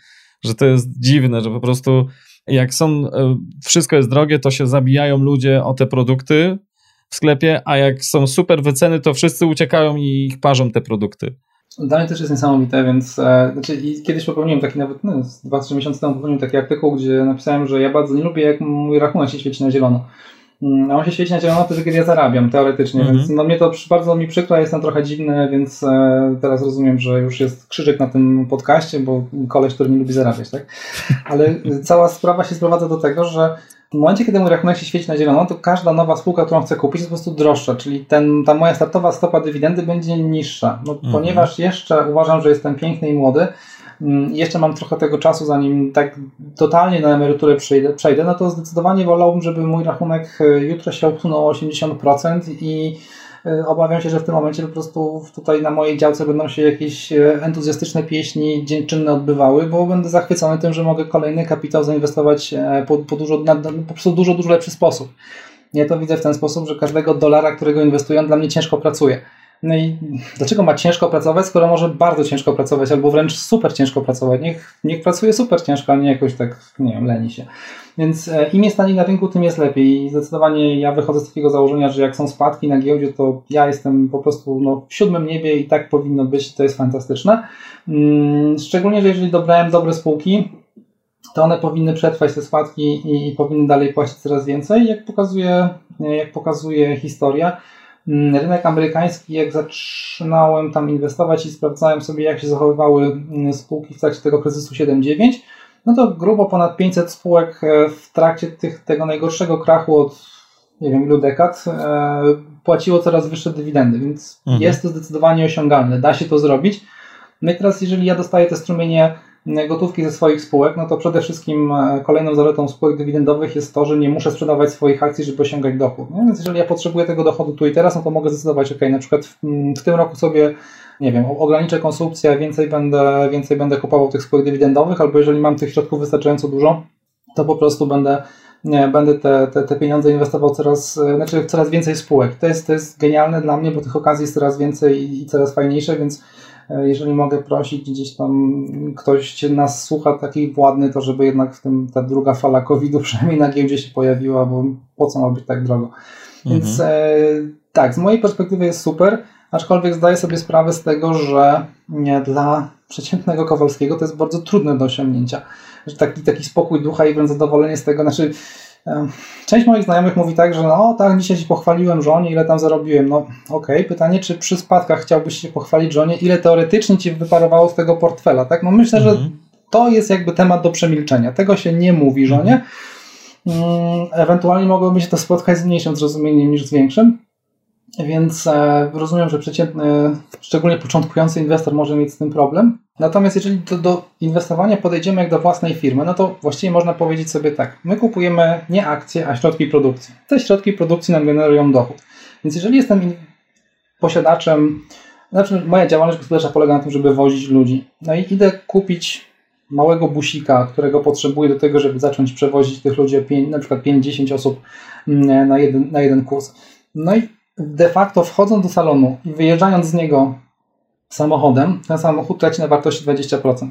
Speaker 4: że to jest dziwne, że po prostu jak są, e, wszystko jest drogie, to się zabijają ludzie o te produkty w sklepie, a jak są super wyceny, to wszyscy uciekają i ich parzą te produkty.
Speaker 3: Dla mnie też jest niesamowite, więc e, znaczy, kiedyś popełniłem taki nawet, no, 2-3 miesiące temu popełniłem taki artykuł, gdzie napisałem, że ja bardzo nie lubię, jak mój rachunek się świeci na zielono. Mm, a on się świeci na zielono wtedy, kiedy ja zarabiam, teoretycznie, mm -hmm. więc no mnie to bardzo mi przykro, jestem trochę dziwny, więc e, teraz rozumiem, że już jest krzyżyk na tym podcaście, bo koleś, który nie lubi zarabiać, tak? Ale cała sprawa się sprowadza do tego, że w momencie, kiedy mój rachunek się świeci na zielono, to każda nowa spółka, którą chcę kupić, jest po prostu droższa, czyli ten, ta moja startowa stopa dywidendy będzie niższa. No, mm -hmm. Ponieważ jeszcze uważam, że jestem piękny i młody, jeszcze mam trochę tego czasu, zanim tak totalnie na emeryturę przejdę, przejdę, no to zdecydowanie wolałbym, żeby mój rachunek e, jutro się obsunął o 80% i e, obawiam się, że w tym momencie po prostu tutaj na mojej działce będą się jakieś e, entuzjastyczne pieśni dziękczynne odbywały, bo będę zachwycony tym, że mogę kolejny kapitał zainwestować po, po, dużo, na, po prostu dużo, dużo lepszy sposób. Ja to widzę w ten sposób, że każdego dolara, którego inwestuję, dla mnie ciężko pracuje. No i dlaczego ma ciężko pracować, skoro może bardzo ciężko pracować, albo wręcz super ciężko pracować? Niech, niech pracuje super ciężko, a nie jakoś tak, nie wiem, leni się. Więc e, im jest taniej na rynku, tym jest lepiej. I zdecydowanie ja wychodzę z takiego założenia, że jak są spadki na giełdzie, to ja jestem po prostu no, w siódmym niebie i tak powinno być, to jest fantastyczne. Mm, szczególnie, że jeżeli dobrałem dobre spółki, to one powinny przetrwać te spadki i, powinny dalej płacić coraz więcej. Jak pokazuje, jak pokazuje historia, rynek amerykański, jak zaczynałem tam inwestować i sprawdzałem sobie, jak się zachowywały mm, spółki w trakcie tego kryzysu 7-9, no to grubo ponad 500 spółek e, w trakcie tych, tego najgorszego krachu od nie wiem ilu dekad e, płaciło coraz wyższe dywidendy, więc mhm. jest to zdecydowanie osiągalne, da się to zrobić. No i teraz, jeżeli ja dostaję te strumienie gotówki ze swoich spółek, no to przede wszystkim e, kolejną zaletą spółek dywidendowych jest to, że nie muszę sprzedawać swoich akcji, żeby osiągać dochód. Nie? Więc jeżeli ja potrzebuję tego dochodu tu i teraz, no to mogę zdecydować, ok, na przykład w, w tym roku sobie nie wiem, ograniczę konsumpcję, więcej będę, więcej będę kupował tych spółek dywidendowych, albo jeżeli mam tych środków wystarczająco dużo, to po prostu będę, nie, będę te, te, te pieniądze inwestował coraz, e, znaczy coraz więcej spółek. To jest, to jest genialne dla mnie, bo tych okazji jest coraz więcej i coraz fajniejsze, więc jeżeli mogę prosić, gdzieś tam ktoś nas słucha taki władny, to żeby jednak w tym ta druga fala COVID-u przynajmniej na giełdzie się pojawiła, bo po co ma być tak drogo. Więc mhm. e, tak, z mojej perspektywy jest super, aczkolwiek zdaję sobie sprawę z tego, że nie, dla przeciętnego Kowalskiego to jest bardzo trudne do osiągnięcia. Że taki, taki spokój ducha i wręcz zadowolenie z tego, znaczy Część moich znajomych mówi tak, że no tak, dzisiaj ci pochwaliłem żonie, ile tam zarobiłem. No okej, okay. pytanie, czy przy spadkach chciałbyś się pochwalić żonie, ile teoretycznie ci wyparowało z tego portfela, tak? No myślę, mhm. że to jest jakby temat do przemilczenia. Tego się nie mówi żonie. Mhm. Ewentualnie mogłoby się to spotkać z mniejszym zrozumieniem niż z większym. Więc e, rozumiem, że przeciętny, szczególnie początkujący inwestor może mieć z tym problem. Natomiast jeżeli do, do, inwestowania podejdziemy jak do własnej firmy, no to właściwie można powiedzieć sobie tak, my kupujemy nie akcje, a środki produkcji. Te środki produkcji nam generują dochód. Więc jeżeli jestem posiadaczem, znaczy moja działalność gospodarcza polega na tym, żeby wozić ludzi. No i idę kupić małego busika, którego potrzebuję do tego, żeby zacząć przewozić tych ludzi, na przykład 5-10 osób mm, na jeden, na jeden kurs. No i de facto wchodząc do salonu i wyjeżdżając z niego samochodem, ten samochód traci na wartości 20%.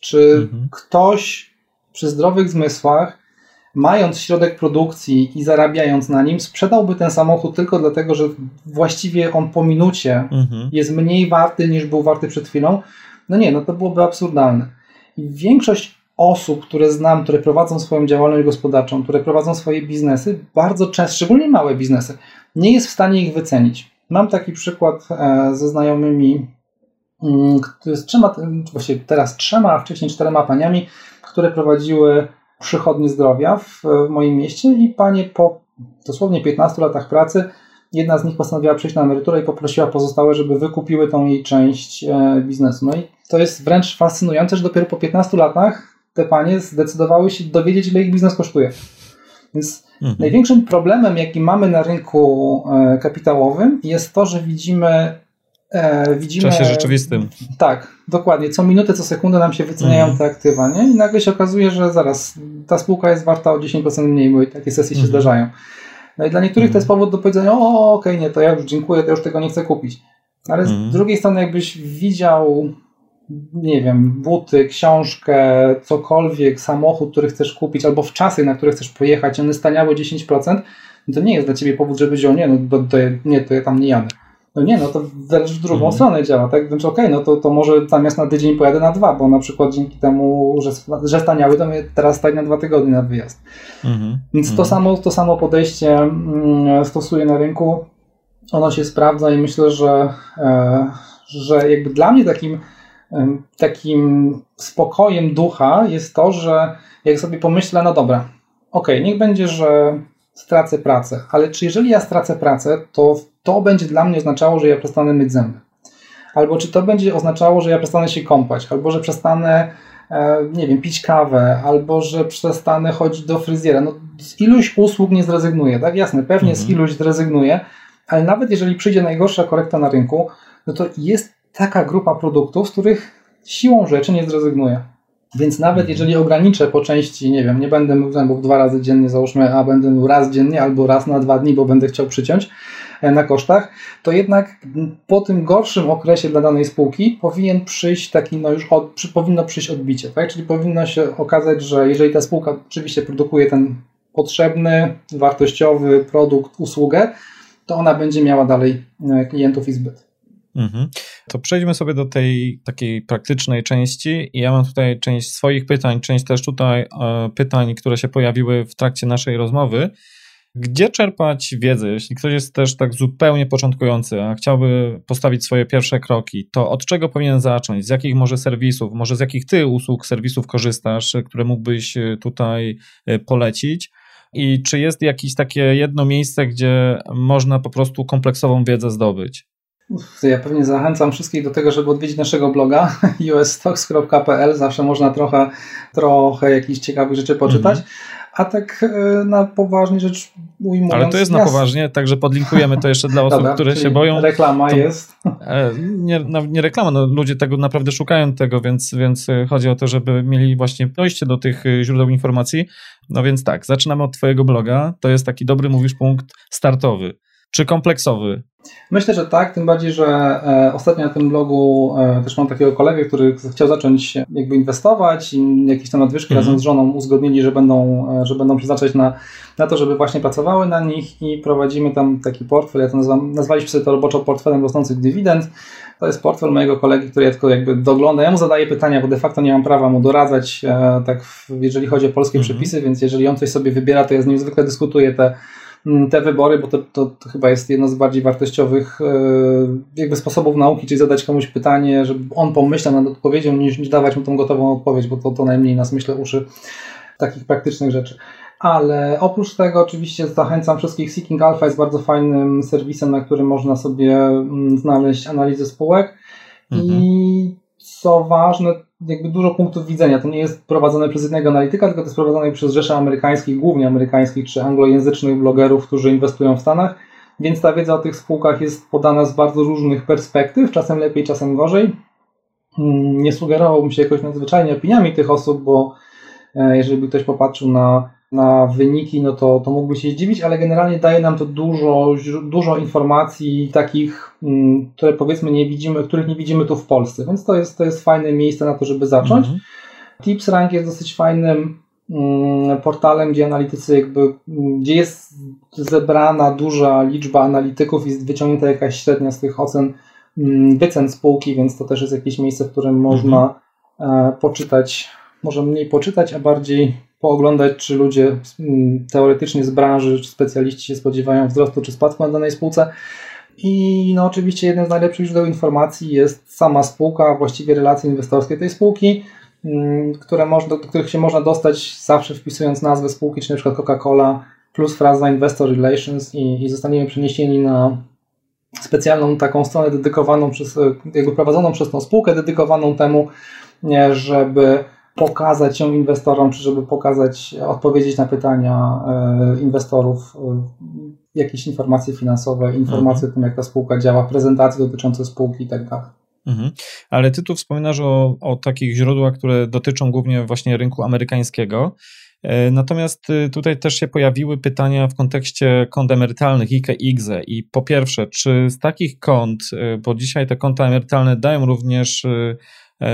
Speaker 3: Czy mhm. ktoś przy zdrowych zmysłach, mając środek produkcji i zarabiając na nim, sprzedałby ten samochód tylko dlatego, że właściwie on po minucie mhm. jest mniej warty niż był warty przed chwilą? No nie, no to byłoby absurdalne. I większość osób, które znam, które prowadzą swoją działalność gospodarczą, które prowadzą swoje biznesy, bardzo często, szczególnie małe biznesy, nie jest w stanie ich wycenić. Mam taki przykład e, ze znajomymi, mm, z trzema, właściwie teraz trzema, a wcześniej czterema paniami, które prowadziły przychodnie zdrowia w, w moim mieście i panie po dosłownie 15 latach pracy jedna z nich postanowiła przejść na emeryturę i poprosiła pozostałe, żeby wykupiły tą jej część e, biznesu. No i to jest wręcz fascynujące, że dopiero po 15 latach te panie zdecydowały się dowiedzieć, ile ich biznes kosztuje. Więc mhm. największym problemem, jaki mamy na rynku e, kapitałowym, jest to, że widzimy.
Speaker 4: E, widzimy w czasie rzeczywistym.
Speaker 3: Tak, dokładnie. Co minutę, co sekundę nam się wyceniają mhm. te aktywa, nie? I nagle się okazuje, że zaraz ta spółka jest warta o 10% mniej, bo takie sesje się mhm. zdarzają. No i dla niektórych to jest powód do powiedzenia, o okej, okay, nie, to ja już dziękuję, to już tego nie chcę kupić. Ale z mhm. drugiej strony, jakbyś widział, nie wiem, buty, książkę, cokolwiek, samochód, który chcesz kupić, albo w czasy, na które chcesz pojechać, one staniały 10%, no to nie jest dla ciebie powód, żeby wziął, nie, no to, to, nie, to ja tam nie jadę. No nie, no to wręcz w drugą mhm. stronę działa, tak? Więc okej, okay, no to, to może zamiast na tydzień pojadę na dwa, bo na przykład dzięki temu, że, że staniały, to mnie teraz stać na dwa tygodnie na wyjazd. Mhm. Więc to, mhm. samo, to samo podejście mm, stosuję na rynku ono się sprawdza i myślę, że, e, że jakby dla mnie takim, takim spokojem ducha jest to, że jak sobie pomyślę, no dobra, okej, okay, niech będzie, że stracę pracę, ale czy jeżeli ja stracę pracę, to to będzie dla mnie oznaczało, że ja przestanę myć zęby? Albo czy to będzie oznaczało, że ja przestanę się kąpać, albo że przestanę, e, nie wiem, pić kawę, albo że przestanę chodzić do fryzjera. No, z iluś usług nie zrezygnuję, tak? Jasne, pewnie mhm. z iluś zrezygnuję, ale nawet jeżeli przyjdzie najgorsza korekta na rynku, no to jest taka grupa produktów, z których siłą rzeczy nie zrezygnuję. Więc nawet mhm. jeżeli ograniczę po części, nie wiem, nie będę mył zębów dwa razy dziennie, załóżmy, a będę mył raz dziennie albo raz na dwa dni, bo będę chciał przyciąć e, na kosztach, to jednak po tym gorszym okresie dla danej spółki powinien przyjść taki, no już od, przy, powinno przyjść odbicie, tak? Czyli powinno się okazać, że jeżeli ta spółka oczywiście produkuje ten potrzebny, wartościowy produkt, usługę, to ona będzie miała dalej e, klientów i zbyt.
Speaker 4: Mhm. To przejdźmy sobie do tej takiej praktycznej części. Ja mam tutaj część swoich pytań, część też tutaj e, pytań, które się pojawiły w trakcie naszej rozmowy. Gdzie czerpać wiedzę, jeśli ktoś jest też tak zupełnie początkujący, a chciałby postawić swoje pierwsze kroki, to od czego powinien zacząć? Z jakich może serwisów, może z jakich ty usług, serwisów korzystasz, które mógłbyś e, tutaj polecić? I czy jest jakieś takie jedno miejsce, gdzie można po prostu kompleksową wiedzę zdobyć?
Speaker 3: Ja pewnie zachęcam wszystkich do tego, żeby odwiedzić naszego bloga usstocks.pl. Zawsze można trochę, trochę jakichś ciekawych rzeczy poczytać. -hmm. A tak e, na poważnie rzecz ujmując...
Speaker 4: Ale to jest na poważnie, także podlinkujemy to jeszcze dla osób, Dobra, które się boją.
Speaker 3: Reklama to, jest.
Speaker 4: E, nie, nie reklama, no, ludzie tego naprawdę szukają tego, więc, więc chodzi o to, żeby mieli właśnie dojście do tych e, źródeł informacji. No więc tak, zaczynamy od Twojego bloga. To jest taki dobry, mówisz, punkt startowy. Czy kompleksowy?
Speaker 3: Myślę, że tak, tym bardziej, że e, ostatnio na tym blogu e, też mam takiego kolegę, który chciał zacząć jakby inwestować i jakieś tam nadwyżki mm -hmm. razem z żoną uzgodnili, że będą, e, że będą przeznaczać na, na to, żeby właśnie pracowały na nich i prowadzimy tam taki portfel, ja to nazywam, nazwaliśmy sobie to roboczo portfelem rosnących dywidend. To jest portfel mojego kolegi, który ja tylko jakby doglądam. Ja mu zadaję pytania, bo de facto nie mam prawa mu doradzać, tak jeżeli chodzi o polskie mm -hmm. przepisy, więc jeżeli on coś sobie wybiera, to ja z nim zwykle dyskutuję te te wybory, bo to, to, to, chyba jest jedno z bardziej wartościowych e, jakby sposobów nauki, czyli zadać komuś pytanie, żeby on pomyślał nad odpowiedzią, niż, niż dawać mu tą gotową odpowiedź, bo to, to najmniej nas, myślę, uszy takich praktycznych rzeczy. Ale oprócz tego oczywiście zachęcam wszystkich. Seeking Alpha jest bardzo fajnym serwisem, na którym można sobie mm, znaleźć analizę spółek. Mhm. I co ważne, jakby dużo punktów widzenia. To nie jest prowadzone przez jednego analityka, tylko to jest prowadzone przez rzesze amerykańskich, głównie amerykańskich czy anglojęzycznych blogerów, którzy inwestują w Stanach. Więc ta wiedza o tych spółkach jest podana z bardzo różnych perspektyw, czasem lepiej, czasem gorzej. Mm, nie sugerowałbym się jakoś nadzwyczajnie opiniami tych osób, bo e, jeżeli by ktoś popatrzył na na wyniki, no to, to mógłby się zdziwić, ale generalnie daje nam to dużo, dużo informacji takich, mm, które powiedzmy nie widzimy, których nie widzimy tu w Polsce, więc to jest, to jest fajne miejsce na to, żeby zacząć. Mhm. TipsRank jest dosyć fajnym mm, portalem, gdzie analitycy jakby, mm, gdzie jest zebrana duża liczba analityków i wyciągnięta jakaś średnia z tych ocen wycen spółki, więc to też jest jakieś miejsce, w którym można mhm. E, poczytać, może mniej poczytać, a bardziej pooglądać, czy ludzie mm, teoretycznie z branży, czy specjaliści się spodziewają wzrostu czy spadku na danej spółce. I no oczywiście jednym z najlepszych źródeł informacji jest sama spółka, właściwie relacje inwestorskie tej spółki, mm, które można, do których się można dostać zawsze wpisując nazwę spółki, czy na przykład Coca-Cola plus fraza Investor Relations i, i zostaniemy przeniesieni na specjalną taką stronę dedykowaną przez, jakby prowadzoną przez tą spółkę, dedykowaną temu, żeby pokazać ją inwestorom, czy żeby pokazać, odpowiedzieć na pytania e, inwestorów, e, jakieś informacje finansowe, informacje mhm. o tym, jak ta spółka działa, prezentacje dotyczące spółki i tak dalej.
Speaker 4: Mhm. Ale ty tu wspominasz o, o takich źródłach, które dotyczą głównie właśnie rynku amerykańskiego. E, natomiast y, tutaj też się pojawiły pytania w kontekście kont emerytalnych IKE, IGZE i po pierwsze, czy z takich kont, y, bo dzisiaj te konta emerytalne dają również y,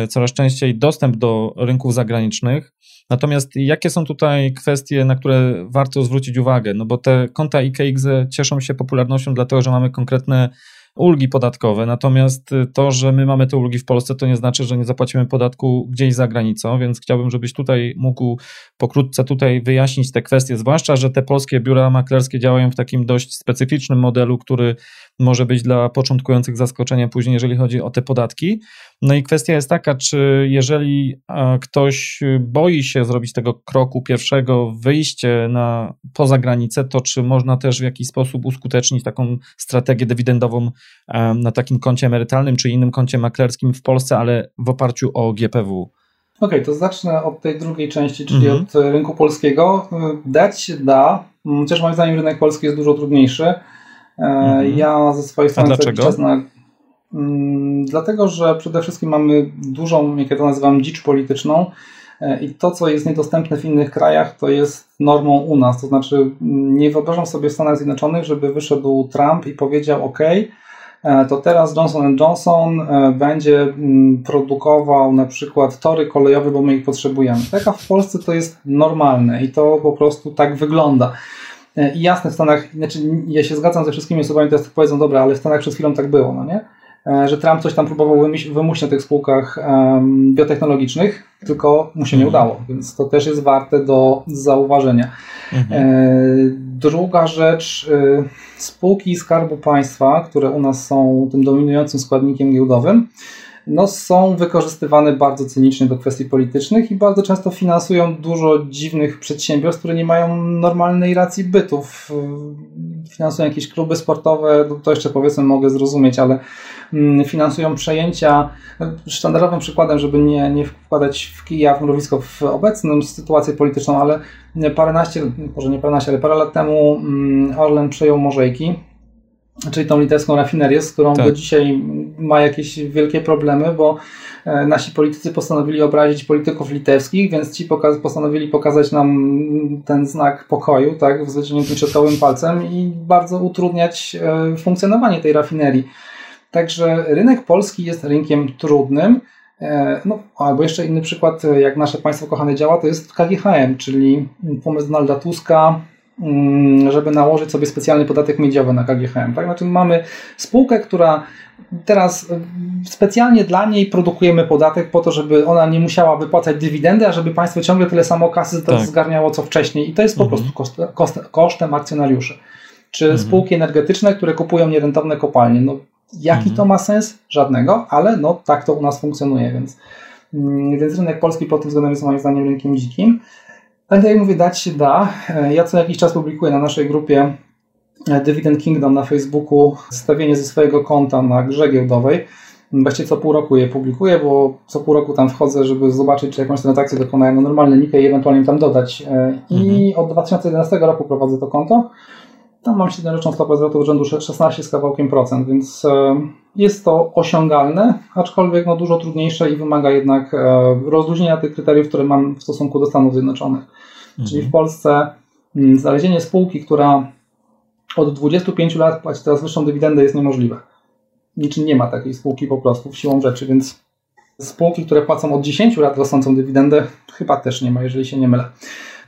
Speaker 4: coraz częściej dostęp do rynków zagranicznych, natomiast jakie są tutaj kwestie, na które warto zwrócić uwagę? No bo te konta IGZE cieszą się popularnością dlatego, że mamy konkretne ulgi podatkowe. Natomiast to, że my mamy te ulgi w Polsce, to nie znaczy, że nie zapłacimy podatku gdzieś za granicą, więc chciałbym, żebyś tutaj mógł pokrótce tutaj wyjaśnić te kwestie, zwłaszcza, że te polskie biura maklerskie działają w takim dość specyficznym modelu, który może być dla początkujących zaskoczeniem później, jeżeli chodzi o te podatki. No i kwestia jest taka, czy jeżeli ktoś boi się zrobić tego kroku pierwszego, wyjście na, poza granicę, to czy można też w jakiś sposób uskutecznić taką strategię dywidendową na takim koncie emerytalnym czy innym koncie maklerskim w Polsce, ale w oparciu o GPW?
Speaker 3: Okej, okay, to zacznę od tej drugiej części, czyli mm -hmm. od rynku polskiego. Dać się da, chociaż moim zdaniem rynek polski jest dużo trudniejszy. Mhm. Ja ze swojej strony
Speaker 4: A dlaczego? Na,
Speaker 3: mm, dlatego, że przede wszystkim mamy dużą, jak ja to nazywam, dzicz polityczną e, i to, co jest niedostępne w innych krajach, to jest normą u nas. To znaczy, mm, nie wyobrażam sobie w Stanach Zjednoczonych, żeby wyszedł Trump i powiedział: OK, e, to teraz Johnson Johnson e, będzie mm, produkował na przykład tory kolejowe, bo my ich potrzebujemy. Taka w Polsce to jest normalne i to po prostu tak wygląda. E, I jasne, w Stanach, znaczy ja się zgadzam ze wszystkimi osobami, teraz powiedzą, dobra, ale w Stanach przed chwilą tak było, no nie? E, że Trump coś tam próbował wymusić na tych spółkach um, biotechnologicznych, tylko mu się nie mhm. udało, więc to też jest warte do zauważenia. Mhm. E, druga rzecz, e, spółki Skarbu Państwa, które u nas są tym dominującym składnikiem giełdowym, no, są wykorzystywane bardzo cynicznie do kwestii politycznych i bardzo często finansują dużo dziwnych przedsiębiorstw, które nie mają normalnej racji bytów. Finansują jakieś kluby sportowe, to jeszcze powiedzmy mogę zrozumieć, ale mm, finansują przejęcia. Sztandarowym przykładem, żeby nie, nie wkładać w kija w mrowisko w obecną sytuację polityczną, ale paręnaście, może nie paręnaście, ale parę lat temu mm, Orlen przejął Morzejki czyli tą litewską rafinerię, z którą tak. do dzisiaj ma jakieś wielkie problemy, bo e, nasi politycy postanowili obrazić polityków litewskich, więc ci poka postanowili pokazać nam ten znak pokoju, tak, w środkowym palcem i bardzo utrudniać e, funkcjonowanie tej rafinerii. Także rynek polski jest rynkiem trudnym. E, no, albo jeszcze inny przykład, jak nasze państwo kochane działa, to jest KGHM, czyli pomysł Donalda Tuska, żeby nałożyć sobie specjalny podatek miedziowy na KGHM. Tak? Znaczy mamy spółkę, która teraz specjalnie dla niej produkujemy podatek po to, żeby ona nie musiała wypłacać dywidendy, a żeby państwo ciągle tyle samo kasy tak. zgarniało co wcześniej i to jest po mhm. prostu kost, kosztem akcjonariuszy. Czy mhm. spółki energetyczne, które kupują nierentowne kopalnie. No, jaki mhm. to ma sens? Żadnego, ale no, tak to u nas funkcjonuje, więc, mm, więc rynek polski pod tym względem jest moim zdaniem rynkiem dzikim. Tak jak mówię, dać się da. E, ja co jakiś czas publikuję na naszej grupie e, Dividend Kingdom na Facebooku zestawienie ze swojego konta na grze giełdowej. Właściwie co pół roku je publikuję, bo co pół roku tam wchodzę, żeby zobaczyć, czy jakąś transakcję dokonałem na normalny i ewentualnie tam dodać. E, I mhm. od 2011 roku prowadzę to konto. Tam mam średnioroczną stopę zwrotu rzędu 16 z kawałkiem procent, więc e, jest to osiągalne, aczkolwiek no dużo trudniejsze i wymaga jednak e, rozluźnienia tych kryteriów, które mam w stosunku do Stanów Zjednoczonych. Mhm. Czyli w Polsce mm, znalezienie spółki, która od 25 lat płaci teraz wyższą dywidendę jest niemożliwe. Niczym nie ma takiej spółki po prostu, w siłą rzeczy, więc spółki, które płacą od 10 lat rosnącą dywidendę, chyba też nie ma, jeżeli się nie mylę.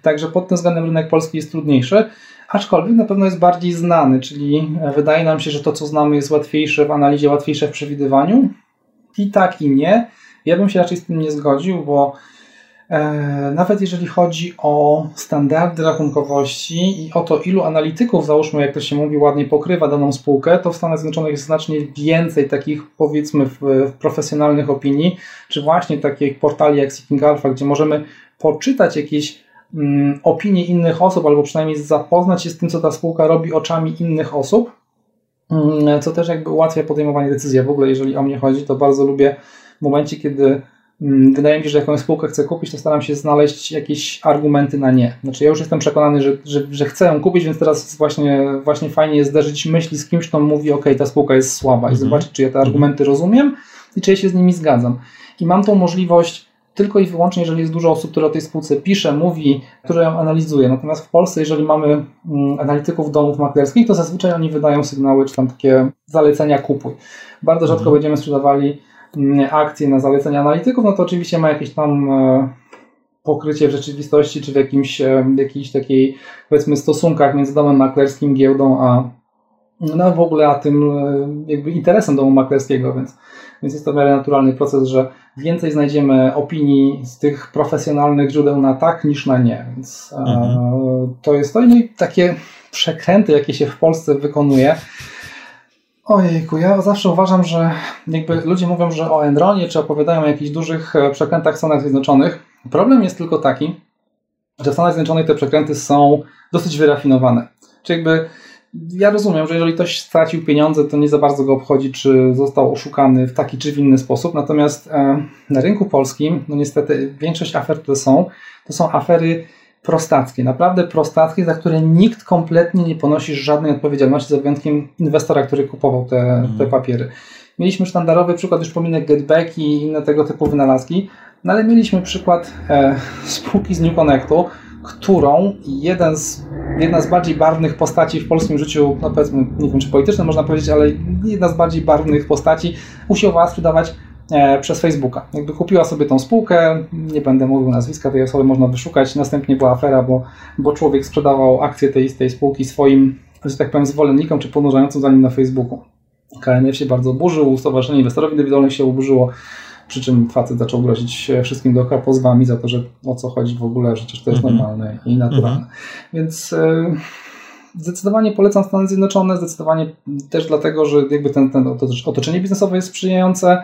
Speaker 3: Także pod tym względem rynek polski jest trudniejszy aczkolwiek na pewno jest bardziej znany, czyli wydaje nam się, że to, co znamy, jest łatwiejsze w analizie, łatwiejsze w przewidywaniu. I tak, i nie. Ja bym się raczej z tym nie zgodził, bo e, nawet jeżeli chodzi o standardy rachunkowości i o to, ilu analityków, załóżmy, jak to się mówi, ładnie pokrywa daną spółkę, to w Stanach Zjednoczonych jest znacznie więcej takich, powiedzmy, w, w profesjonalnych opinii, czy właśnie takich portali jak Seeking Alpha, gdzie możemy poczytać jakieś opinie innych osób, albo przynajmniej zapoznać się z tym, co ta spółka robi oczami innych osób, mm, co też jakby ułatwia podejmowanie decyzji. W ogóle, jeżeli o mnie chodzi, to bardzo lubię w momencie, kiedy Mm, wydaje mi się, że jakąś spółkę chcę kupić, to staram się znaleźć jakieś argumenty na nie. Znaczy ja już jestem przekonany, że, że, że chcę ją kupić, więc teraz właśnie, właśnie fajnie jest zderzyć myśli z kimś, kto mówi, ok, ta spółka jest słaba i mhm. zobaczyć, czy ja te argumenty rozumiem i czy ja się z nimi zgadzam. I mam tą możliwość tylko i wyłącznie, jeżeli jest dużo osób, które o tej spółce pisze, mówi, które ją analizuje. Natomiast w Polsce, jeżeli mamy mm, analityków domów maklerskich, to zazwyczaj oni wydają sygnały, czy tam takie zalecenia kupuj. Bardzo rzadko mhm. będziemy sprzedawali mm, akcje na zalecenia analityków, no to oczywiście ma jakieś tam e, pokrycie w rzeczywistości, czy w jakimś, e, jakiejś takiej, powiedzmy, stosunkach między domem maklerskim, giełdą, a no w ogóle a tym e, jakby interesem domu maklerskiego, więc, więc jest to w miarę naturalny proces, że więcej znajdziemy opinii z tych profesjonalnych źródeł na tak niż na nie, więc mhm. to jest to i takie przekręty, jakie się w Polsce wykonuje. Ojejku, ja zawsze uważam, że jakby ludzie mówią, że o Enronie, czy opowiadają o jakichś dużych e, przekrętach w Stanach Zjednoczonych. Problem jest tylko taki, że w Stanach Zjednoczonych te przekręty są dosyć wyrafinowane. Czy jakby ja rozumiem, że jeżeli ktoś stracił pieniądze, to nie za bardzo go obchodzi, czy został oszukany w taki czy w inny sposób. Natomiast e, na rynku polskim, no niestety, większość afer, które są, to są afery prostackie, naprawdę prostackie, za które nikt kompletnie nie ponosi żadnej odpowiedzialności, za wyjątkiem inwestora, który kupował te, mhm. te papiery. Mieliśmy sztandarowy przykład, już pominę Getback i inne tego typu wynalazki, no ale mieliśmy przykład e, spółki z New Connectu, którą jeden z, jedna z bardziej barwnych postaci w polskim życiu, no powiedzmy, nie wiem czy polityczne można powiedzieć, ale jedna z bardziej barwnych postaci usiłowała sprzedawać e, przez Facebooka. Jakby kupiła sobie tą spółkę, nie będę mówił nazwiska tej osoby, można wyszukać, następnie była afera, bo, bo człowiek sprzedawał akcje tej, tej spółki swoim, że tak powiem, zwolennikom czy podążającym za nim na Facebooku. KNF się bardzo oburzył, Stowarzyszenie Inwestorów Indywidualnych się oburzyło, przy czym facet zaczął grozić wszystkim dookoła pozwami za to, że o co chodzi w ogóle, że przecież to jest mhm. normalne i naturalne. Mhm. Więc e, zdecydowanie polecam Stany Zjednoczone, zdecydowanie też dlatego, że jakby ten, ten otoczenie biznesowe jest sprzyjające,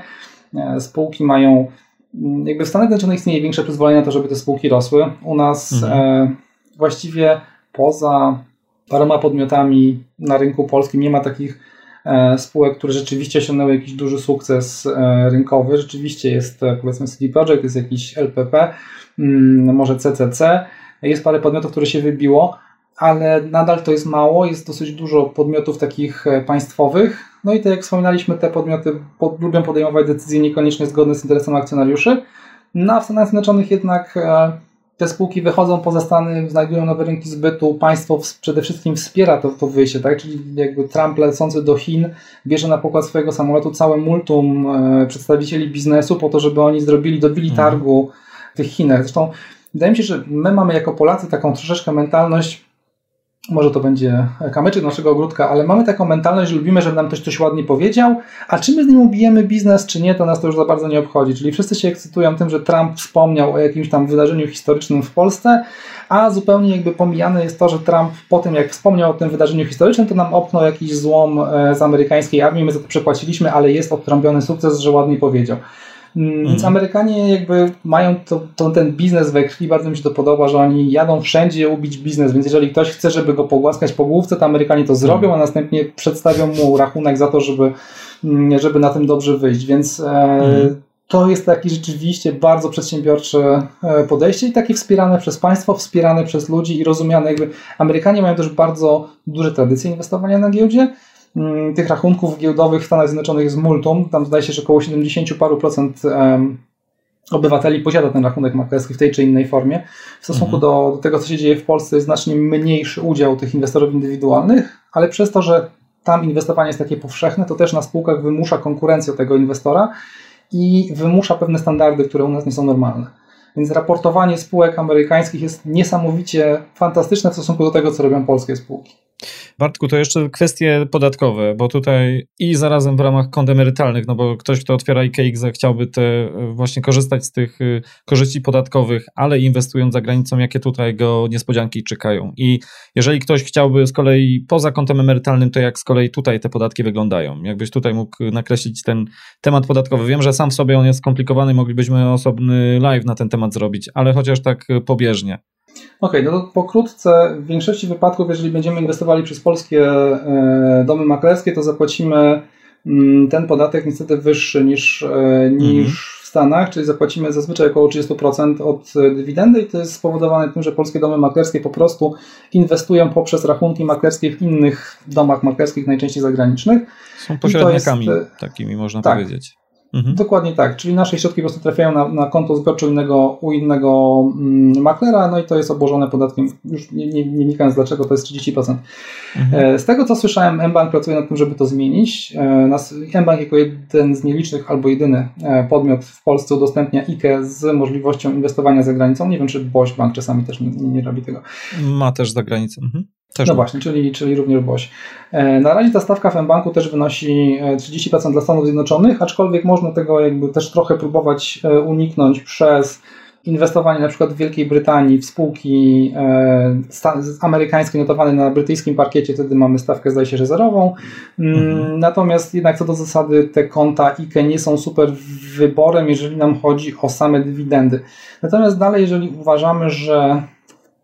Speaker 3: e, spółki mają mm, jakby w Stanach Zjednoczonych istnieje większe przyzwolenie na to, żeby te spółki rosły. U nas mhm. e, właściwie poza paroma podmiotami na rynku polskim nie ma takich E, spółek, które rzeczywiście osiągnęły jakiś duży sukces e, rynkowy. Rzeczywiście jest e, powiedzmy CD Projekt, jest jakiś LPP, mm, może CCC, jest parę podmiotów, które się wybiło, ale nadal to jest mało, jest dosyć dużo podmiotów takich państwowych. No i tak jak wspominaliśmy, te podmioty pod, lubią podejmować decyzje niekoniecznie zgodne z interesem akcjonariuszy. No a w Stanach Zjednoczonych jednak te spółki wychodzą poza Stany, znajdują nowe rynki zbytu, państwo przede wszystkim wspiera to, to wyjście, tak? czyli jakby Trump lecący do Chin bierze na pokład swojego samolotu całe multum e, przedstawicieli biznesu po to, żeby oni zrobili, dobili mhm. targu w tych Chinach. Zresztą wydaje mi się, że my mamy jako Polacy taką troszeczkę mentalność może to będzie kamyczek naszego ogródka, ale mamy taką mentalność, że lubimy, żeby nam ktoś coś ładnie powiedział, a czy my z nim ubijemy biznes, czy nie, to nas to już za bardzo nie obchodzi. Czyli wszyscy się ekscytują tym, że Trump wspomniał o jakimś tam wydarzeniu historycznym w Polsce, a zupełnie jakby pomijane jest to, że Trump po tym, jak wspomniał o tym wydarzeniu historycznym, to nam opnął jakiś złom e, z amerykańskiej armii, my za to przepłaciliśmy, ale jest odtrąbiony sukces, że ładnie powiedział. Mm, więc mhm. Amerykanie jakby mają to, to, ten biznes we krwi, bardzo mi się to podoba, że oni jadą wszędzie ubić biznes, więc jeżeli ktoś chce, żeby go pogłaskać po główce, to Amerykanie to zrobią, a następnie przedstawią mu rachunek za to, żeby, mm, żeby na tym dobrze wyjść, więc e, mhm. to jest takie rzeczywiście bardzo przedsiębiorcze e, podejście i takie wspierane przez państwo, wspierane przez ludzi i rozumiane jakby Amerykanie mają też bardzo duże tradycje inwestowania na giełdzie, tych rachunków giełdowych w Stanach Zjednoczonych jest multum. Tam zdaje się, że około 70 paru procent obywateli posiada ten rachunek maklerski w tej czy innej formie. W stosunku mhm. do, do, tego, co się dzieje w Polsce, jest znacznie mniejszy udział tych inwestorów indywidualnych, ale przez to, że tam inwestowanie jest takie powszechne, to też na spółkach wymusza konkurencję tego inwestora i wymusza pewne standardy, które u nas nie są normalne. Więc raportowanie spółek amerykańskich jest niesamowicie fantastyczne w stosunku do tego, co robią polskie spółki.
Speaker 4: Bartku, to jeszcze kwestie podatkowe, bo tutaj i zarazem w ramach kont emerytalnych, no bo ktoś, kto otwiera IKX chciałby te e, właśnie korzystać z tych e, korzyści podatkowych, ale inwestując za granicą, jakie tutaj go niespodzianki czekają. I jeżeli ktoś chciałby z kolei poza kontem emerytalnym, to jak z kolei tutaj te podatki wyglądają? Jakbyś tutaj mógł nakreślić ten temat podatkowy? Wiem, że sam w sobie on jest skomplikowany, moglibyśmy osobny live na ten temat zrobić, ale chociaż tak pobieżnie.
Speaker 3: Okej, okay, no to pokrótce, w większości wypadków, jeżeli będziemy inwestowali przez polskie e, domy maklerskie, to zapłacimy mm, ten podatek niestety wyższy niż, e, niż mhm. w Stanach, czyli zapłacimy zazwyczaj około 30% od dywidendy i to jest spowodowane tym, że polskie domy maklerskie po prostu inwestują poprzez rachunki maklerskie w innych domach maklerskich, najczęściej zagranicznych.
Speaker 4: Są pośrednikami jest, takimi, można tak, powiedzieć.
Speaker 3: Mhm. Dokładnie tak, czyli nasze środki po prostu trafiają na, na konto zbiorcze innego, u innego mm, maklera, no i to jest obłożone podatkiem, już nie, nie, nie wnikając dlaczego, to jest 30%. Mhm. E, z tego co słyszałem, mBank pracuje nad tym, żeby to zmienić. E, mBank jako jeden z nielicznych albo jedyny e, podmiot w Polsce udostępnia IKE z możliwością inwestowania za granicą. Nie wiem, czy Boś Bank czasami też nie, nie robi tego.
Speaker 4: Ma też za granicą. Mhm.
Speaker 3: Też no ma. właśnie, czyli, czyli również BOŚ. E, na razie ta stawka w mBanku też wynosi 30% e, dla Stanów Zjednoczonych, aczkolwiek można tego jakby też trochę próbować e, uniknąć przez inwestowanie na przykład w Wielkiej Brytanii w spółki amerykańskie notowane na brytyjskim parkiecie, wtedy mamy stawkę zdaje się, że zerową. Mm, mhm. Natomiast jednak co do zasady te konta IKE nie są super wyborem, jeżeli nam chodzi o same dywidendy. Natomiast dalej, jeżeli uważamy, że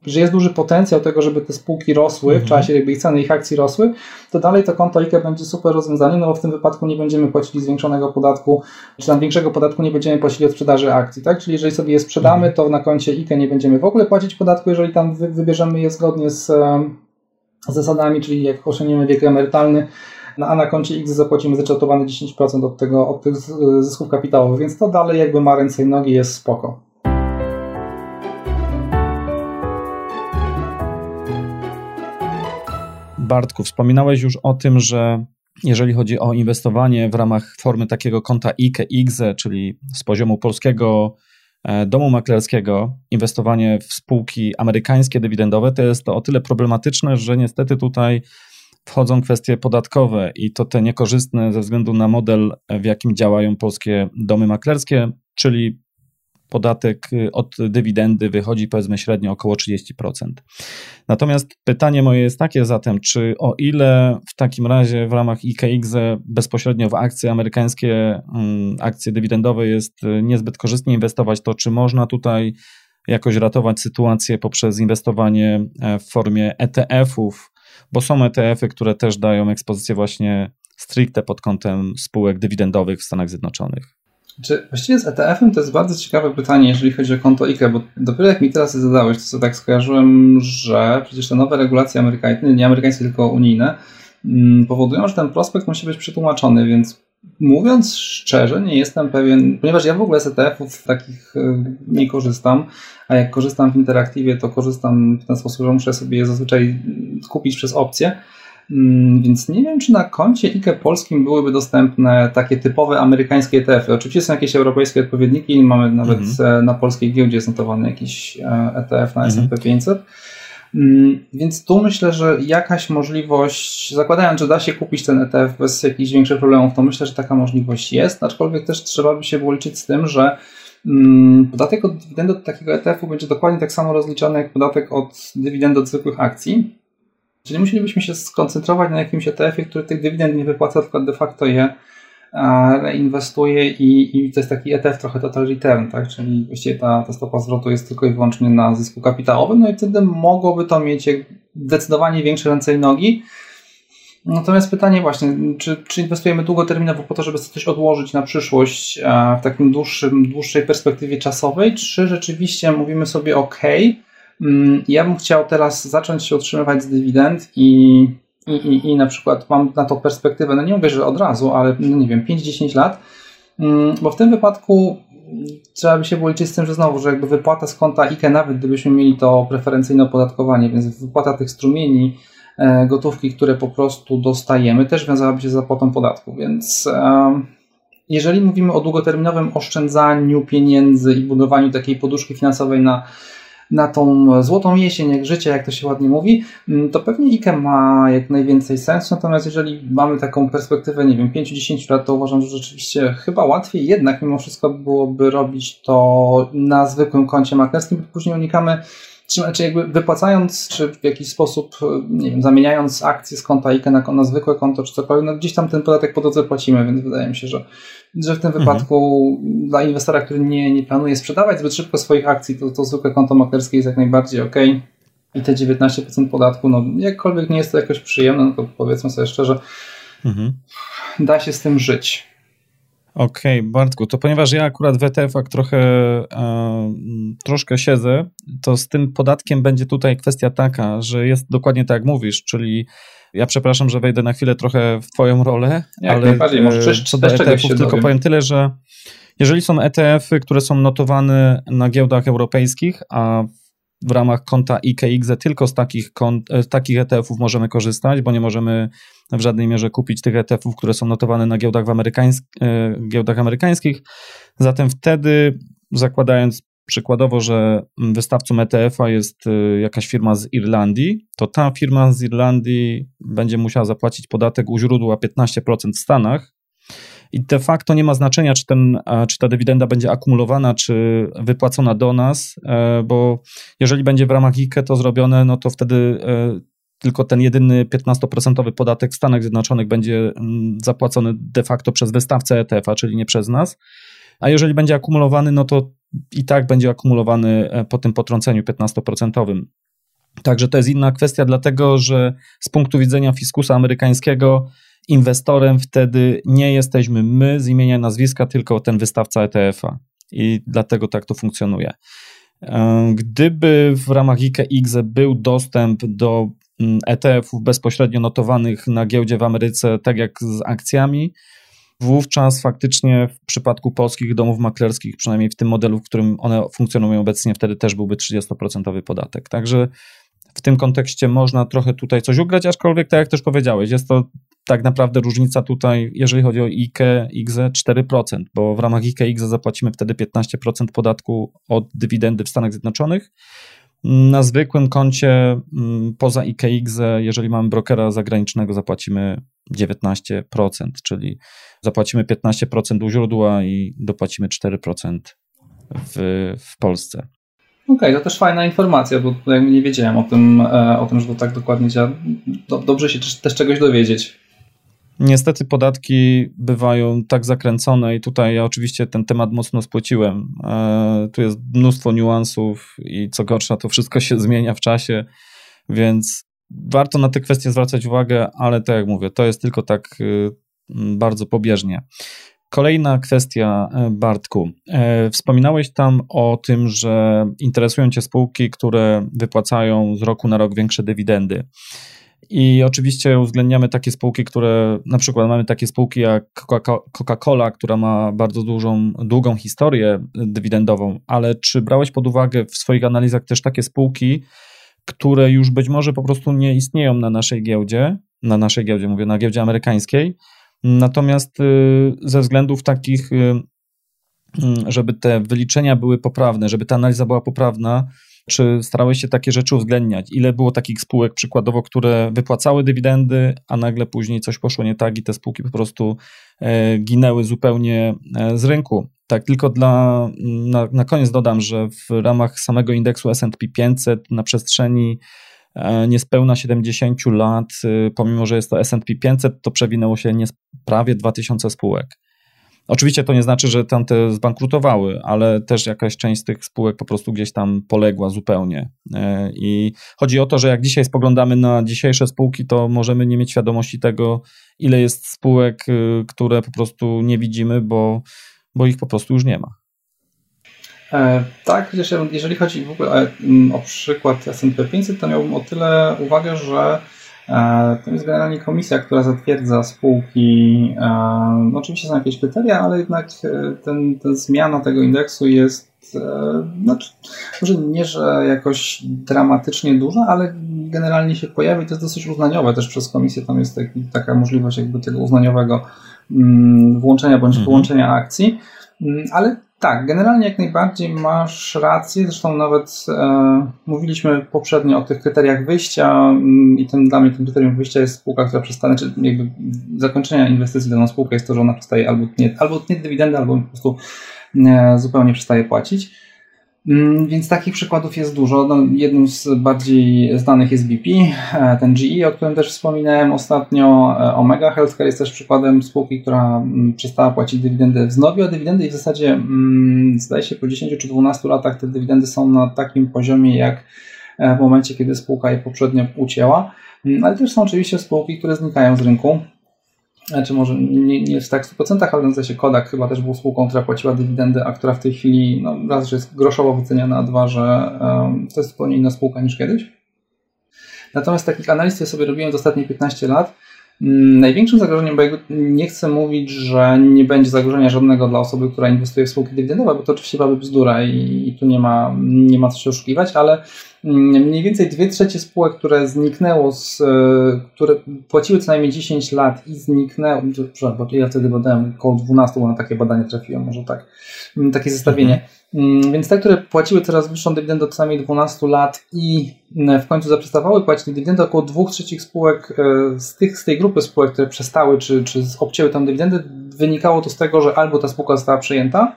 Speaker 3: że jest duży potencjał tego, żeby te spółki rosły w mhm. czasie, jakby ich ceny ich akcji rosły, to dalej to konto IKE będzie super rozwiązanie, no bo w tym wypadku nie będziemy płacili zwiększonego podatku, czy tam większego podatku nie będziemy płacili od sprzedaży akcji, tak? Czyli jeżeli sobie je sprzedamy, mhm. to na koncie IKE nie będziemy w ogóle płacić podatku, jeżeli tam wybierzemy je zgodnie z zasadami, czyli jak osiągniemy wiek emerytalny, no, a na koncie X zapłacimy zryczałtowane 10% od tego, od tych zysków kapitałowych, więc to dalej jakby ma ręce i nogi, jest spoko.
Speaker 4: Bartku, wspominałeś już o tym, że jeżeli chodzi o inwestowanie w ramach formy takiego konta IKE, IGZE, czyli z poziomu polskiego e, domu maklerskiego, inwestowanie w spółki amerykańskie dywidendowe, to jest to o tyle problematyczne, że niestety tutaj wchodzą kwestie podatkowe i to te niekorzystne ze względu na model, w jakim działają polskie domy maklerskie, czyli podatek y, od dywidendy wychodzi powiedzmy średnio około 30%. Natomiast pytanie moje jest takie zatem, czy o ile w takim razie w ramach IKX bezpośrednio w akcje amerykańskie, mm, akcje dywidendowe jest y, niezbyt korzystnie inwestować, to czy można tutaj jakoś ratować sytuację poprzez inwestowanie e, w formie ETF-ów, bo są ETF-y, które też dają ekspozycję właśnie stricte pod kątem spółek dywidendowych w Stanach Zjednoczonych.
Speaker 3: Czy właściwie z ETF-em to jest bardzo ciekawe pytanie, jeżeli chodzi o konto IKE, bo dopiero jak mi teraz je zadałeś, to sobie tak skojarzyłem, że przecież te nowe regulacje amerykańskie, nie amerykańskie, tylko unijne, mm, powodują, że ten prospekt musi być przetłumaczony, więc mówiąc szczerze, nie jestem pewien, ponieważ ja w ogóle z ETF-ów takich e, nie korzystam, a jak korzystam w interaktywie, to korzystam w ten sposób, że muszę sobie je zazwyczaj kupić przez opcję. Mm, więc nie wiem, czy na koncie IKE polskim byłyby dostępne takie typowe amerykańskie ETF-y. Oczywiście są jakieś europejskie odpowiedniki, mamy nawet mhm. na polskiej giełdzie znotowany jakiś ETF e na S&P 500. Mm, więc tu myślę, że jakaś możliwość, zakładając, że da się kupić ten ETF bez jakichś większych problemów, to myślę, że taka możliwość jest, aczkolwiek też trzeba by się było liczyć z tym, że mm, podatek od dywidendy od takiego ETF-u będzie dokładnie tak samo rozliczany jak podatek od dywidendy od zwykłych akcji. Czyli musielibyśmy się skoncentrować na jakimś ETF-ie, który tych dywidend nie wypłaca, tylko de facto je reinwestuje i, i to jest taki ETF trochę total return, tak? czyli właściwie ta, ta stopa zwrotu jest tylko i wyłącznie na zysku kapitałowym, no i wtedy mogłoby to mieć zdecydowanie większe ręce i nogi. Natomiast pytanie właśnie, czy, czy inwestujemy długoterminowo po to, żeby coś odłożyć na przyszłość w takim dłuższym, dłuższej perspektywie czasowej, czy rzeczywiście mówimy sobie OK, ja bym chciał teraz zacząć się utrzymywać z dywidend i, i, i, i na przykład mam na to perspektywę, no nie mówię, że od razu, ale no nie wiem, 5-10 lat, mm, bo w tym wypadku trzeba by się było liczyć z tym, że znowu, że jakby wypłata z konta IKE, nawet gdybyśmy mieli to preferencyjne opodatkowanie, więc wypłata tych strumieni e, gotówki, które po prostu dostajemy, też wiązałaby się z zapłatą podatku, więc jeżeli mówimy o długoterminowym oszczędzaniu pieniędzy i budowaniu takiej poduszki finansowej na na tą złotą jesień, jak życie, jak to się ładnie mówi, mm, to pewnie IKE ma jak najwięcej sensu. Natomiast jeżeli mamy taką perspektywę, nie wiem, 5-10 lat, to uważam, że rzeczywiście chyba łatwiej jednak mimo wszystko byłoby robić to na zwykłym koncie maklerskim, bo później unikamy czy, czy jakby wypłacając, czy w jakiś sposób, nie wiem, zamieniając akcje z konta IKE na, na zwykłe konto, czy cokolwiek, no gdzieś tam ten podatek po drodze płacimy, więc wydaje mi się, że że w tym mhm. wypadku dla inwestora, który nie, nie planuje sprzedawać zbyt szybko swoich akcji, to, to zwykłe konto maklerskie jest jak najbardziej ok. I te 19% podatku, no jakkolwiek nie jest to jakoś przyjemne, no to powiedzmy sobie szczerze, mhm. da się z tym żyć.
Speaker 4: Okej, okay, Bartku, to ponieważ ja akurat w ETF-ach trochę, e, troszkę siedzę, to z tym podatkiem będzie tutaj kwestia taka, że jest dokładnie tak jak mówisz, czyli ja przepraszam, że wejdę na chwilę trochę w twoją rolę,
Speaker 3: Jak
Speaker 4: ale
Speaker 3: e,
Speaker 4: co do ETF-ów tylko dowiem. powiem tyle, że jeżeli są ETF-y, które są notowane na giełdach europejskich, a w ramach konta IKX tylko z takich, kont, e, takich ETF-ów możemy korzystać, bo nie możemy w żadnej mierze kupić tych ETF-ów, które są notowane na giełdach, amerykańsk e, giełdach amerykańskich. Zatem wtedy, zakładając przykładowo, że wystawcą ETF-a jest e, jakaś firma z Irlandii, to ta firma z Irlandii będzie musiała zapłacić podatek u źródła 15% w Stanach, i de facto nie ma znaczenia, czy, ten, czy ta dywidenda będzie akumulowana, czy wypłacona do nas, e, bo jeżeli będzie w ramach IKE to zrobione, no to wtedy e, tylko ten jedyny 15% podatek w Stanach Zjednoczonych będzie mm, zapłacony de facto przez wystawcę ETF-a, czyli nie przez nas. A jeżeli będzie akumulowany, no to i tak będzie akumulowany e, po tym potrąceniu 15%. Także to jest inna kwestia, dlatego że z punktu widzenia fiskusa amerykańskiego inwestorem wtedy nie jesteśmy my z imienia nazwiska, tylko ten wystawca ETF-a. I dlatego tak to funkcjonuje. Gdyby w ramach IKX był dostęp do mm, ETF-ów bezpośrednio notowanych na giełdzie w Ameryce, tak jak z akcjami, wówczas faktycznie w przypadku polskich domów maklerskich, przynajmniej w tym modelu, w którym one funkcjonują obecnie, wtedy też byłby 30% podatek. Także w tym kontekście można trochę tutaj coś ugrać, aczkolwiek tak jak też powiedziałeś, jest to tak naprawdę różnica tutaj, jeżeli chodzi o IGZE 4%, bo w ramach IGZE zapłacimy wtedy 15% podatku od dywidendy w Stanach Zjednoczonych. Na zwykłym koncie mm, poza IGZE, jeżeli mamy brokera zagranicznego, zapłacimy 19%, czyli zapłacimy 15% u źródła i dopłacimy 4% w, w Polsce.
Speaker 3: Okej, okay, to też fajna informacja, bo nie wiedziałem o tym, e, o tym, że to tak dokładnie działa. Dobrze się też czegoś dowiedzieć.
Speaker 4: Niestety podatki bywają tak zakręcone i tutaj ja oczywiście ten temat mocno spłociłem. E, tu jest mnóstwo niuansów i co gorsza to wszystko się zmienia w czasie, więc warto na te kwestie zwracać uwagę, ale tak jak mówię, to jest tylko tak y, bardzo pobieżnie. Kolejna kwestia, e, Bartku. E, wspominałeś tam o tym, że interesują Cię spółki, które wypłacają z roku na rok większe dywidendy. I oczywiście uwzględniamy takie spółki, które na przykład mamy takie spółki jak Coca-Cola, która ma bardzo dużą, długą historię dywidendową, ale czy brałeś pod uwagę w swoich analizach też takie spółki, które już być może po prostu nie istnieją na naszej giełdzie, na naszej giełdzie, mówię, na giełdzie amerykańskiej, natomiast y, ze względów takich, y, mm, żeby te wyliczenia były poprawne, żeby ta analiza była poprawna, czy starałeś się takie rzeczy uwzględniać? Ile było takich spółek przykładowo, które wypłacały dywidendy, a nagle później coś poszło nie tak i te spółki po prostu e, ginęły zupełnie e, z rynku? Tak, tylko dla, na, na koniec dodam, że w ramach samego indeksu SP 500 na przestrzeni e, niespełna 70 lat, pomimo że jest to SP 500, to przewinęło się prawie 2000 spółek. Oczywiście to nie znaczy, że tamte zbankrutowały, ale też jakaś część z tych spółek po prostu gdzieś tam poległa zupełnie. E, I chodzi o to, że jak dzisiaj spoglądamy na dzisiejsze spółki, to możemy nie mieć świadomości tego, ile jest spółek, y, które po prostu nie widzimy, bo, bo ich po prostu już nie ma.
Speaker 3: E, tak, jeżeli chodzi w ogóle o, o przykład S&P 500, to miałbym o tyle uwagę, że E, to jest generalnie komisja, która zatwierdza spółki. E, no oczywiście są jakieś kryteria, ale jednak e, ten, ten zmiana tego indeksu jest znaczy, może nie, że jakoś dramatycznie duża, ale generalnie się pojawi. To jest dosyć uznaniowe też przez komisję. Tam jest taki, taka możliwość jakby tego uznaniowego mm, włączenia bądź mhm. wyłączenia akcji. Mm, ale tak, generalnie jak najbardziej masz rację. Zresztą nawet e, mówiliśmy poprzednio o tych kryteriach wyjścia mm, i tym, dla mnie tym kryterium wyjścia jest spółka, która przestanie, czy jakby zakończenia inwestycji daną spółkę jest to, że ona przestaje albo nie, albo nie dywidendy, albo po prostu e, zupełnie przestaje płacić. Mm, więc takich przykładów jest dużo. No, jednym z bardziej znanych jest BP, e, ten GE, o którym też wspominałem ostatnio. E, Omega Healthcare jest też przykładem spółki, która mm, przestała płacić dywidendy, wznowiła dywidendy i w zasadzie mm, zdaje się po 10 czy 12 latach te dywidendy są na takim poziomie jak e, w momencie, kiedy spółka je poprzednio ucięła. Ale też są oczywiście spółki, które znikają z rynku. Znaczy może nie, nie w tak 100%, ale w sensie Kodak chyba też był spółką, która płaciła dywidendy, a która w tej chwili no, raz, że jest groszowo wyceniana, a dwa, że um, to jest zupełnie inna spółka niż kiedyś. Natomiast takich analiz, które sobie robiłem w ostatnie 15 lat, Największym zagrożeniem, bo nie chcę mówić, że nie będzie zagrożenia żadnego dla osoby, która inwestuje w spółki dywidendowe, bo to oczywiście byłaby bzdura i, i tu nie ma, nie ma co się oszukiwać, ale Mm, mniej więcej dwie trzecie spółek, które zniknęło, z, e, które płaciły co najmniej 10 lat i zniknęły, przepraszam, bo ja wtedy badałem około 12, bo na takie badanie trafiłem, może tak, mm, takie zestawienie. Mhm. Więc te, które płaciły coraz wyższą dywidendę co najmniej 12 lat i w końcu zaprzestawały płacić dywidendę, około 2 trzecich spółek e, z, tych, z tej grupy spółek, które przestały czy, czy obcięły tę dywidendę, wynikało to z tego, że albo ta spółka została przejęta,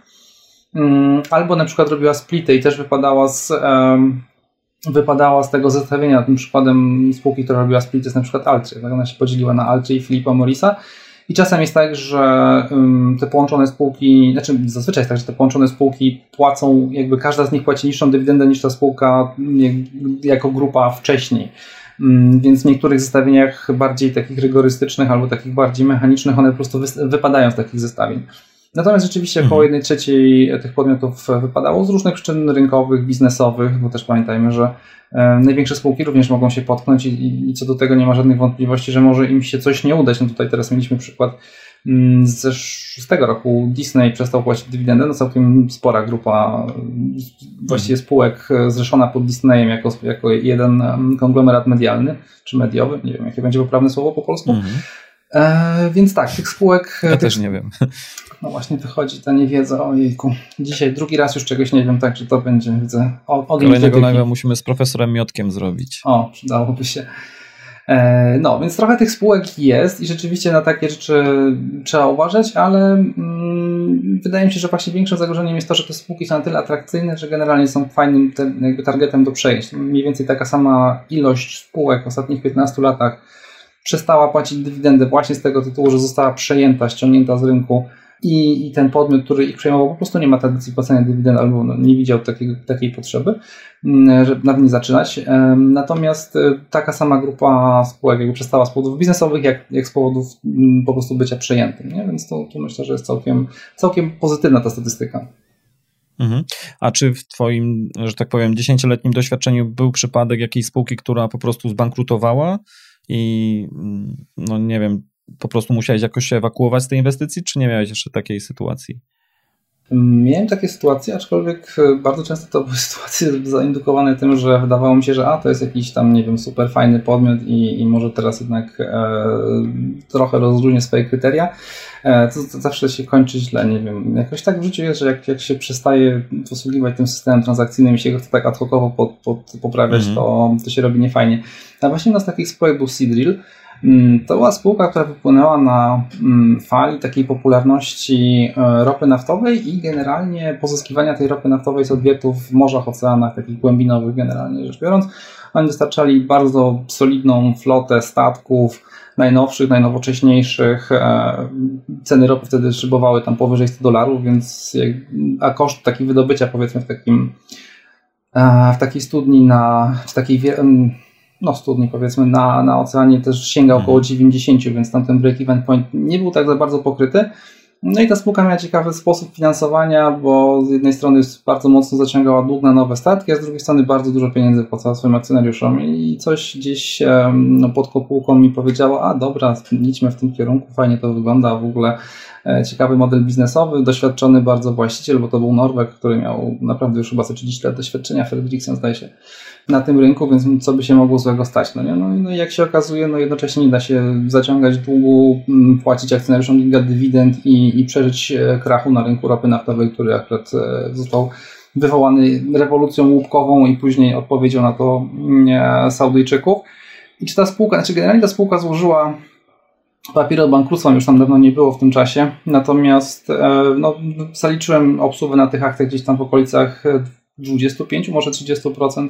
Speaker 3: mm, albo na przykład robiła splitę i też wypadała z wypadała z tego zestawienia. Tym przykładem spółki, która robiła split jest na przykład Altry. Tak? Ona się podzieliła na Altry i Filipa Morisa. I czasem jest tak, że te połączone spółki, znaczy zazwyczaj jest tak, że te połączone spółki płacą, jakby każda z nich płaci niższą dywidendę niż ta spółka jak, jako grupa wcześniej. Um, więc w niektórych zestawieniach bardziej takich rygorystycznych albo takich bardziej mechanicznych one po prostu wypadają z takich zestawień. Natomiast rzeczywiście mhm. około jednej trzeciej tych podmiotów wypadało z różnych przyczyn rynkowych, biznesowych, bo też pamiętajmy, że e, największe spółki również mogą się potknąć i, i co do tego nie ma żadnych wątpliwości, że może im się coś nie udać. No tutaj teraz mieliśmy przykład mm, z szóstego roku Disney przestał płacić dywidendę, no całkiem spora grupa właściwie spółek zrzeszona pod Disneyem jako, jako jeden konglomerat medialny, czy mediowy, nie wiem jakie będzie poprawne słowo po polsku. Mhm. E, więc tak, tych spółek.
Speaker 4: Ja
Speaker 3: tych,
Speaker 4: też nie wiem.
Speaker 3: No właśnie to chodzi, ta niewiedza, ojejku. Dzisiaj drugi raz już czegoś nie wiem, także to będzie, widzę,
Speaker 4: Kolejnego live'a musimy z profesorem Miotkiem zrobić.
Speaker 3: O, przydałoby się. E, no, więc trochę tych spółek jest i rzeczywiście na takie rzeczy trzeba uważać, ale mm, wydaje mi się, że właśnie większym zagrożeniem jest to, że te spółki są na tyle atrakcyjne, że generalnie są fajnym te, targetem do przejść. Mniej więcej taka sama ilość spółek w ostatnich 15 latach przestała płacić dywidendę właśnie z tego tytułu, że została przejęta, ściągnięta z rynku i, i ten podmiot, który ich przejmował, po prostu nie ma tradycji płacenia dywidend albo no, nie widział takiej, takiej potrzeby, mm, żeby nawet nie zaczynać. Natomiast e, taka sama grupa spółek jakby przestała z powodów biznesowych, jak, jak z powodów mm, po prostu bycia przejętym. Nie? Więc to, to myślę, że jest całkiem, całkiem pozytywna ta statystyka.
Speaker 4: Mhm. A czy w Twoim, że tak powiem, dziesięcioletnim doświadczeniu był przypadek jakiejś spółki, która po prostu zbankrutowała i mm, no nie wiem, po prostu musiałeś jakoś się ewakuować z tej inwestycji, czy nie miałeś jeszcze takiej sytuacji?
Speaker 3: Miałem takie sytuacje, aczkolwiek e, bardzo często to były sytuacje zaindukowane tym, że wydawało mi się, że a, to jest jakiś tam, nie wiem, super fajny podmiot i, i może teraz jednak e, trochę rozróżnię swoje kryteria. E, to, to, zawsze się kończy źle, nie wiem. Jakoś tak w życiu jest, że jak, jak się przestaje posługiwać tym systemem transakcyjnym i się go chce tak ad hocowo pod, pod, poprawiać, mm -hmm. to, to się robi niefajnie. A właśnie u nas takich spółek był Seedrill, to była spółka, która wypłynęła na mm, fali takiej popularności e, ropy naftowej i generalnie pozyskiwania tej ropy naftowej z odwiertów w morzach, oceanach, takich głębinowych generalnie rzecz biorąc. Oni dostarczali bardzo solidną flotę statków, najnowszych, najnowocześniejszych. E, ceny ropy wtedy szybowały tam powyżej 100 dolarów, więc a koszt taki wydobycia powiedzmy w takim e, w takiej studni na, w takiej no, studni powiedzmy na, na oceanie też sięga około 90, mhm. więc tam ten break-even point nie był tak za bardzo pokryty. No i ta spółka miała ciekawy sposób finansowania, bo z jednej strony bardzo mocno zaciągała dług na nowe statki, a z drugiej strony bardzo dużo pieniędzy płacała swoim akcjonariuszom i coś gdzieś no, pod kopułką mi powiedziało, a dobra, idźmy w tym kierunku, fajnie to wygląda, w ogóle e, ciekawy model biznesowy, doświadczony bardzo właściciel, bo to był Norweg, który miał naprawdę już chyba 30 lat doświadczenia, Fredriksen zdaje się, na tym rynku, więc co by się mogło złego stać? No, nie? no, no i jak się okazuje, no jednocześnie nie da się zaciągać długu, mm, płacić akcjonariuszom giga dywidend i, i przeżyć e, krachu na rynku ropy naftowej, który akurat e, został wywołany rewolucją łupkową i później odpowiedzią na to mm, Saudyjczyków. I czy ta spółka, znaczy generalnie ta spółka złożyła papiery o bankructwo, już tam dawno nie było w tym czasie, natomiast e, no, zaliczyłem obsługę na tych akcjach gdzieś tam w okolicach 25, może 30%.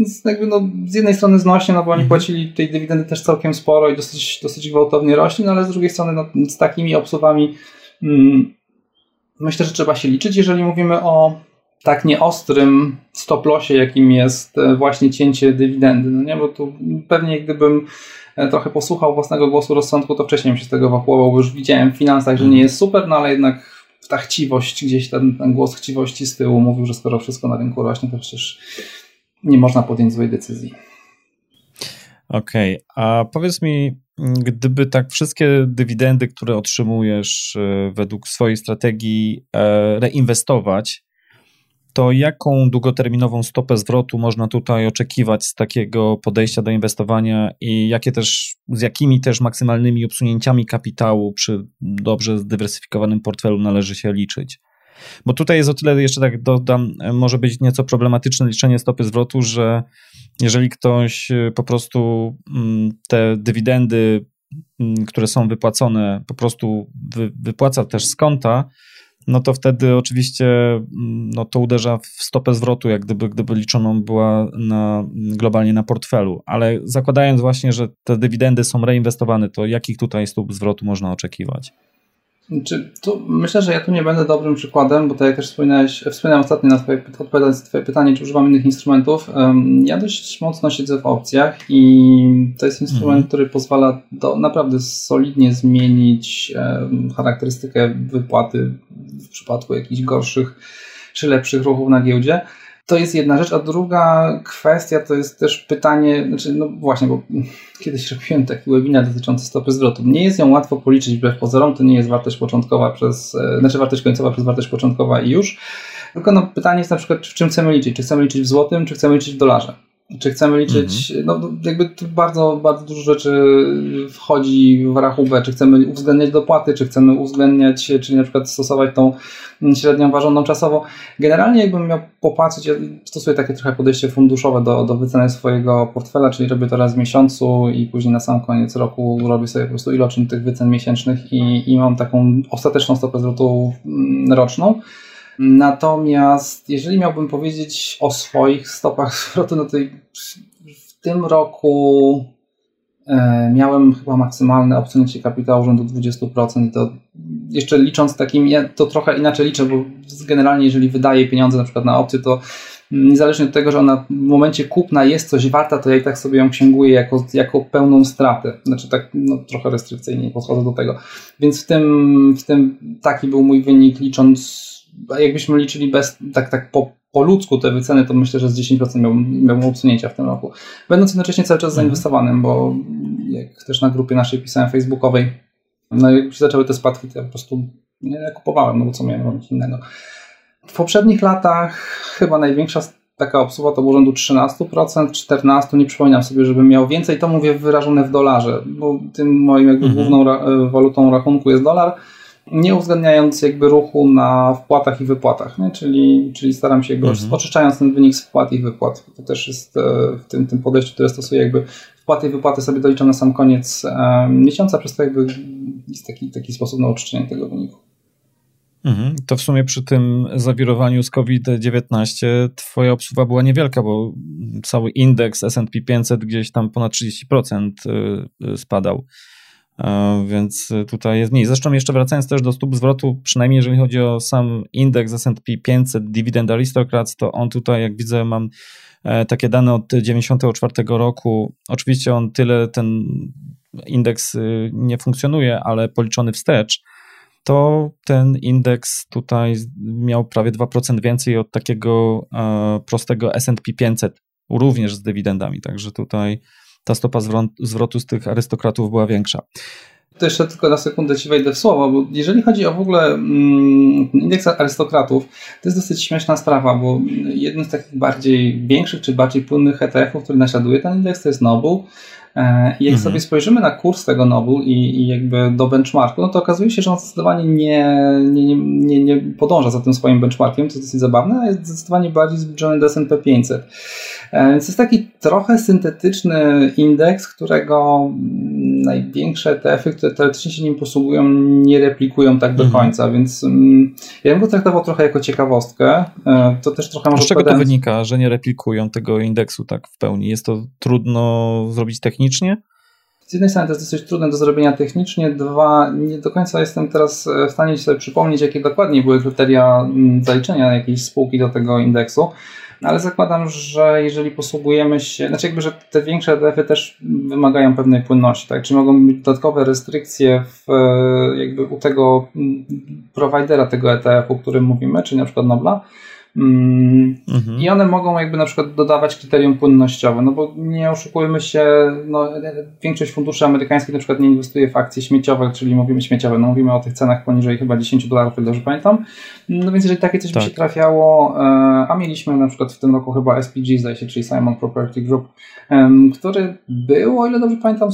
Speaker 3: Więc jakby no, z jednej strony znośnie, no bo oni mhm. płacili tej dywidendy też całkiem sporo i dosyć, dosyć gwałtownie rośnie, no ale z drugiej strony no, z takimi obsługami mm, myślę, że trzeba się liczyć, jeżeli mówimy o tak nieostrym stop lossie, jakim jest e, właśnie cięcie dywidendy. No nie, bo tu pewnie gdybym e, trochę posłuchał własnego głosu rozsądku, to wcześniej bym się z tego ewakuował, bo już widziałem w finansach, że nie jest super, no ale jednak ta chciwość, gdzieś ten, ten głos chciwości z tyłu mówił, że skoro wszystko na rynku rośnie, to przecież nie można podjąć złej decyzji.
Speaker 4: Okej, okay. a powiedz mi, gdyby tak wszystkie dywidendy, które otrzymujesz e, według swojej strategii reinwestować, to jaką długoterminową stopę zwrotu można tutaj oczekiwać z takiego podejścia do inwestowania i jakie też, z jakimi też maksymalnymi obsunięciami kapitału przy dobrze zdywersyfikowanym portfelu należy się liczyć? Bo tutaj jest o tyle, jeszcze tak dodam, może być nieco problematyczne liczenie stopy zwrotu, że jeżeli ktoś y, po prostu mm, te dywidendy, mm, które są wypłacone, po prostu wypłaca też z konta, no to wtedy oczywiście mm, no to uderza w stopę zwrotu, jak gdyby, gdyby liczoną była na, globalnie na portfelu. Ale zakładając właśnie, że te dywidendy są reinwestowane, to jakich tutaj stóp zwrotu można oczekiwać?
Speaker 3: Czy tu, myślę, że ja tu nie będę dobrym przykładem, bo tak jak też wspominałeś, wspomniałem ostatnio na twoje, odpowiadając na Twoje pytanie, czy używam innych instrumentów. Ja dość mocno siedzę w opcjach i to jest instrument, mhm. który pozwala do, naprawdę solidnie zmienić charakterystykę wypłaty w przypadku jakichś gorszych czy lepszych ruchów na giełdzie. To jest jedna rzecz, a druga kwestia to jest też pytanie, znaczy no właśnie, bo kiedyś robiłem taki webinar dotyczący stopy zwrotu. Nie jest ją łatwo policzyć wbrew pozorom, to nie jest wartość początkowa przez, e, znaczy wartość końcowa przez wartość początkowa i już. Tylko no, pytanie jest na przykład, w czym chcemy liczyć? Czy chcemy liczyć w złotym, czy chcemy liczyć w dolarze? Czy chcemy liczyć, mhm. no jakby tu bardzo, bardzo dużo rzeczy wchodzi w rachubę, czy chcemy uwzględniać dopłaty, czy chcemy uwzględniać, czyli na przykład stosować tą średnią ważoną czasowo. Generalnie jakbym miał popatrzeć, ja stosuję takie trochę podejście funduszowe do, do wyceny swojego portfela, czyli robię to raz w miesiącu i później na sam koniec roku robię sobie po prostu iloczyn tych wycen miesięcznych i, i mam taką ostateczną stopę zwrotu mm, roczną. Natomiast jeżeli miałbym powiedzieć o swoich stopach zwrotu, no to w tym roku e, miałem chyba maksymalne obsunięcie kapitału rzędu 20%. To jeszcze licząc takim, ja to trochę inaczej liczę, bo generalnie jeżeli wydaję pieniądze na przykład na opcje, to niezależnie od tego, że ona w momencie kupna jest coś warta, to ja i tak sobie ją księguję jako, jako pełną stratę. Znaczy tak no, trochę restrykcyjnie podchodzę do tego. Więc w tym, w tym taki był mój wynik licząc jakbyśmy liczyli bez, tak, tak po, po ludzku te wyceny, to myślę, że z 10% miałbym, miałbym usunięcia w tym roku. Będąc jednocześnie cały czas mhm. zainwestowanym, bo jak też na grupie naszej pisałem facebookowej, no jak się zaczęły te spadki, to ja po prostu nie kupowałem, no bo co miałem robić innego. W poprzednich latach chyba największa taka obsługa to był rzędu 13%, 14%, nie przypominam sobie, żebym miał więcej, to mówię wyrażone w dolarze, bo tym moim jakby mhm. główną ra walutą rachunku jest dolar, nie uwzględniając jakby ruchu na wpłatach i wypłatach, nie? Czyli, czyli staram się jakby mhm. oczyszczając ten wynik z wpłat i wypłat. To też jest e, w tym, tym podejściu, które stosuję, jakby wpłaty i wypłaty sobie doliczam na sam koniec e, miesiąca, przez to jakby jest taki, taki sposób na oczyszczenie tego wyniku.
Speaker 4: Mhm. To w sumie przy tym zawirowaniu z COVID-19 twoja obsługa była niewielka, bo cały indeks S&P 500 gdzieś tam ponad 30% e, spadał. E, więc tutaj jest mniej. Zresztą jeszcze wracając też do stóp zwrotu, przynajmniej jeżeli chodzi o sam indeks S&P 500 Dividend Aristocrats, to on tutaj, jak widzę, mam e, takie dane od 94 roku. Oczywiście on tyle, ten indeks y, nie funkcjonuje, ale policzony wstecz, to ten indeks tutaj miał prawie 2% więcej od takiego e, prostego S&P 500, również z dywidendami, także tutaj ta stopa zwrotu z tych arystokratów była większa.
Speaker 3: To jeszcze tylko na sekundę Ci wejdę w słowo, bo jeżeli chodzi o w ogóle mm, indeks arystokratów, to jest dosyć śmieszna sprawa, bo jednym z takich bardziej większych czy bardziej płynnych ETF-ów, który naśladuje ten indeks, to jest Noble. E, I jak mhm. sobie spojrzymy na kurs tego Noble i, i, jakby do benchmarku, no to okazuje się, że on zdecydowanie nie, nie, nie, nie podąża za tym swoim benchmarkiem, jest dosyć zabawne, a jest zdecydowanie bardziej zbliżony do S&P 500. E, więc jest taki trochę syntetyczny indeks, którego największe ETF-y, które teoretycznie się nim posługują, nie replikują tak do mhm. końca, więc um, ja bym go traktował trochę jako ciekawostkę. E, to też trochę może
Speaker 4: Z czego to wynika, że nie replikują tego indeksu tak w pełni? Jest to trudno zrobić technicznie?
Speaker 3: z jednej strony to jest dosyć trudne do zrobienia technicznie, dwa, nie do końca jestem teraz w stanie sobie przypomnieć, jakie dokładnie były kryteria mm, zaliczenia jakiejś spółki do tego indeksu ale zakładam, że jeżeli posługujemy się, znaczy jakby, że te większe ETF-y też wymagają pewnej płynności, tak? Czy mogą być dodatkowe restrykcje w, jakby u tego mm, prowajdera tego ETF-u, o którym mówimy, czyli na przykład Nobla, mhm. I one mogą jakby na przykład dodawać kryterium płynnościowe, no bo nie oszukujmy się, no, większość funduszy amerykańskich na przykład nie inwestuje w akcje śmieciowe, czyli mówimy śmieciowe, no mówimy o tych cenach poniżej chyba 10 dolarów, jak dobrze pamiętam. No więc jeżeli takie coś tak. by się trafiało, e, a mieliśmy na przykład w tym roku chyba SPG, zdaje się, czyli Simon Property Group, który był, o ile dobrze pamiętam,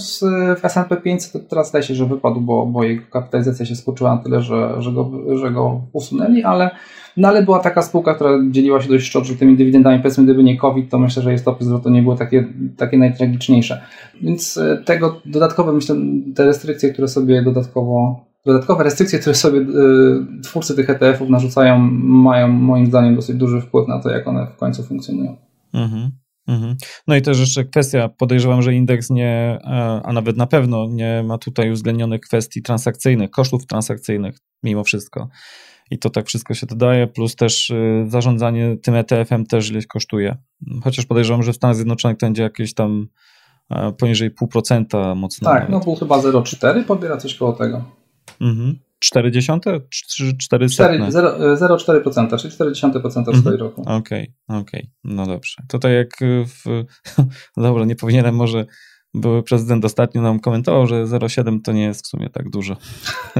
Speaker 3: w S&P 500, to teraz zdaje się, że wypadł, bo, bo jego kapitalizacja się skoczyła na tyle, że, że, go, że go usunęli, ale no ale była taka spółka, która dzieliła się dość szczodrze tymi dywidendami. Powiedzmy, gdyby nie COVID, to myślę, że jej stopy zwrotu nie były takie, takie najtragiczniejsze. Więc e, tego dodatkowe, myślę, te restrykcje, które sobie dodatkowo dodatkowe restrykcje, które sobie y, twórcy tych ETF-ów narzucają, mają moim zdaniem dosyć duży wpływ na to, jak one w końcu funkcjonują. Mhm.
Speaker 4: Mhm. No i też jeszcze kwestia, podejrzewam, że indeks nie, a nawet na pewno nie ma tutaj uwzględnionych kwestii transakcyjnych, kosztów transakcyjnych mimo wszystko i to tak wszystko się dodaje, plus też y, zarządzanie tym ETF-em też ileś kosztuje. Chociaż podejrzewam, że w Stanach Zjednoczonych to będzie jakieś tam e, poniżej 0,5% mocno.
Speaker 3: Tak, no był chyba 0,4, pobiera coś koło tego.
Speaker 4: Mhm. 40?
Speaker 3: 0,4%, czyli 0,4% w swoim roku.
Speaker 4: Okej, okay, okej, okay. no dobrze. Tutaj jak w... Dobra, nie powinienem może były prezydent ostatnio nam komentował, że 0,7 to nie jest w sumie tak dużo.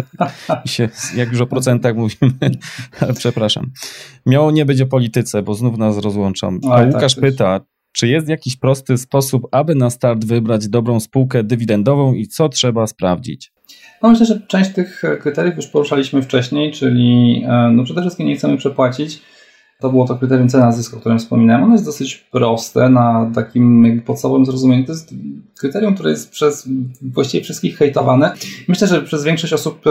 Speaker 4: I się, jak już o procentach mówimy, przepraszam. Miało nie być o polityce, bo znów nas rozłączam. A tak, Łukasz tak, pyta, czy jest jakiś prosty sposób, aby na start wybrać dobrą spółkę dywidendową i co trzeba sprawdzić?
Speaker 3: No myślę, że część tych kryteriów już poruszaliśmy wcześniej, czyli e, no przede wszystkim nie chcemy przepłacić to było to kryterium cena zysku, o którym wspominałem. Ono jest dosyć proste na takim podstawowym zrozumieniu. To jest kryterium, które jest przez właściwie wszystkich hejtowane. Myślę, że przez większość osób, e,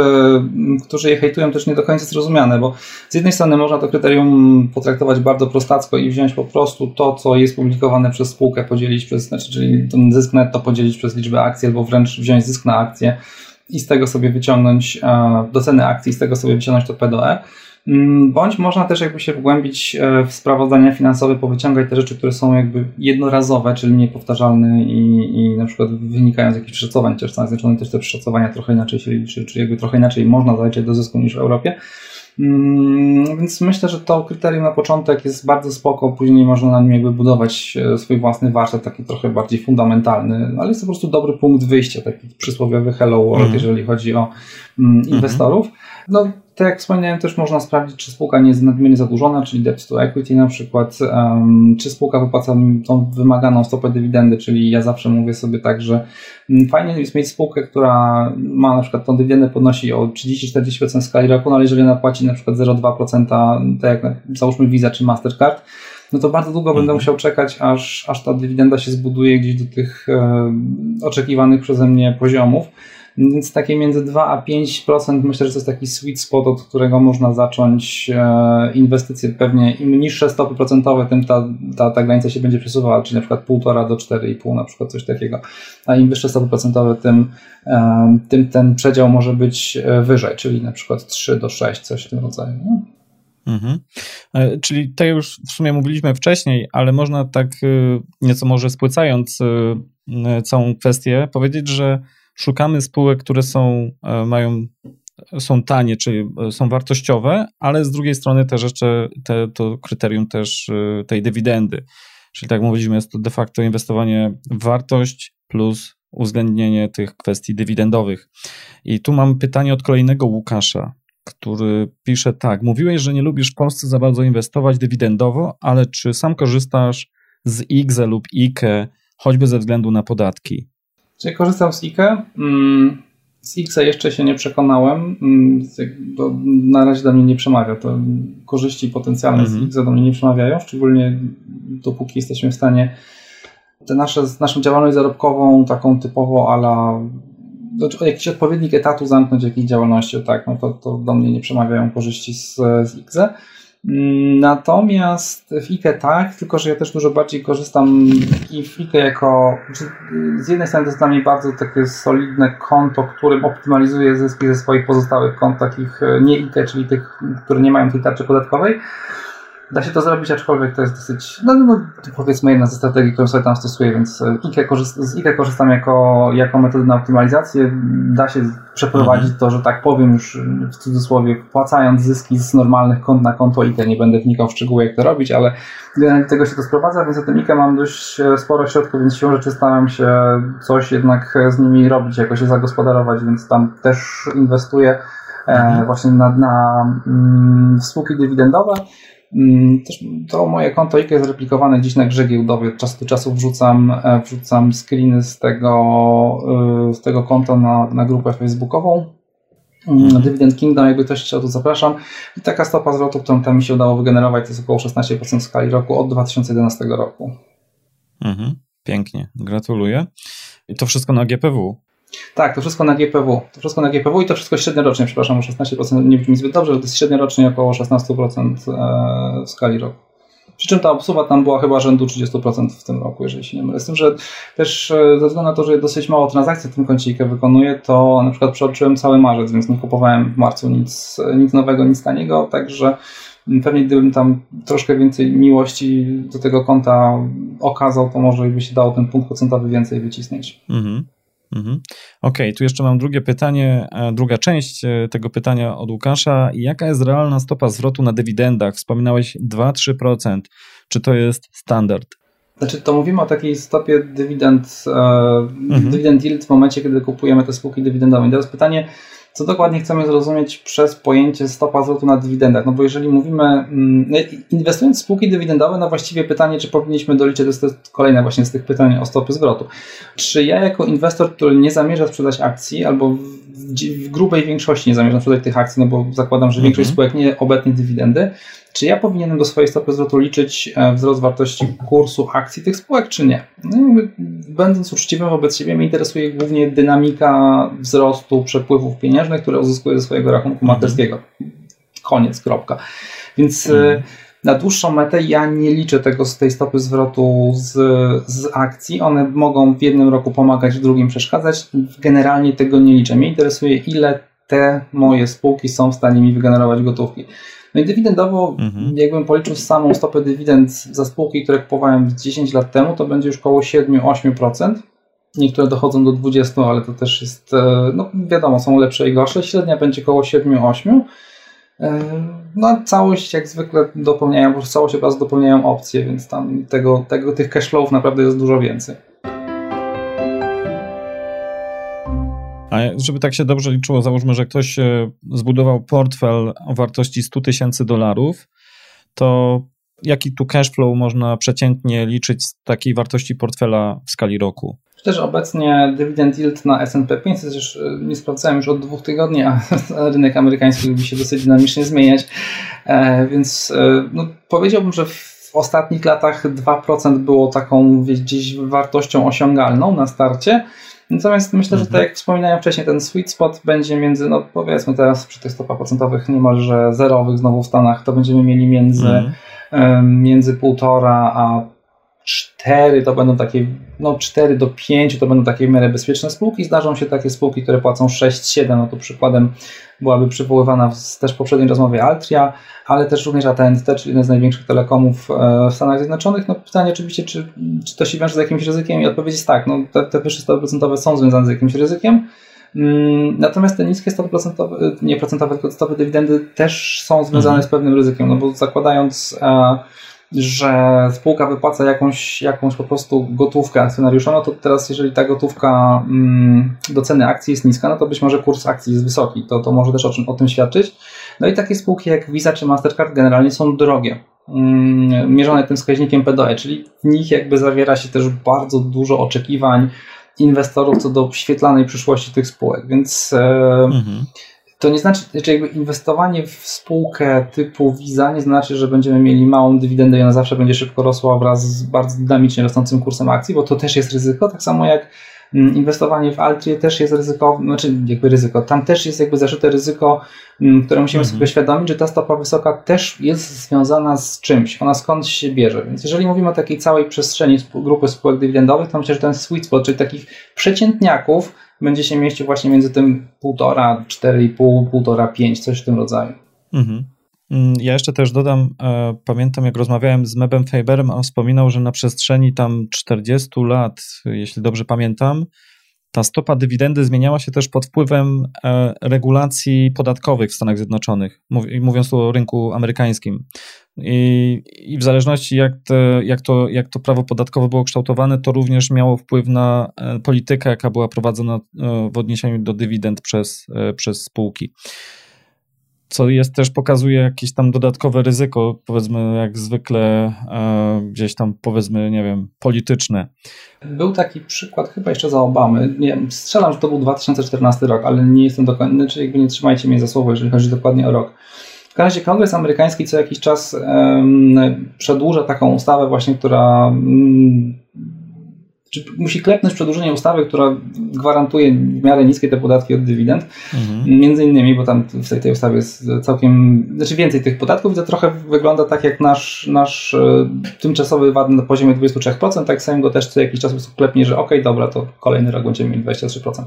Speaker 3: którzy je hejtują, też nie do końca zrozumiane, bo z jednej strony można to kryterium potraktować bardzo prostacko i wziąć po prostu to, co jest publikowane przez spółkę, podzielić przez, znaczy, czyli ten zysk netto podzielić przez liczbę akcji, albo wręcz wziąć zysk na akcję i z tego sobie wyciągnąć e, do ceny akcji, z tego sobie wyciągnąć to P Mm, bądź można też jakby się wgłębić e, w sprawozdania finansowe, powyciągać te rzeczy, które są jakby jednorazowe, czyli niepowtarzalne i, i na przykład wynikają z jakichś szacowań, w Stanach Zjednoczonych też te szacowania trochę inaczej się liczy, czy jakby trochę inaczej można zaliczyć do zysku niż w Europie. Mm, więc myślę, że to kryterium na początek jest bardzo spoko, później można na nim jakby budować e, swój własny warsztat, taki trochę bardziej fundamentalny, ale jest to po prostu dobry punkt wyjścia, taki przysłowiowy hello world, mm. jeżeli chodzi o mm, mhm. No, tak jak wspomniałem, też można sprawdzić, czy spółka nie jest nadmiernie zadłużona, czyli debt to equity na przykład, um, czy spółka wypłaca tą wymaganą stopę dywidendy, czyli ja zawsze mówię sobie tak, że mm, fajnie jest mieć spółkę, która ma na przykład tą dywidendę podnosi o 30-40% w skali roku, no ale jeżeli ona płaci na przykład 0,2%, tak jak załóżmy Visa czy Mastercard, no to bardzo długo będę mhm. musiał czekać, aż, aż ta dywidenda się zbuduje gdzieś do tych e, oczekiwanych przeze mnie poziomów. Więc takie między 2 a 5% myślę, że to jest taki sweet spot, od którego można zacząć e, inwestycje. Pewnie im niższe stopy procentowe, tym ta, ta, ta granica się będzie przesuwała, czyli na przykład 1,5 do 4,5 na przykład coś takiego. A im wyższe stopy procentowe, tym, e, tym ten przedział może być e, wyżej, czyli na przykład 3 do 6, coś w tym rodzaju. Mhm.
Speaker 4: Czyli to już w sumie mówiliśmy wcześniej, ale można tak nieco może spłycając całą kwestię powiedzieć, że szukamy spółek, które są, e, mają, są tanie, czyli e, są wartościowe, ale z drugiej strony też jeszcze te, to kryterium też e, tej dywidendy. Czyli tak mówiliśmy, jest to de facto inwestowanie w wartość plus uwzględnienie tych kwestii dywidendowych. I tu mam pytanie od kolejnego Łukasza, który pisze tak. Mówiłeś, że nie lubisz w Polsce za bardzo inwestować dywidendowo, ale czy sam korzystasz z IGZE lub IKE, choćby ze względu na podatki?
Speaker 3: Czyli korzystam z IKE. Mm, z X jeszcze się nie przekonałem. To mm, na razie do mnie nie przemawia. To korzyści potencjalne -hmm. z mhm. X do mnie nie przemawiają, szczególnie dopóki jesteśmy w stanie te nasze, naszą działalność zarobkową, taką typowo ala znaczy jakiś odpowiednik etatu zamknąć jakiejś działalności, tak, no to, to do mnie nie przemawiają korzyści z, z IKZE. Natomiast w IKE tak, tylko że ja też dużo bardziej korzystam i w IKE jako, z jednej strony to jest dla mnie bardzo takie solidne konto, którym optymalizuje zyski ze swoich pozostałych kont, takich e, nie IKE, czyli tych, które nie mają tej tarczy podatkowej, Da się to zrobić, aczkolwiek to jest dosyć, no, no powiedzmy jedna ze strategii, którą sobie tam stosuję, więc e, IKE korzyst, z IKE korzystam jako, jako metodę na optymalizację. Da się przeprowadzić mhm. to, że tak powiem już w cudzysłowie, wpłacając zyski z normalnych kont na konto IKE. Nie będę wnikał w szczegóły, jak to robić, ale do tego się to sprowadza, więc o tym IKE mam dość e, sporo środków, więc siłą rzeczy staram się coś jednak z nimi robić, jakoś się zagospodarować, więc tam też inwestuję e, mhm. właśnie na, na mm, spółki dywidendowe. Mm, też to moje konto jest replikowane gdzieś na grze giełdowej. Od czasu do czasu wrzucam, e, wrzucam screeny z tego, e, z tego konta na, na grupę facebookową. Mm, Dividend Kingdom, jakby ktoś chciał, to zapraszam. I taka stopa zwrotu, którą tam mi się udało wygenerować, to jest około 16% w skali roku od 2011 roku.
Speaker 4: Mhm, pięknie, gratuluję. I to wszystko na GPW.
Speaker 3: Tak, to wszystko na GPW. To wszystko na GPW i to wszystko średniorocznie, przepraszam, o 16% nie brzmi zbyt dobrze, ale to jest średniorocznie około 16% e, w skali roku. Przy czym ta obsługa tam była chyba rzędu 30% w tym roku, jeżeli się nie mylę. Z tym, że też e, ze względu na to, że dosyć mało transakcji w tym koncie wykonuję, to na przykład przeoczyłem cały marzec, więc nie kupowałem w marcu nic, nic nowego, nic taniego, także pewnie gdybym tam troszkę więcej miłości do tego konta okazał, to może by się dało ten punkt procentowy więcej wycisnąć. Mhm.
Speaker 4: Mhm. Okej, okay, tu jeszcze mam drugie pytanie, e, druga część e, tego pytania od Łukasza. Jaka jest realna stopa zwrotu na dywidendach? Wspominałeś 2-3%. Czy to jest standard?
Speaker 3: Znaczy, to mówimy o takiej stopie dywidend, e, mhm. dywidend yield w momencie, kiedy kupujemy te spółki dywidendowe. I teraz pytanie, co dokładnie chcemy zrozumieć przez pojęcie stopa zwrotu na dywidendach? No bo jeżeli mówimy, mm, no inwestując w spółki dywidendowe, no właściwie pytanie, czy powinniśmy doliczyć, to jest kolejne właśnie z tych pytań o stopy zwrotu. Czy ja jako inwestor, który nie zamierza sprzedać akcji, albo w, w grubej większości nie zamierza sprzedać tych akcji, no bo zakładam, że większość mhm. spółek nie obetnie dywidendy, czy ja powinienem do swojej stopy zwrotu liczyć e, wzrost wartości kursu akcji tych spółek, czy nie? No będąc uczciwym wobec siebie, mnie interesuje głównie dynamika wzrostu przepływów pieniężnych, które uzyskuję ze swojego rachunku mhm. maklerskiego. Koniec, kropka. Więc e, mhm. na dłuższą metę ja nie liczę tego z tej stopy zwrotu z, z akcji. One mogą w jednym roku pomagać, w drugim przeszkadzać. Generalnie tego nie liczę. Mnie interesuje, ile te moje spółki są w stanie mi wygenerować gotówki. No i dywidendowo, mhm. jakbym policzył samą stopę dywidend za spółki, które kupowałem 10 lat temu, to będzie już około 7-8%. Niektóre dochodzą do 20, ale to też jest, e, no wiadomo, są lepsze i gorsze. Średnia będzie około 7-8. E, no, całość jak zwykle dopełniają, po całość obrazu dopełniają opcje, więc tam tego, tego, tych cashflowów naprawdę jest dużo więcej.
Speaker 4: A żeby tak się dobrze liczyło, załóżmy, że ktoś e, zbudował portfel o wartości 100 tysięcy dolarów, to jaki tu cashflow można przeciętnie liczyć z takiej wartości portfela w skali roku?
Speaker 3: Też obecnie dywidend yield na S&P 500 już e, nie sprawdzałem już od dwóch tygodni, a rynek amerykański lubi się dosyć dynamicznie zmieniać, e, więc no, powiedziałbym, że w ostatnich latach 2% było taką gdzieś wartością osiągalną na starcie, Natomiast myślę, że tak jak wspominałem wcześniej, ten sweet spot będzie między, no powiedzmy teraz przy tych stopach procentowych niemalże zerowych znowu w Stanach, to będziemy mieli między, mm. między półtora a 4 to będą takie, no 4 do 5 to będą takie w miarę bezpieczne spółki. Zdarzą się takie spółki, które płacą 6-7, no to przykładem byłaby przywoływana w też poprzedniej rozmowie Altria, ale też również AT&T, czyli jeden z największych telekomów e, w Stanach Zjednoczonych. No pytanie oczywiście, czy, czy to się wiąże z jakimś ryzykiem i odpowiedź jest tak, no te, te wyższe stopy procentowe są związane z jakimś ryzykiem, mm, Natomiast te niskie stopy procentowe, nie procentowe, tylko stopy dywidendy też są związane mhm. z pewnym ryzykiem, no bo zakładając e, że spółka wypłaca jakąś, jakąś po prostu gotówkę akcjonariuszom, no to teraz jeżeli ta gotówka mm, do ceny akcji jest niska, no to być może kurs akcji jest wysoki. To, to może też o, czym, o tym świadczyć. No i takie spółki jak Visa czy Mastercard generalnie są drogie. Mm, mierzone tym wskaźnikiem PDE, czyli w nich jakby zawiera się też bardzo dużo oczekiwań inwestorów co do świetlanej przyszłości tych spółek, więc e, mhm to nie znaczy, że jakby inwestowanie w spółkę typu Visa nie znaczy, że będziemy mieli małą dywidendę i ona zawsze będzie szybko rosła wraz z bardzo dynamicznie rosnącym kursem akcji, bo to też jest ryzyko, tak samo jak Mm, inwestowanie w Altrie też jest ryzykowne, znaczy jakby ryzyko, tam też jest jakby zaszyte ryzyko, mm, które musimy mhm. sobie świadomić, że ta stopa wysoka też jest związana z czymś, ona skąd się bierze. Więc jeżeli mówimy o takiej całej przestrzeni grupy spółek dywidendowych, to myślę, że ten sweet spot, czyli takich przeciętniaków, będzie się mieścił właśnie między tym 1,5, 4,5, 1,5, 5, coś w tym rodzaju. Mhm.
Speaker 4: Mm, ja jeszcze też dodam, e, pamiętam jak rozmawiałem z Mebem Faberem, on wspominał, że na przestrzeni tam 40 lat, jeśli dobrze pamiętam, ta stopa dywidendy zmieniała się też pod wpływem e, regulacji podatkowych w Stanach Zjednoczonych, mówiąc tu o rynku amerykańskim. I, i w zależności jak, te, jak, to, jak to prawo podatkowe było kształtowane, to również miało wpływ na e, politykę, jaka była prowadzona w odniesieniu do dywidend przez, przez spółki co jest też pokazuje jakieś tam dodatkowe ryzyko, powiedzmy jak zwykle e, gdzieś tam powiedzmy, nie wiem, polityczne.
Speaker 3: Był taki przykład chyba jeszcze za Obamy, nie strzelam, że to był 2014 rok, ale nie jestem dokładny, czyli jakby nie trzymajcie mnie za słowo, jeżeli chodzi dokładnie o rok. W każdym razie Kongres amerykański co jakiś czas przedłuża taką ustawę właśnie, która czy musi klepnąć przedłużenie ustawy, która gwarantuje w miarę niskie te podatki od dywidend. Mhm. Między innymi, bo tam w tej, tej ustawie jest całkiem, znaczy więcej tych podatków i to trochę wygląda tak jak nasz, nasz e, tymczasowy VAT na poziomie 23%, tak samo go też co jakiś czas klepnie, że ok, dobra, to kolejny rok będziemy mieli 23%.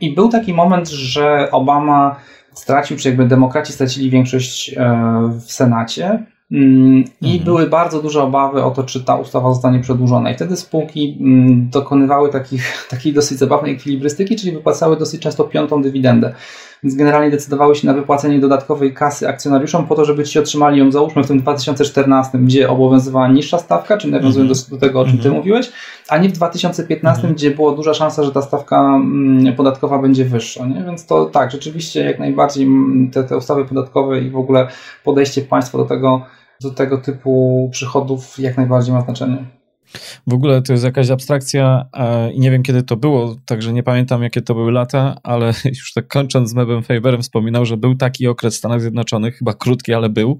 Speaker 3: I był taki moment, że Obama stracił, czy jakby demokraci stracili większość e, w Senacie Mm, I mhm. były bardzo duże obawy o to, czy ta ustawa zostanie przedłużona. I wtedy spółki mm, dokonywały takich, takiej dosyć zabawnej ekwilibrystyki, czyli wypłacały dosyć często piątą dywidendę. Więc generalnie decydowały się na wypłacenie dodatkowej kasy akcjonariuszom po to, żeby ci otrzymali ją, załóżmy w tym 2014, gdzie obowiązywała niższa stawka, czyli nawiązując mm -hmm. do, do, tego, o czym mm -hmm. ty mhm. mówiłeś, a nie w 2015, mm -hmm. gdzie była duża szansa, że ta stawka mm, podatkowa będzie wyższa. Nie? Więc to tak, rzeczywiście jak najbardziej te, te ustawy podatkowe i w ogóle podejście państwa do tego, do tego typu przychodów jak najbardziej ma znaczenie.
Speaker 4: W ogóle to jest jakaś abstrakcja i nie wiem kiedy to było, także nie pamiętam jakie to były lata, ale już tak kończąc z Mebem Faberem wspominał, że był taki okres w Stanach Zjednoczonych, chyba krótki, ale był,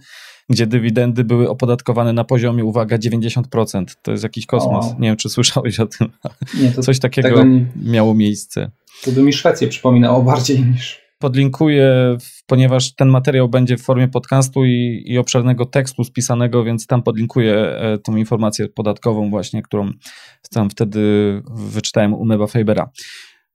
Speaker 4: gdzie dywidendy były opodatkowane na poziomie, uwaga, 90%. To jest jakiś kosmos. O. Nie wiem, czy słyszałeś o tym. Nie, Coś takiego nie... miało miejsce.
Speaker 3: To by mi Szwecję przypominało bardziej niż
Speaker 4: podlinkuję, ponieważ ten materiał będzie w formie podcastu i, i obszernego tekstu spisanego, więc tam podlinkuję e, tą informację podatkową właśnie, którą tam wtedy wyczytałem u Meba Fabera.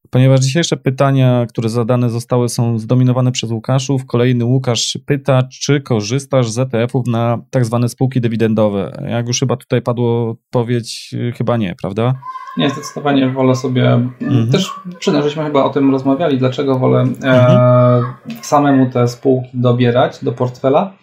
Speaker 4: Ponieważ dzisiejsze pytania, które zadane zostały, są zdominowane przez Łukaszów, kolejny Łukasz pyta, czy korzystasz z ETF-ów na tak zwane spółki dywidendowe. Jak już chyba tutaj padło odpowiedź, chyba nie, prawda?
Speaker 3: Nie, zdecydowanie wolę sobie. Mhm. Też przyznam, żeśmy chyba o tym rozmawiali, dlaczego wolę e, mhm. e, samemu te spółki dobierać do portfela.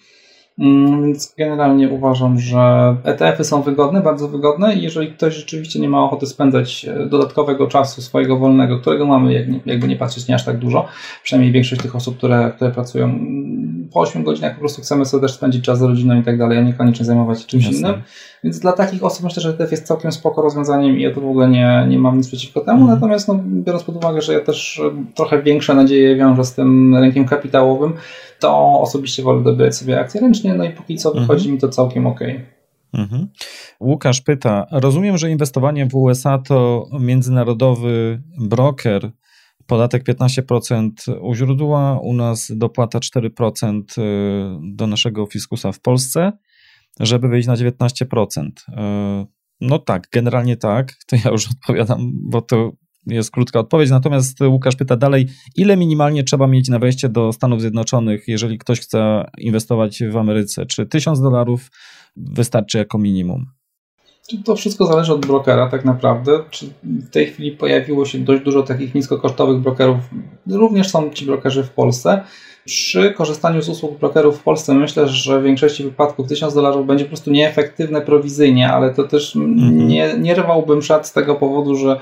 Speaker 3: Mm, więc generalnie uważam, że ETF-y są wygodne, bardzo wygodne i jeżeli ktoś rzeczywiście nie ma ochoty spędzać e, dodatkowego czasu swojego wolnego, którego mamy jakby nie patrzeć nie aż tak dużo, przynajmniej większość tych osób, które, które pracują mm, po 8 godzinach po prostu chcemy sobie też spędzić czas z rodziną i tak dalej, a niekoniecznie zajmować się czymś Jasne. innym. Więc dla takich osób myślę, że ETF jest całkiem spoko rozwiązaniem i ja to w ogóle nie, nie mam nic przeciwko temu, mm. natomiast no, biorąc pod uwagę, że ja też e, trochę większe nadzieje wiążę z tym rynkiem kapitałowym, to osobiście wolę dobierać sobie akcje ręcznie, no i póki co wychodzi mhm. mi to całkiem ok. Mhm.
Speaker 4: Łukasz pyta, rozumiem, że inwestowanie w USA to międzynarodowy broker, podatek 15% u źródła, u nas dopłata 4% y, do naszego fiskusa w Polsce, żeby wyjść na 19%. Y, no tak, generalnie tak, to ja już odpowiadam, bo to jest krótka odpowiedź. Natomiast Łukasz pyta dalej, ile minimalnie trzeba mieć na wejście do Stanów Zjednoczonych, jeżeli ktoś chce inwestować w Ameryce? Czy 1000 dolarów wystarczy jako minimum?
Speaker 3: To wszystko zależy od brokera tak naprawdę. Czy w tej chwili pojawiło się dość dużo takich niskokosztowych brokerów. Również są ci brokerzy w Polsce. Przy korzystaniu z usług brokerów w Polsce myślę, że w większości wypadków 1000 dolarów będzie po prostu nieefektywne prowizyjnie, ale to też mhm. nie, nie rwałbym szat z tego powodu, że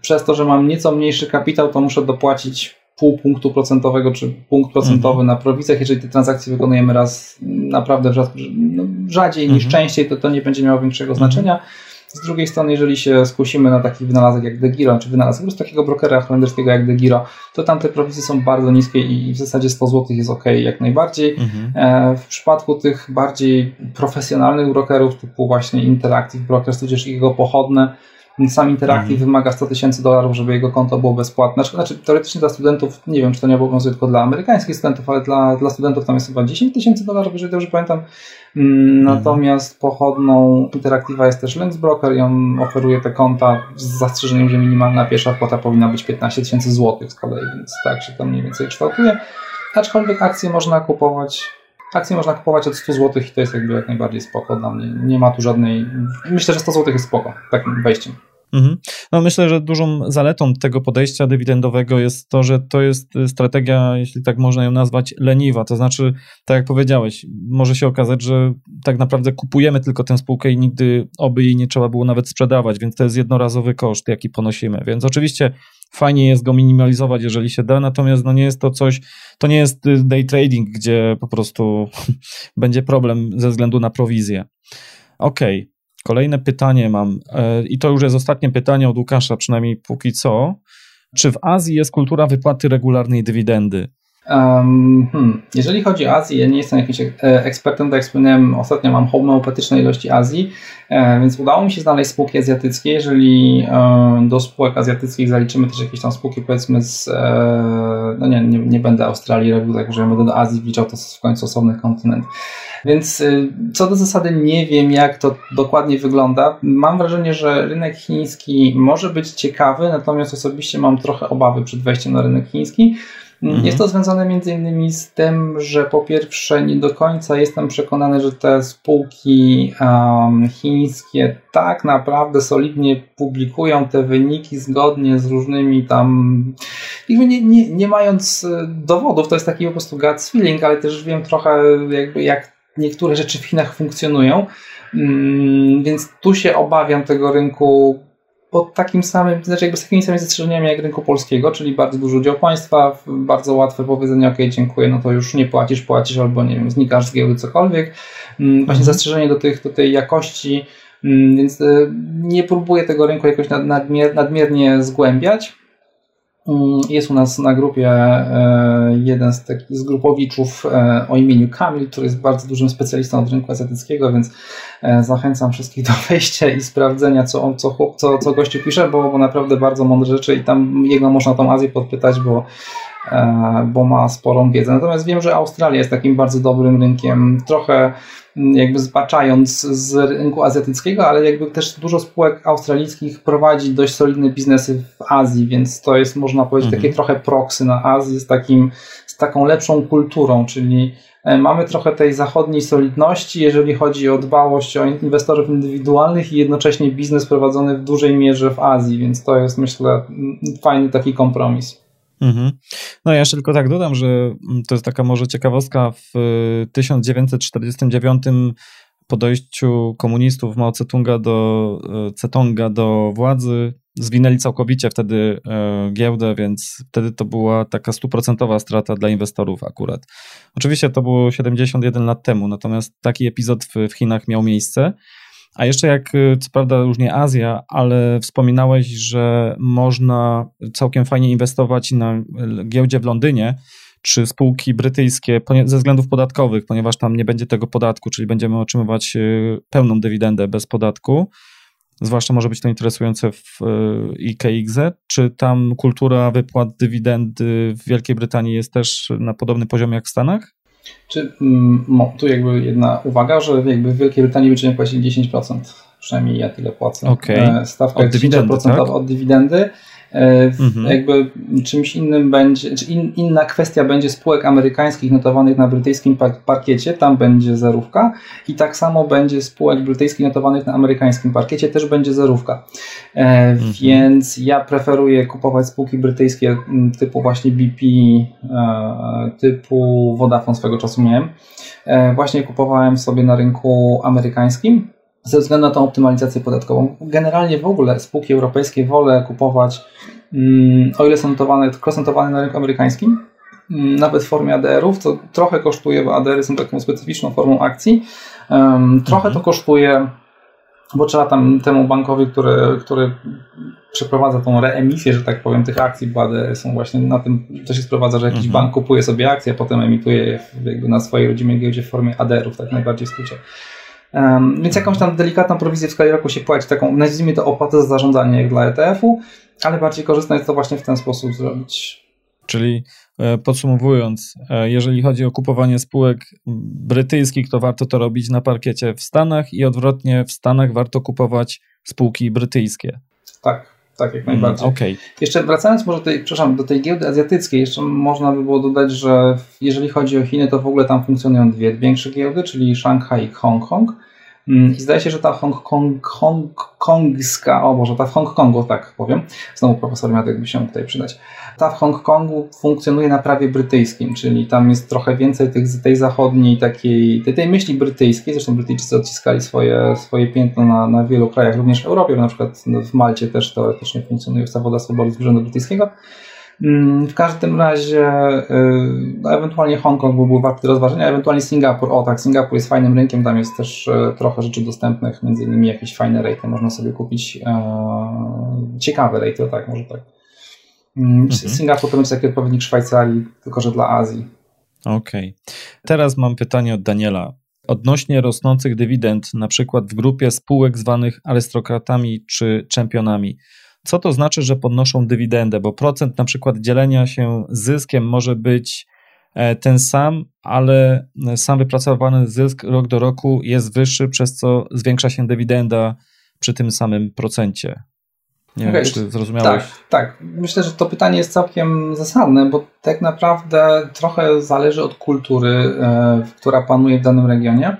Speaker 3: przez to, że mam nieco mniejszy kapitał, to muszę dopłacić pół punktu procentowego czy punkt procentowy mhm. na prowizjach. Jeżeli te transakcje wykonujemy raz naprawdę no, rzadziej niż mhm. częściej, to to nie będzie miało większego mhm. znaczenia. Z drugiej strony, jeżeli się skusimy na taki wynalazek jak DeGiro, czy wynalazek po takiego brokera holenderskiego jak DeGiro, to tam te prowizje są bardzo niskie i w zasadzie 100 zł jest ok jak najbardziej. Mhm. E, w przypadku tych bardziej profesjonalnych brokerów typu właśnie Interactive Brokers, tudzież jego pochodne, Sam Interactive mhm. wymaga 100 tysięcy dolarów, żeby jego konto było bezpłatne. Znaczy, znaczy, teoretycznie dla studentów, nie wiem, czy to nie obowiązuje tylko dla amerykańskich studentów, ale dla, dla studentów tam jest chyba 10 tysięcy dolarów, jeżeli dobrze pamiętam. Mm, mhm. Natomiast pochodną Interactiva jest też Lensbroker i on oferuje te konta z zastrzeżeniem, że minimalna pierwsza kwota powinna być 15 tysięcy złotych z kolei, więc tak się to mniej więcej kształtuje. Aczkolwiek akcje można kupować akcje można kupować od 100 zł i to jest jakby jak najbardziej spoko dla mnie. Nie ma tu żadnej... Myślę, że 100 zł jest spoko takim wejściem.
Speaker 4: Mhm. No myślę, że dużą zaletą tego podejścia dywidendowego jest to, że to jest strategia, jeśli tak można ją nazwać, leniwa. To znaczy, tak jak powiedziałeś, może się okazać, że tak naprawdę kupujemy tylko tę spółkę i nigdy oby jej nie trzeba było nawet sprzedawać, więc to jest jednorazowy koszt, jaki ponosimy. Więc oczywiście fajnie jest go minimalizować, jeżeli się da, natomiast no nie jest to coś, to nie jest day trading, gdzie po prostu będzie problem ze względu na prowizję. Okej, okay. Kolejne pytanie mam, e, i to już jest ostatnie pytanie od Łukasza, przynajmniej póki co. Czy w Azji jest kultura wypłaty regularnej dywidendy?
Speaker 3: Um, hmm. Jeżeli chodzi o Azję, ja nie jestem jakimś e, ekspertem, tak jak wspomniałem, ostatnio mam homeopatyczne ilości Azji, e, więc udało mi się znaleźć spółki azjatyckie. Jeżeli do spółek azjatyckich zaliczymy też jakieś tam spółki, powiedzmy z, no nie, nie, nie będę Australii robił, tak że będę do Azji wliczał, to w końcu osobny kontynent. Więc co do zasady nie wiem, jak to dokładnie wygląda. Mam wrażenie, że rynek chiński może być ciekawy, natomiast osobiście mam trochę obawy przed wejściem na rynek chiński. Mhm. Jest to związane między innymi z tym, że po pierwsze nie do końca jestem przekonany, że te spółki um, chińskie tak naprawdę solidnie publikują te wyniki zgodnie z różnymi tam, nie, nie, nie mając y, dowodów, to jest taki po prostu gut feeling, ale też wiem trochę jakby jak niektóre rzeczy w Chinach funkcjonują, mm, więc tu się obawiam tego rynku pod takim samym, znaczy jakby z takimi samymi zastrzeżeniami jak rynku polskiego, czyli bardzo duży udział państwa, bardzo łatwe powiedzenie, ok, dziękuję, no to już nie płacisz, płacisz albo nie wiem, znikasz z giełdy, cokolwiek. Mm, właśnie mhm. zastrzeżenie do, tych, do tej jakości, mm, więc e, nie próbuję tego rynku jakoś nadmier, nadmiernie zgłębiać. Mm, jest u nas na grupie e, jeden z z grupowiczów e, o imieniu Kamil, który jest bardzo dużym specjalistą od rynku azjatyckiego, więc e, zachęcam wszystkich do wejścia i sprawdzenia, co, on, co, co, co gościu pisze, bo, bo naprawdę bardzo mądre rzeczy i tam jego można tą Azję podpytać, bo bo ma sporą wiedzę. Natomiast wiem, że Australia jest takim bardzo dobrym rynkiem, trochę mm, jakby zbaczając z rynku azjatyckiego, ale jakby też dużo spółek australijskich prowadzi dość solidne biznesy w Azji, więc to jest można powiedzieć mhm. takie trochę proksy na Azję z, takim, z taką lepszą kulturą, czyli e, mamy trochę tej zachodniej solidności, jeżeli chodzi o dbałość o inwestorów indywidualnych i jednocześnie biznes prowadzony w dużej mierze w Azji, więc to jest myślę fajny taki kompromis. Mhm.
Speaker 4: No ja jeszcze tylko tak dodam, że mm, to jest taka może ciekawostka w 1949 po dojściu komunistów Mao Tse-tunga do Cetonga do władzy zwinęli całkowicie wtedy e, giełdę, więc wtedy to była taka stuprocentowa strata dla inwestorów akurat. Oczywiście to było 71 lat temu, natomiast taki epizod w, w Chinach miał miejsce. A jeszcze jak, y, co prawda już nie Azja, ale wspominałeś, że można całkiem fajnie inwestować na giełdzie w Londynie, czy spółki brytyjskie ze względów podatkowych, ponieważ tam nie będzie tego podatku, czyli będziemy otrzymywać y, pełną dywidendę bez podatku. Zwłaszcza może być to interesujące w y, IKXZ. Czy tam kultura wypłat dywidendy w Wielkiej Brytanii jest też na podobnym poziomie jak w Stanach?
Speaker 3: Czy mm, tu jakby jedna uwaga, że jakby w Wielkiej Brytanii będziemy płacić 10%, przynajmniej ja tyle płacę.
Speaker 4: Okay.
Speaker 3: Stawka od dywidendy, tak? od dywidendy. E, mhm. Jakby czymś innym będzie, czy in, inna kwestia będzie spółek amerykańskich notowanych na brytyjskim parkiecie, tam będzie zerówka i tak samo będzie spółek brytyjskich notowanych na amerykańskim parkiecie, też będzie zerówka. E, mhm. Więc ja preferuję kupować spółki brytyjskie typu właśnie BP, e, typu Vodafone swego czasu miałem. Właśnie kupowałem sobie na rynku amerykańskim ze względu na tą optymalizację podatkową. Generalnie w ogóle spółki europejskie wolę kupować, mm, o ile są notowane, tylko notowane na rynku amerykańskim, mm, nawet w formie ADR-ów, co trochę kosztuje, bo ADR-y są taką specyficzną formą akcji. trochę mhm. to kosztuje, bo trzeba tam temu bankowi, który, który przeprowadza tą reemisję, że tak powiem, tych akcji, bo ADR są właśnie na tym, to się sprowadza, że jakiś mhm. bank kupuje sobie akcje, a potem emituje je na swojej rodzimej giełdzie w formie ADR-ów, tak najbardziej w skrócie. Um, więc jakąś tam delikatną prowizję w skali roku się płaci, taką nazwijmy to opłatę za zarządzanie jak dla ETF-u, ale bardziej korzystne jest to właśnie w ten sposób zrobić.
Speaker 4: Czyli e, podsumowując, e, jeżeli chodzi o kupowanie spółek brytyjskich, to warto to robić na parkiecie w Stanach i odwrotnie w Stanach warto kupować spółki brytyjskie.
Speaker 3: Tak, tak, jak najbardziej.
Speaker 4: Mm, okay.
Speaker 3: Jeszcze wracając może tej, przepraszam, do tej giełdy azjatyckiej, jeszcze można by było dodać, że jeżeli chodzi o Chiny, to w ogóle tam funkcjonują dwie większe giełdy, czyli Shanghai i Hongkong. Mm, I zdaje się, że ta Hongkong, hongkongska, o Boże, ta w Hongkongu, tak powiem, znowu profesor Miadek by się tutaj przydać. Ta w Hongkongu funkcjonuje na prawie brytyjskim, czyli tam jest trochę więcej tych, tej zachodniej, takiej, tej, tej myśli brytyjskiej, zresztą Brytyjczycy odciskali swoje, swoje piętno na, na wielu krajach, również w Europie, na przykład w Malcie też teoretycznie funkcjonuje ustawa swobody z Urzędu Brytyjskiego. Mm, w każdym razie, y, no, ewentualnie Hongkong byłby warty rozważenia, ewentualnie Singapur. O tak, Singapur jest fajnym rynkiem, tam jest też y, trochę rzeczy dostępnych, między innymi jakieś fajne rejty można sobie kupić. E, ciekawe rejty, tak, może tak. Mm, mhm. Singapur to będzie taki odpowiednik Szwajcarii, tylko że dla Azji.
Speaker 4: Okej. Okay. Teraz mam pytanie od Daniela. Odnośnie rosnących dywidend, na przykład w grupie spółek zwanych arystokratami czy czempionami. Co to znaczy, że podnoszą dywidendę? Bo procent na przykład dzielenia się zyskiem może być e, ten sam, ale sam wypracowany zysk rok do roku jest wyższy, przez co zwiększa się dywidenda przy tym samym procencie. Nie okay. wiem, czy zrozumiałeś.
Speaker 3: Tak, tak. Myślę, że to pytanie jest całkiem zasadne, bo tak naprawdę trochę zależy od kultury, e, która panuje w danym regionie.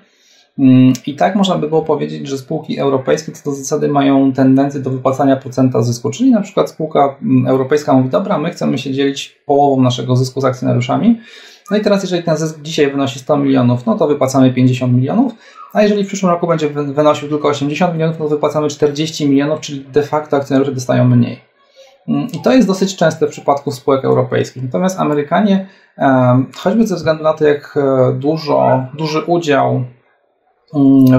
Speaker 3: Mm, I tak można by było powiedzieć, że spółki europejskie co do zasady mają tendencję do wypłacania procenta zysku, czyli na przykład spółka mm, europejska mówi, dobra, my chcemy się dzielić połową naszego zysku z akcjonariuszami, no i teraz jeżeli ten zysk dzisiaj wynosi 100 milionów, no to wypłacamy 50 milionów, a jeżeli w przyszłym roku będzie wynosił tylko 80 milionów, no to wypłacamy 40 milionów, czyli de facto akcjonariusze dostają mniej. Mm, I to jest dosyć częste w przypadku spółek europejskich. Natomiast Amerykanie, choćby ze względu na to, jak e, dużo, duży udział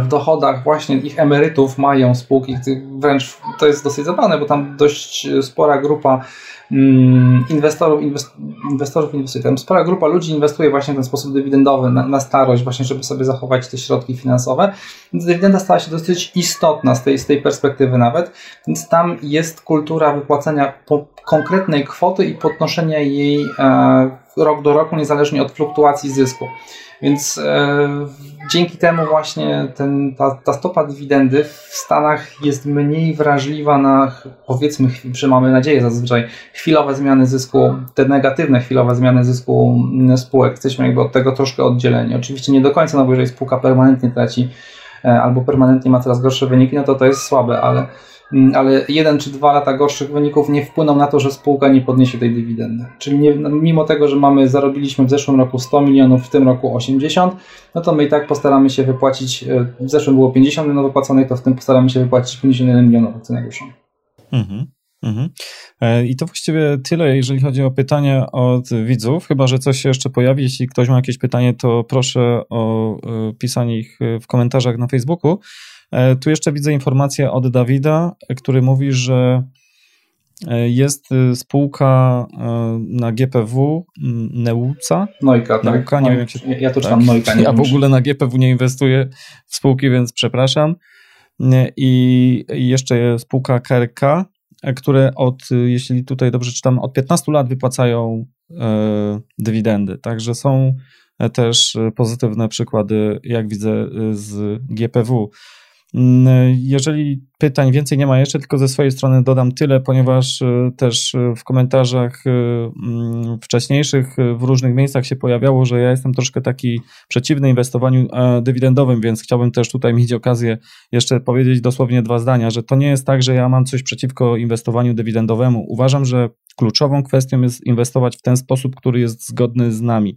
Speaker 3: w dochodach właśnie ich emerytów mają spółki, wręcz to jest dosyć zabawne, bo tam dość spora grupa mm, inwestorów, inwestorów inwestuje, tam spora grupa ludzi inwestuje właśnie w ten sposób dywidendowy na, na, starość, właśnie żeby sobie zachować te środki finansowe. Więc dywidenda stała się dosyć istotna z tej, z tej perspektywy nawet, więc tam jest kultura wypłacenia konkretnej kwoty i podnoszenia jej e, rok do roku, niezależnie od fluktuacji zysku. Więc e, dzięki temu właśnie ten, ta, ta stopa dywidendy w Stanach jest mniej wrażliwa na powiedzmy, że mamy nadzieję zazwyczaj, chwilowe zmiany zysku, te negatywne chwilowe zmiany zysku spółek. Jesteśmy jakby od tego troszkę oddzieleni. Oczywiście nie do końca, no bo jeżeli spółka permanentnie traci e, albo permanentnie ma coraz gorsze wyniki, no to to jest słabe, ale Mm, ale jeden czy dwa lata gorszych wyników nie wpłyną na to, że spółka nie podniesie tej dywidendy. Czyli nie, no, mimo tego, że mamy, zarobiliśmy w zeszłym roku 100 milionów, w tym roku 80, no to my i tak postaramy się wypłacić, e, w zeszłym było 50 milionów wypłaconych, to w tym postaramy się wypłacić 51 milionów akcjonariuszom. Mhm.
Speaker 4: Mhm. E, I to właściwie tyle, jeżeli chodzi o pytania od widzów. Chyba, że coś się jeszcze pojawi. Jeśli ktoś ma jakieś pytanie, to proszę o e, pisanie ich w komentarzach na Facebooku. E, tu jeszcze widzę informację od Dawida, który mówi, że e, jest e, spółka na GPW Neuca.
Speaker 3: Nojka, tak. Neuka, nie wiem jak się... Ja to czytam tak. Nojka.
Speaker 4: Nie ja w ogóle na GPW nie inwestuję w spółki, więc przepraszam. I jeszcze spółka KRK, które od, jeśli tutaj dobrze czytam, od 15 lat wypłacają dywidendy. Także są też pozytywne przykłady, jak widzę, z GPW. Mm, jeżeli pytań więcej nie ma jeszcze, tylko ze swojej strony dodam tyle, ponieważ y, też y, w komentarzach y, mm, wcześniejszych w różnych miejscach się pojawiało, że ja jestem troszkę taki przeciwny inwestowaniu e, dywidendowym, więc chciałbym też tutaj mieć okazję jeszcze powiedzieć dosłownie dwa zdania, że to nie jest tak, że ja mam coś przeciwko inwestowaniu dywidendowemu. Uważam, że kluczową kwestią jest inwestować w ten sposób, który jest zgodny z nami.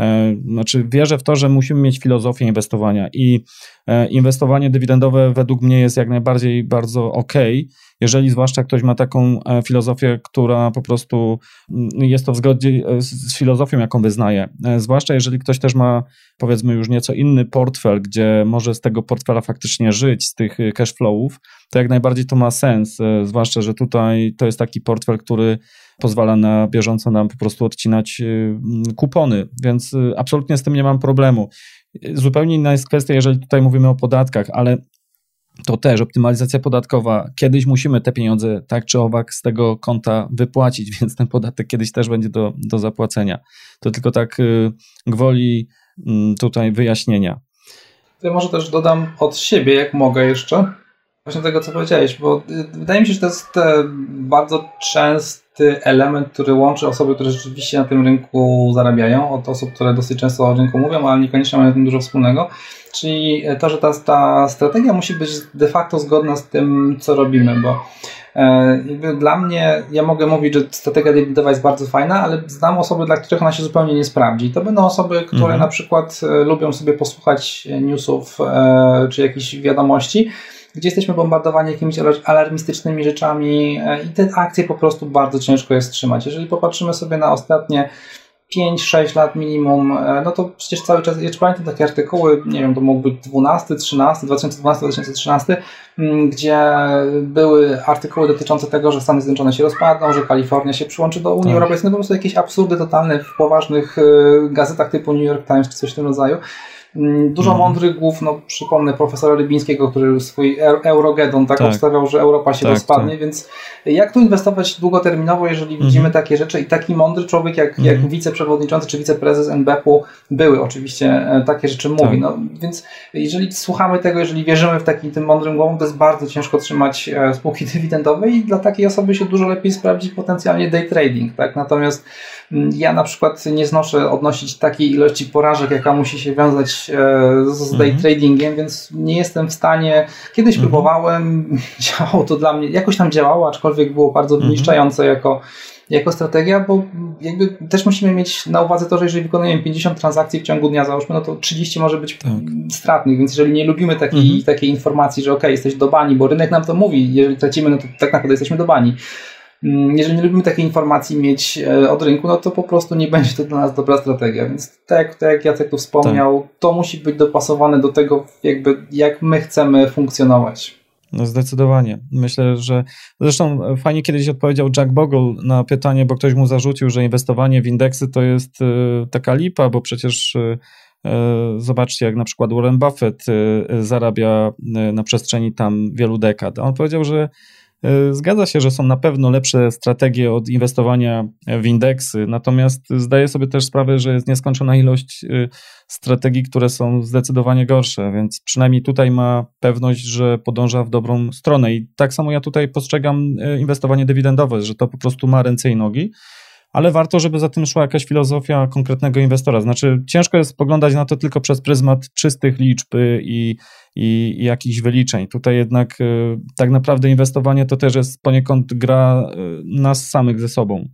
Speaker 4: E, znaczy, wierzę w to, że musimy mieć filozofię inwestowania i e, inwestowanie dywidendowe według mnie jest jak najbardziej bardzo ok, jeżeli zwłaszcza ktoś ma taką e, filozofię, która po prostu mm, jest to w zgodzie z filozofią, jaką wyznaje. Zwłaszcza jeżeli ktoś też ma, powiedzmy, już nieco inny portfel, gdzie może z tego portfela faktycznie żyć, z tych cash flowów, to jak najbardziej to ma sens. Zwłaszcza, że tutaj to jest taki portfel, który pozwala na bieżąco nam po prostu odcinać y, kupony, więc y, absolutnie z tym nie mam problemu. Zupełnie inna jest kwestia, jeżeli tutaj mówimy o podatkach, ale to też optymalizacja podatkowa. Kiedyś musimy te pieniądze tak czy owak z tego konta wypłacić, więc ten podatek kiedyś też będzie do, do zapłacenia. To tylko tak y, gwoli mm, tutaj wyjaśnienia.
Speaker 3: Ja może też dodam od siebie, jak mogę jeszcze, właśnie tego, co powiedziałeś, bo y, wydaje mi się, że to jest e, bardzo częsty element, który łączy osoby, które rzeczywiście na tym rynku zarabiają, od osób, które dosyć często o rynku mówią, ale niekoniecznie mają tym dużo wspólnego. Czyli to, że ta, ta strategia musi być de facto zgodna z tym, co robimy, bo e, dla mnie, ja mogę mówić, że strategia dywidendowa jest bardzo fajna, ale znam osoby, dla których ona się zupełnie nie sprawdzi. To będą osoby, które mhm. na przykład e, lubią sobie posłuchać newsów e, czy jakichś wiadomości, gdzie jesteśmy bombardowani jakimiś alarmistycznymi rzeczami i te akcje po prostu bardzo ciężko jest trzymać. Jeżeli popatrzymy sobie na ostatnie 5-6 lat minimum, e, no to przecież cały czas, ja pamiętam takie artykuły, nie wiem, to mógł być 12, 13, 2012-2013, gdzie były artykuły dotyczące tego, że Stany Zjednoczone się rozpadną, że Kalifornia się przyłączy do Unii tak. Europejskiej, no po prostu jakieś absurdy totalne w poważnych e, gazetach typu New York Times czy coś w tym rodzaju. Mm, dużo mhm. mądrych głów, no przypomnę profesora Rybińskiego, który swój Eurogedon tak, tak. obstawiał, że Europa się tak, rozpadnie, tak. więc jak tu inwestować długoterminowo, jeżeli mhm. widzimy takie rzeczy i taki mądry człowiek jak, mhm. jak wiceprzewodniczący czy wiceprezes NBP-u były oczywiście e, takie rzeczy mówi. Tak. No, więc jeżeli słuchamy tego, jeżeli wierzymy w takim tym mądrym głowom, to jest bardzo ciężko trzymać e, spółki dywidendowe i dla takiej osoby się dużo lepiej sprawdzi potencjalnie day trading. Tak? Natomiast ja na przykład nie znoszę odnosić takiej ilości porażek, jaka musi się wiązać E, z day mhm. tradingiem, więc nie jestem w stanie. Kiedyś mhm. próbowałem, działało to dla mnie, jakoś tam działało, aczkolwiek było bardzo mhm. wyniszczające jako, jako strategia, bo jakby też musimy mieć na uwadze to, że jeżeli wykonujemy 50 transakcji w ciągu dnia, załóżmy, no to 30 może być tak. stratnych, więc jeżeli nie lubimy takiej, mhm. takiej informacji, że ok, jesteś do bani, bo rynek nam to mówi, jeżeli tracimy, no to tak naprawdę jesteśmy do bani Mm, jeżeli nie lubimy takiej informacji mieć e, od rynku, no to po prostu nie będzie to dla nas dobra strategia. Więc tak, tak jak Jacek tu wspomniał, tak. to musi być dopasowane do tego, jakby jak my chcemy funkcjonować.
Speaker 4: No zdecydowanie. Myślę, że zresztą fajnie kiedyś odpowiedział Jack Bogle na pytanie, bo ktoś mu zarzucił, że inwestowanie w indeksy to jest e, taka lipa, bo przecież e, zobaczcie, jak na przykład Warren Buffett zarabia na przestrzeni tam wielu dekad. On powiedział, że zgadza się, że są na pewno lepsze strategie od inwestowania w indeksy, natomiast zdaję sobie też sprawę, że jest nieskończona ilość e, strategii, które są zdecydowanie gorsze, więc przynajmniej tutaj ma pewność, że podąża w dobrą stronę. I tak samo ja tutaj postrzegam e, inwestowanie dywidendowe, że to po prostu ma ręce i nogi ale warto, żeby za tym szła jakaś filozofia konkretnego inwestora. Znaczy, ciężko jest spoglądać na to tylko przez pryzmat czystych liczb i, i, jakichś wyliczeń. Tutaj jednak y, tak naprawdę inwestowanie to też jest poniekąd gra y, nas samych ze sobą.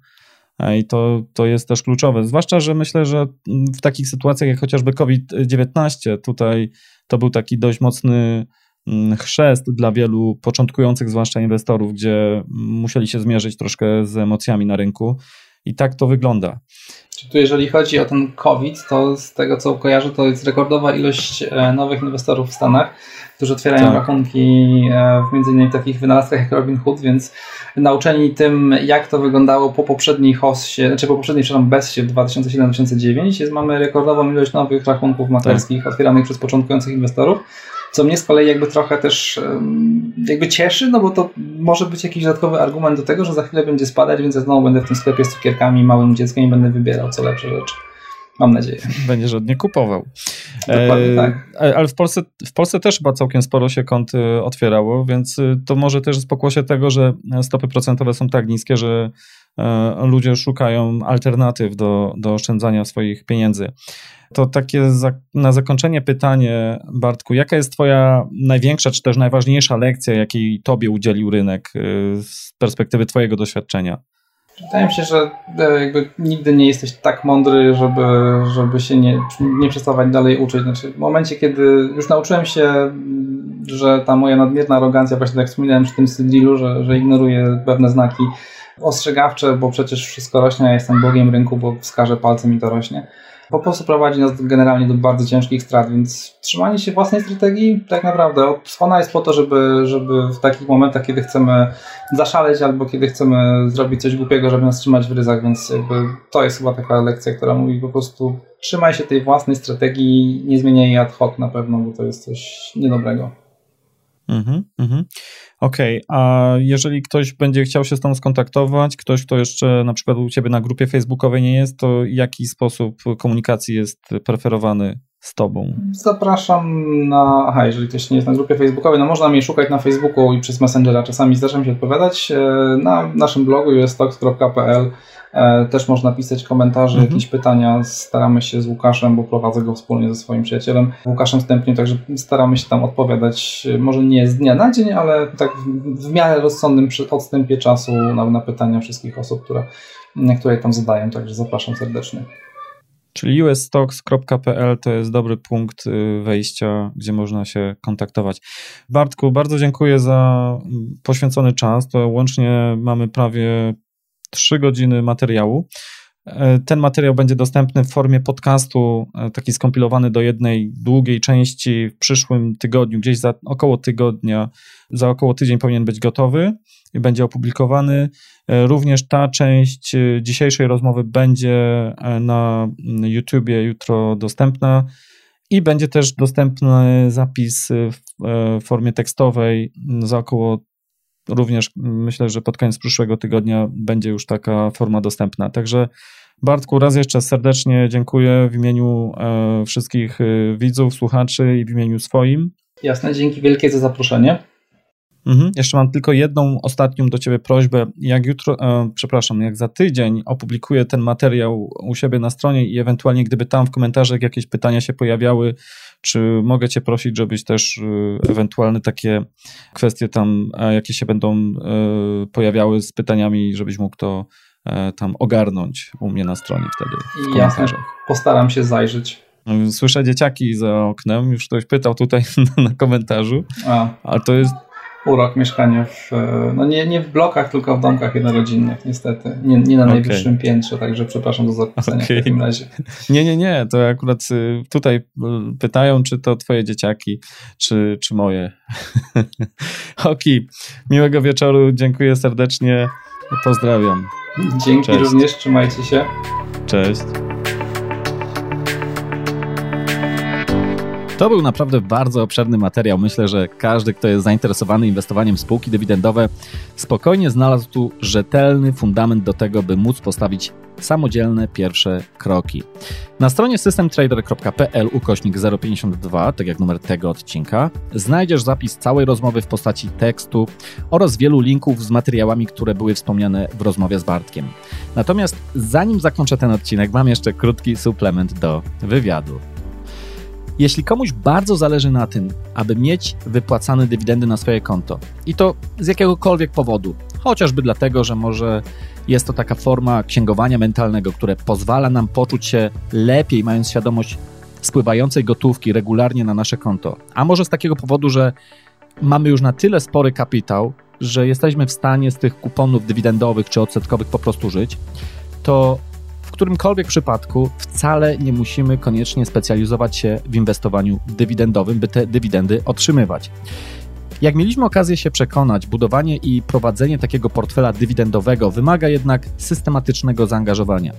Speaker 4: I to, to jest też kluczowe. Zwłaszcza, że myślę, że w takich sytuacjach jak chociażby COVID-19, tutaj to był taki dość mocny mm, chrzest dla wielu początkujących, zwłaszcza inwestorów, gdzie musieli się zmierzyć troszkę z emocjami na rynku. I tak to wygląda.
Speaker 3: Tu jeżeli chodzi o ten COVID, to z tego co kojarzę, to jest rekordowa ilość e, nowych inwestorów w Stanach, którzy otwierają tak. rachunki e, w między innymi takich wynalazkach jak Robin Hood, więc nauczeni tym, jak to wyglądało po poprzedniej HOS-ie, znaczy po poprzedniej, przepraszam, BES-ie w 2007-2009, jest mamy rekordową ilość nowych rachunków maklerskich tak. otwieranych przez początkujących inwestorów co mnie z kolei jakby trochę też jakby cieszy, no bo to może być jakiś dodatkowy argument do tego, że za chwilę będzie spadać, więc ja znowu będę w tym sklepie z cukierkami małym dzieckiem i będę wybierał co lepsze rzeczy. Mam nadzieję.
Speaker 4: Będziesz od nie kupował.
Speaker 3: Dokładnie e, tak.
Speaker 4: Ale w Polsce, w Polsce też chyba całkiem sporo się kont y, otwierało, więc to może też z pokłosie tego, że stopy procentowe są tak niskie, że e, ludzie szukają alternatyw do, do oszczędzania swoich pieniędzy. To takie za, na zakończenie pytanie, Bartku, jaka jest Twoja największa czy też najważniejsza lekcja, jakiej Tobie udzielił rynek y, z perspektywy Twojego doświadczenia?
Speaker 3: Wydaje mi się, że e, jakby nigdy nie jesteś tak mądry, żeby, żeby się nie, nie przestawać dalej uczyć. Znaczy, w momencie, kiedy już nauczyłem się, że ta moja nadmierna arogancja, właśnie tak wspominałem przy tym dealu, że, że ignoruję pewne znaki, ostrzegawcze, bo przecież wszystko rośnie, ja jestem bogiem rynku, bo wskażę palcem i to rośnie po prostu prowadzi nas generalnie do bardzo ciężkich strat, więc trzymanie się własnej strategii tak naprawdę ona jest po to, żeby, żeby w takich momentach, kiedy chcemy zaszaleć albo kiedy chcemy zrobić coś głupiego, żeby nas trzymać w ryzach, więc jakby to jest chyba taka lekcja, która mówi po prostu trzymaj się tej własnej strategii, nie zmieniaj jej ad hoc na pewno, bo to jest coś niedobrego.
Speaker 4: Mhm, mhm. Okej, okay. a jeżeli ktoś będzie chciał się z tą skontaktować, ktoś, kto jeszcze na przykład u Ciebie na grupie facebookowej nie jest, to jaki sposób komunikacji jest preferowany z Tobą?
Speaker 3: Zapraszam na. Aha, jeżeli ktoś nie jest na grupie facebookowej, no można mnie szukać na Facebooku i przez Messengera. Czasami zdarza mi się odpowiadać. E, na naszym blogu E, też można pisać komentarze, mhm. jakieś pytania. Staramy się z Łukaszem, bo prowadzę go wspólnie ze swoim przyjacielem, Łukaszem Stępnie, także staramy się tam odpowiadać, e, może nie z dnia na dzień, ale tak w, miarę rozsądnym odstępie czasu na, na pytania wszystkich osób, które, które tam zadają, także zapraszam serdecznie.
Speaker 4: Czyli usstocks.pl to jest dobry punkt y, wejścia, gdzie można się kontaktować. Bartku, bardzo dziękuję za poświęcony czas. To łącznie mamy prawie 3 godziny materiału. E, ten materiał będzie dostępny w formie podcastu, e, taki skompilowany do jednej długiej części w przyszłym tygodniu, gdzieś za około tygodnia, za około tydzień powinien być gotowy i będzie opublikowany. E, również ta część dzisiejszej rozmowy będzie na YouTubie jutro dostępna i będzie też dostępny zapis w formie tekstowej za około również myślę, że pod koniec przyszłego tygodnia będzie już taka forma dostępna. Także Bartku, raz jeszcze serdecznie dziękuję w imieniu e, wszystkich e, widzów, słuchaczy i w imieniu swoim.
Speaker 3: Jasne, dzięki wielkie za zaproszenie.
Speaker 4: Mhm. Jeszcze mam tylko jedną ostatnią do Ciebie prośbę. Jak jutro, e, przepraszam, jak za tydzień opublikuję ten materiał u siebie na stronie i ewentualnie gdyby tam w komentarzach jakieś pytania się pojawiały, czy mogę Cię prosić, żebyś też e, ewentualne takie kwestie tam, e, jakie się będą e, pojawiały z pytaniami, żebyś mógł to e, tam ogarnąć u mnie na stronie wtedy. W Jasne,
Speaker 3: postaram się zajrzeć.
Speaker 4: Słyszę dzieciaki za oknem, już ktoś pytał tutaj na komentarzu, A. ale to jest
Speaker 3: urok mieszkania w, no nie, nie w blokach, tylko w domkach jednorodzinnych, niestety. Nie, nie na okay. najwyższym piętrze, także przepraszam za zakłócenie okay. w takim razie.
Speaker 4: Nie, nie, nie, to akurat y, tutaj y, pytają, czy to twoje dzieciaki, czy, czy moje. Okej, miłego wieczoru, dziękuję serdecznie, pozdrawiam.
Speaker 3: Dzięki Cześć. również, trzymajcie się.
Speaker 4: Cześć.
Speaker 1: To był naprawdę bardzo obszerny materiał. Myślę, że każdy, kto jest zainteresowany inwestowaniem w spółki dywidendowe, spokojnie znalazł tu rzetelny fundament do tego, by móc postawić samodzielne pierwsze kroki. Na stronie systemtrader.pl ukośnik 052, tak jak numer tego odcinka, znajdziesz zapis całej rozmowy w postaci tekstu oraz wielu linków z materiałami, które były wspomniane w rozmowie z Bartkiem. Natomiast zanim zakończę ten odcinek, mam jeszcze krótki suplement do wywiadu. Jeśli komuś bardzo zależy na tym, aby mieć wypłacane dywidendy na swoje konto i to z jakiegokolwiek powodu, chociażby dlatego, że może jest to taka forma księgowania mentalnego, które pozwala nam poczuć się lepiej, mając świadomość spływającej gotówki regularnie na nasze konto, a może z takiego powodu, że mamy już na tyle spory kapitał, że jesteśmy w stanie z tych kuponów dywidendowych czy odsetkowych po prostu żyć, to którymkolwiek przypadku wcale nie musimy koniecznie specjalizować się w inwestowaniu dywidendowym, by te dywidendy otrzymywać. Jak mieliśmy okazję się przekonać, budowanie i prowadzenie takiego portfela dywidendowego wymaga jednak systematycznego zaangażowania.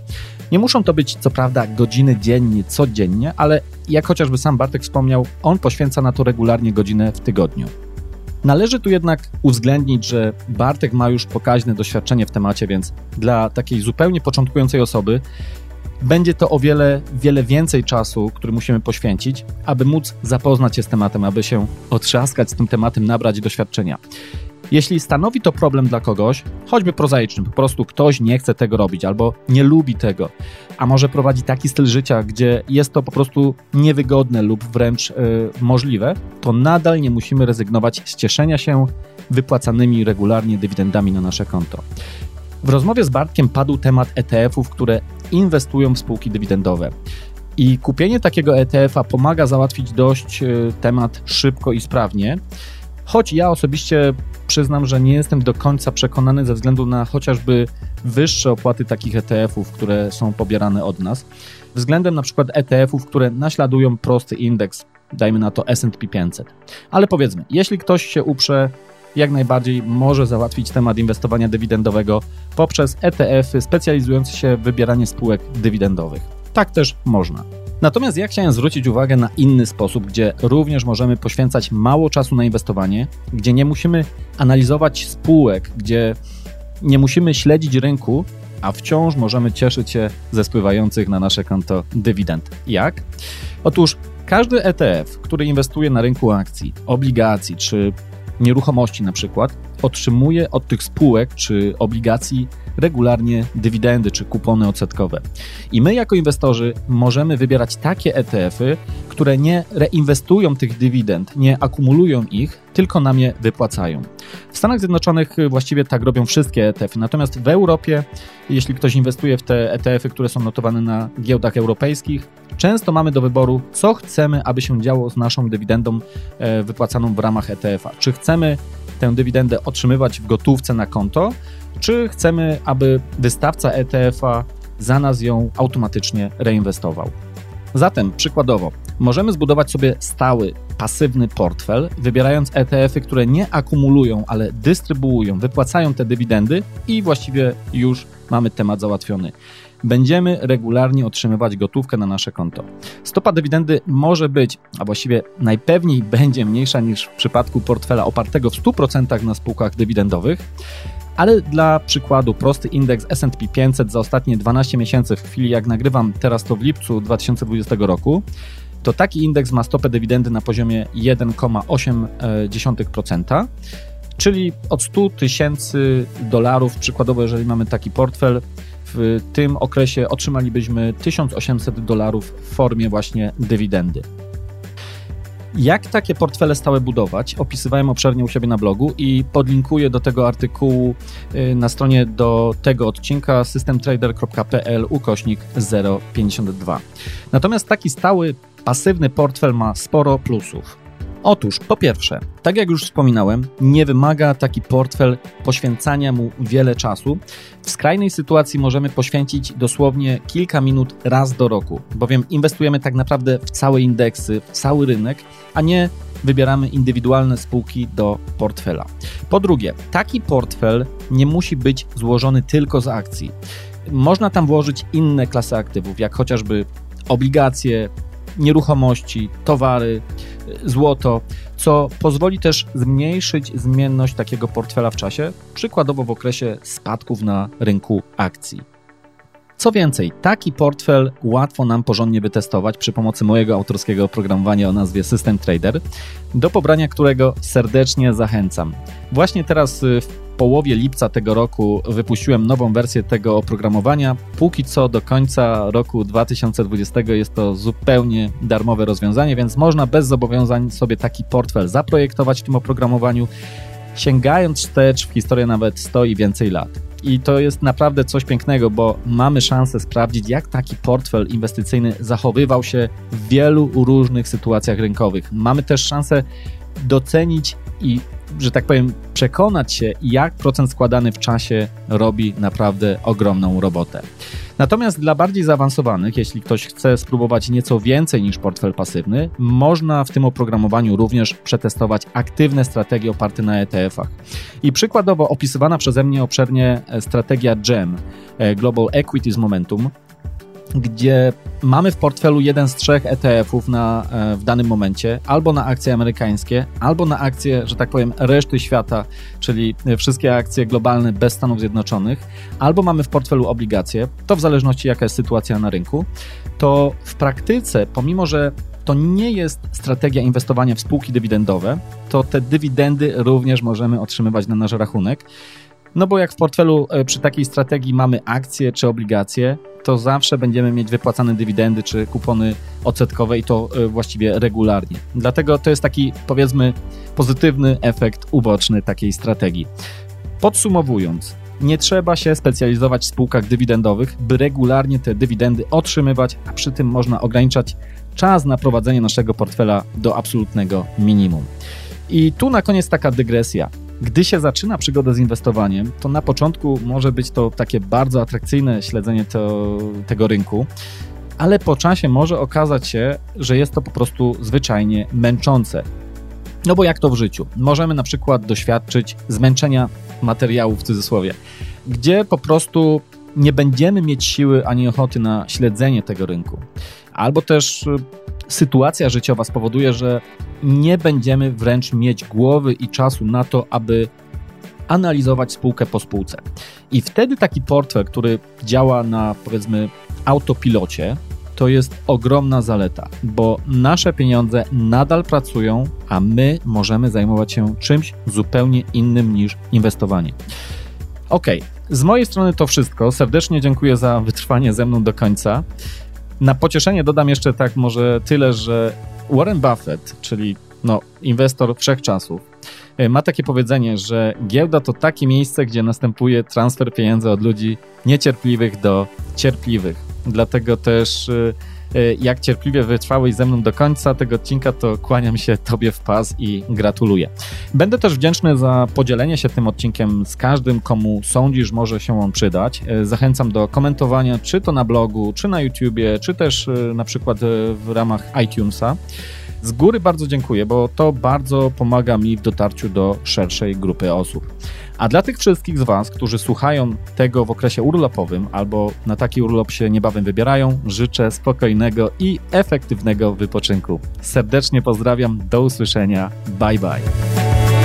Speaker 1: Nie muszą to być co prawda godziny dziennie, codziennie, ale jak chociażby sam Bartek wspomniał, on poświęca na to regularnie godzinę w tygodniu. Należy tu jednak uwzględnić, że Bartek ma już pokaźne doświadczenie w temacie, więc dla takiej zupełnie początkującej osoby będzie to o wiele, wiele więcej czasu, który musimy poświęcić, aby móc zapoznać się z tematem, aby się otrzaskać z tym tematem, nabrać doświadczenia. Jeśli stanowi to problem dla kogoś, choćby prozaiczny, po prostu ktoś nie chce tego robić albo nie lubi tego, a może prowadzi taki styl życia, gdzie jest to po prostu niewygodne lub wręcz yy, możliwe, to nadal nie musimy rezygnować z cieszenia się wypłacanymi regularnie dywidendami na nasze konto. W rozmowie z Bartkiem padł temat ETF-ów, które inwestują w spółki dywidendowe. I kupienie takiego ETF-a pomaga załatwić dość e, temat szybko i sprawnie, choć ja osobiście przyznam, że nie jestem do końca przekonany ze względu na chociażby wyższe opłaty takich ETF-ów, które są pobierane od nas, względem na przykład ETF-ów, które naśladują prosty indeks, dajmy na to S&P 500. Ale powiedzmy, jeśli ktoś się uprze, jak najbardziej może załatwić temat inwestowania dywidendowego poprzez ETF-y specjalizujące się w wybieranie spółek dywidendowych. Tak też można. Natomiast ja chciałem zwrócić uwagę na inny sposób, gdzie również możemy poświęcać mało czasu na inwestowanie, gdzie nie musimy analizować spółek, gdzie nie musimy śledzić rynku, a wciąż możemy cieszyć się ze spływających na nasze konto dywidend. Jak? Otóż każdy ETF, który inwestuje na rynku akcji, obligacji czy nieruchomości na przykład, otrzymuje od tych spółek czy obligacji regularnie dywidendy czy kupony odsetkowe. I my jako inwestorzy możemy wybierać takie ETF-y, które nie reinwestują tych dywidend, nie akumulują ich, tylko nam je wypłacają. W Stanach Zjednoczonych właściwie tak robią wszystkie ETF-y, natomiast w Europie, jeśli ktoś inwestuje w te ETF-y, które są notowane na giełdach europejskich, często mamy do wyboru, co chcemy, aby się działo z naszą dywidendą e, wypłacaną w ramach ETF-a. Czy chcemy tę dywidendę otrzymywać w gotówce na konto, czy chcemy, aby wystawca ETF-a za nas ją automatycznie reinwestował. Zatem, przykładowo, możemy zbudować sobie stały, pasywny portfel, wybierając ETF-y, które nie akumulują, ale dystrybuują, wypłacają te dywidendy i właściwie już mamy temat załatwiony. Będziemy regularnie otrzymywać gotówkę na nasze konto. Stopa dywidendy może być, a właściwie najpewniej będzie mniejsza niż w przypadku portfela opartego w 100% na spółkach dywidendowych, ale dla przykładu prosty indeks S&P 500 za ostatnie 12 miesięcy w chwili jak nagrywam teraz to w lipcu 2020 roku, to taki indeks ma stopę dywidendy na poziomie 1,8%, czyli od 100 tysięcy dolarów, przykładowo jeżeli mamy taki portfel, w tym okresie otrzymalibyśmy 1800 dolarów w formie właśnie dywidendy. Jak takie portfele stałe budować? Opisywałem obszernie u siebie na blogu i podlinkuję do tego artykułu y, na stronie do tego odcinka systemtrader.pl ukośnik 052. Natomiast taki stały, pasywny portfel ma sporo plusów. Otóż, po pierwsze, tak jak już wspominałem, nie wymaga taki portfel poświęcania mu wiele czasu. W skrajnej sytuacji możemy poświęcić dosłownie kilka minut raz do roku, bowiem inwestujemy tak naprawdę w całe indeksy, w cały rynek, a nie wybieramy indywidualne spółki do portfela. Po drugie, taki portfel nie musi być złożony tylko z akcji. Można tam włożyć inne klasy aktywów, jak chociażby obligacje, nieruchomości, towary, złoto, co pozwoli też zmniejszyć zmienność takiego portfela w czasie, przykładowo w okresie spadków na rynku akcji. Co więcej, taki portfel łatwo nam porządnie wytestować przy pomocy mojego autorskiego oprogramowania o nazwie System Trader, do pobrania którego serdecznie zachęcam. Właśnie teraz y, w połowie lipca tego roku wypuściłem nową wersję tego oprogramowania. Póki co do końca roku 2020 jest to zupełnie darmowe rozwiązanie, więc można bez zobowiązań sobie taki portfel zaprojektować w tym oprogramowaniu, sięgając wstecz w historię nawet 100 i więcej lat. I to jest naprawdę coś pięknego, bo mamy szansę sprawdzić, jak taki portfel inwestycyjny zachowywał się w wielu różnych sytuacjach rynkowych. Mamy też szansę docenić i że tak powiem, przekonać się, jak procent składany w czasie robi naprawdę ogromną robotę. Natomiast dla bardziej zaawansowanych, jeśli ktoś chce spróbować nieco więcej niż portfel pasywny, można w tym oprogramowaniu również przetestować aktywne strategie oparte na ETF-ach. I przykładowo opisywana przeze mnie obszernie strategia GEM, e, Global Equities Momentum, gdzie mamy w portfelu jeden z trzech ETF-ów na, e, w danym momencie, albo na akcje amerykańskie, albo na akcje, że tak powiem, reszty świata, czyli wszystkie akcje globalne bez Stanów Zjednoczonych, albo mamy w portfelu obligacje, to w zależności jaka jest sytuacja na rynku, to w praktyce, pomimo że to nie jest strategia inwestowania w spółki dywidendowe, to te dywidendy również możemy otrzymywać na nasz rachunek. No bo jak w portfelu e, przy takiej strategii mamy akcje czy obligacje, to zawsze będziemy mieć wypłacane dywidendy czy kupony odsetkowe i to e, właściwie regularnie. Dlatego to jest taki, powiedzmy, pozytywny efekt uboczny takiej strategii. Podsumowując, nie trzeba się specjalizować w spółkach dywidendowych, by regularnie te dywidendy otrzymywać, a przy tym można ograniczać czas na prowadzenie naszego portfela do absolutnego minimum. I tu na koniec taka dygresja. Gdy się zaczyna przygodę z inwestowaniem, to na początku może być to takie bardzo atrakcyjne śledzenie to, tego rynku, ale po czasie może okazać się, że jest to po prostu zwyczajnie męczące. No bo jak to w życiu? Możemy na przykład doświadczyć zmęczenia materiału w cudzysłowie, gdzie po prostu nie będziemy mieć siły ani ochoty na śledzenie tego rynku. Albo też y, sytuacja życiowa spowoduje, że nie będziemy wręcz mieć głowy i czasu na to, aby analizować spółkę po spółce. I wtedy taki portfel, który działa na powiedzmy autopilocie, to jest ogromna zaleta, bo nasze pieniądze nadal pracują, a my możemy zajmować się czymś zupełnie innym niż inwestowanie. Ok, z mojej strony to wszystko. Serdecznie dziękuję za wytrwanie ze mną do końca. Na pocieszenie dodam jeszcze tak może tyle, że Warren Buffett, czyli no, inwestor wszechczasów, e, ma takie powiedzenie, że giełda to takie miejsce, gdzie następuje transfer pieniędzy od ludzi niecierpliwych do cierpliwych. Dlatego też e, jak cierpliwie wytrwałeś ze mną do końca tego odcinka, to kłaniam się Tobie w pas i gratuluję. Będę też wdzięczny za podzielenie się tym odcinkiem z każdym, komu sądzisz, może się on przydać. E, zachęcam do komentowania, czy to na blogu, czy na YouTubie, czy też e, na przykład w ramach iTunesa. Z góry bardzo dziękuję, bo to bardzo pomaga mi w dotarciu do szerszej grupy osób. A dla tych wszystkich z Was, którzy słuchają tego w okresie urlopowym albo na taki urlop się niebawem wybierają, życzę spokojnego i efektywnego wypoczynku. Serdecznie pozdrawiam, do usłyszenia, bye bye.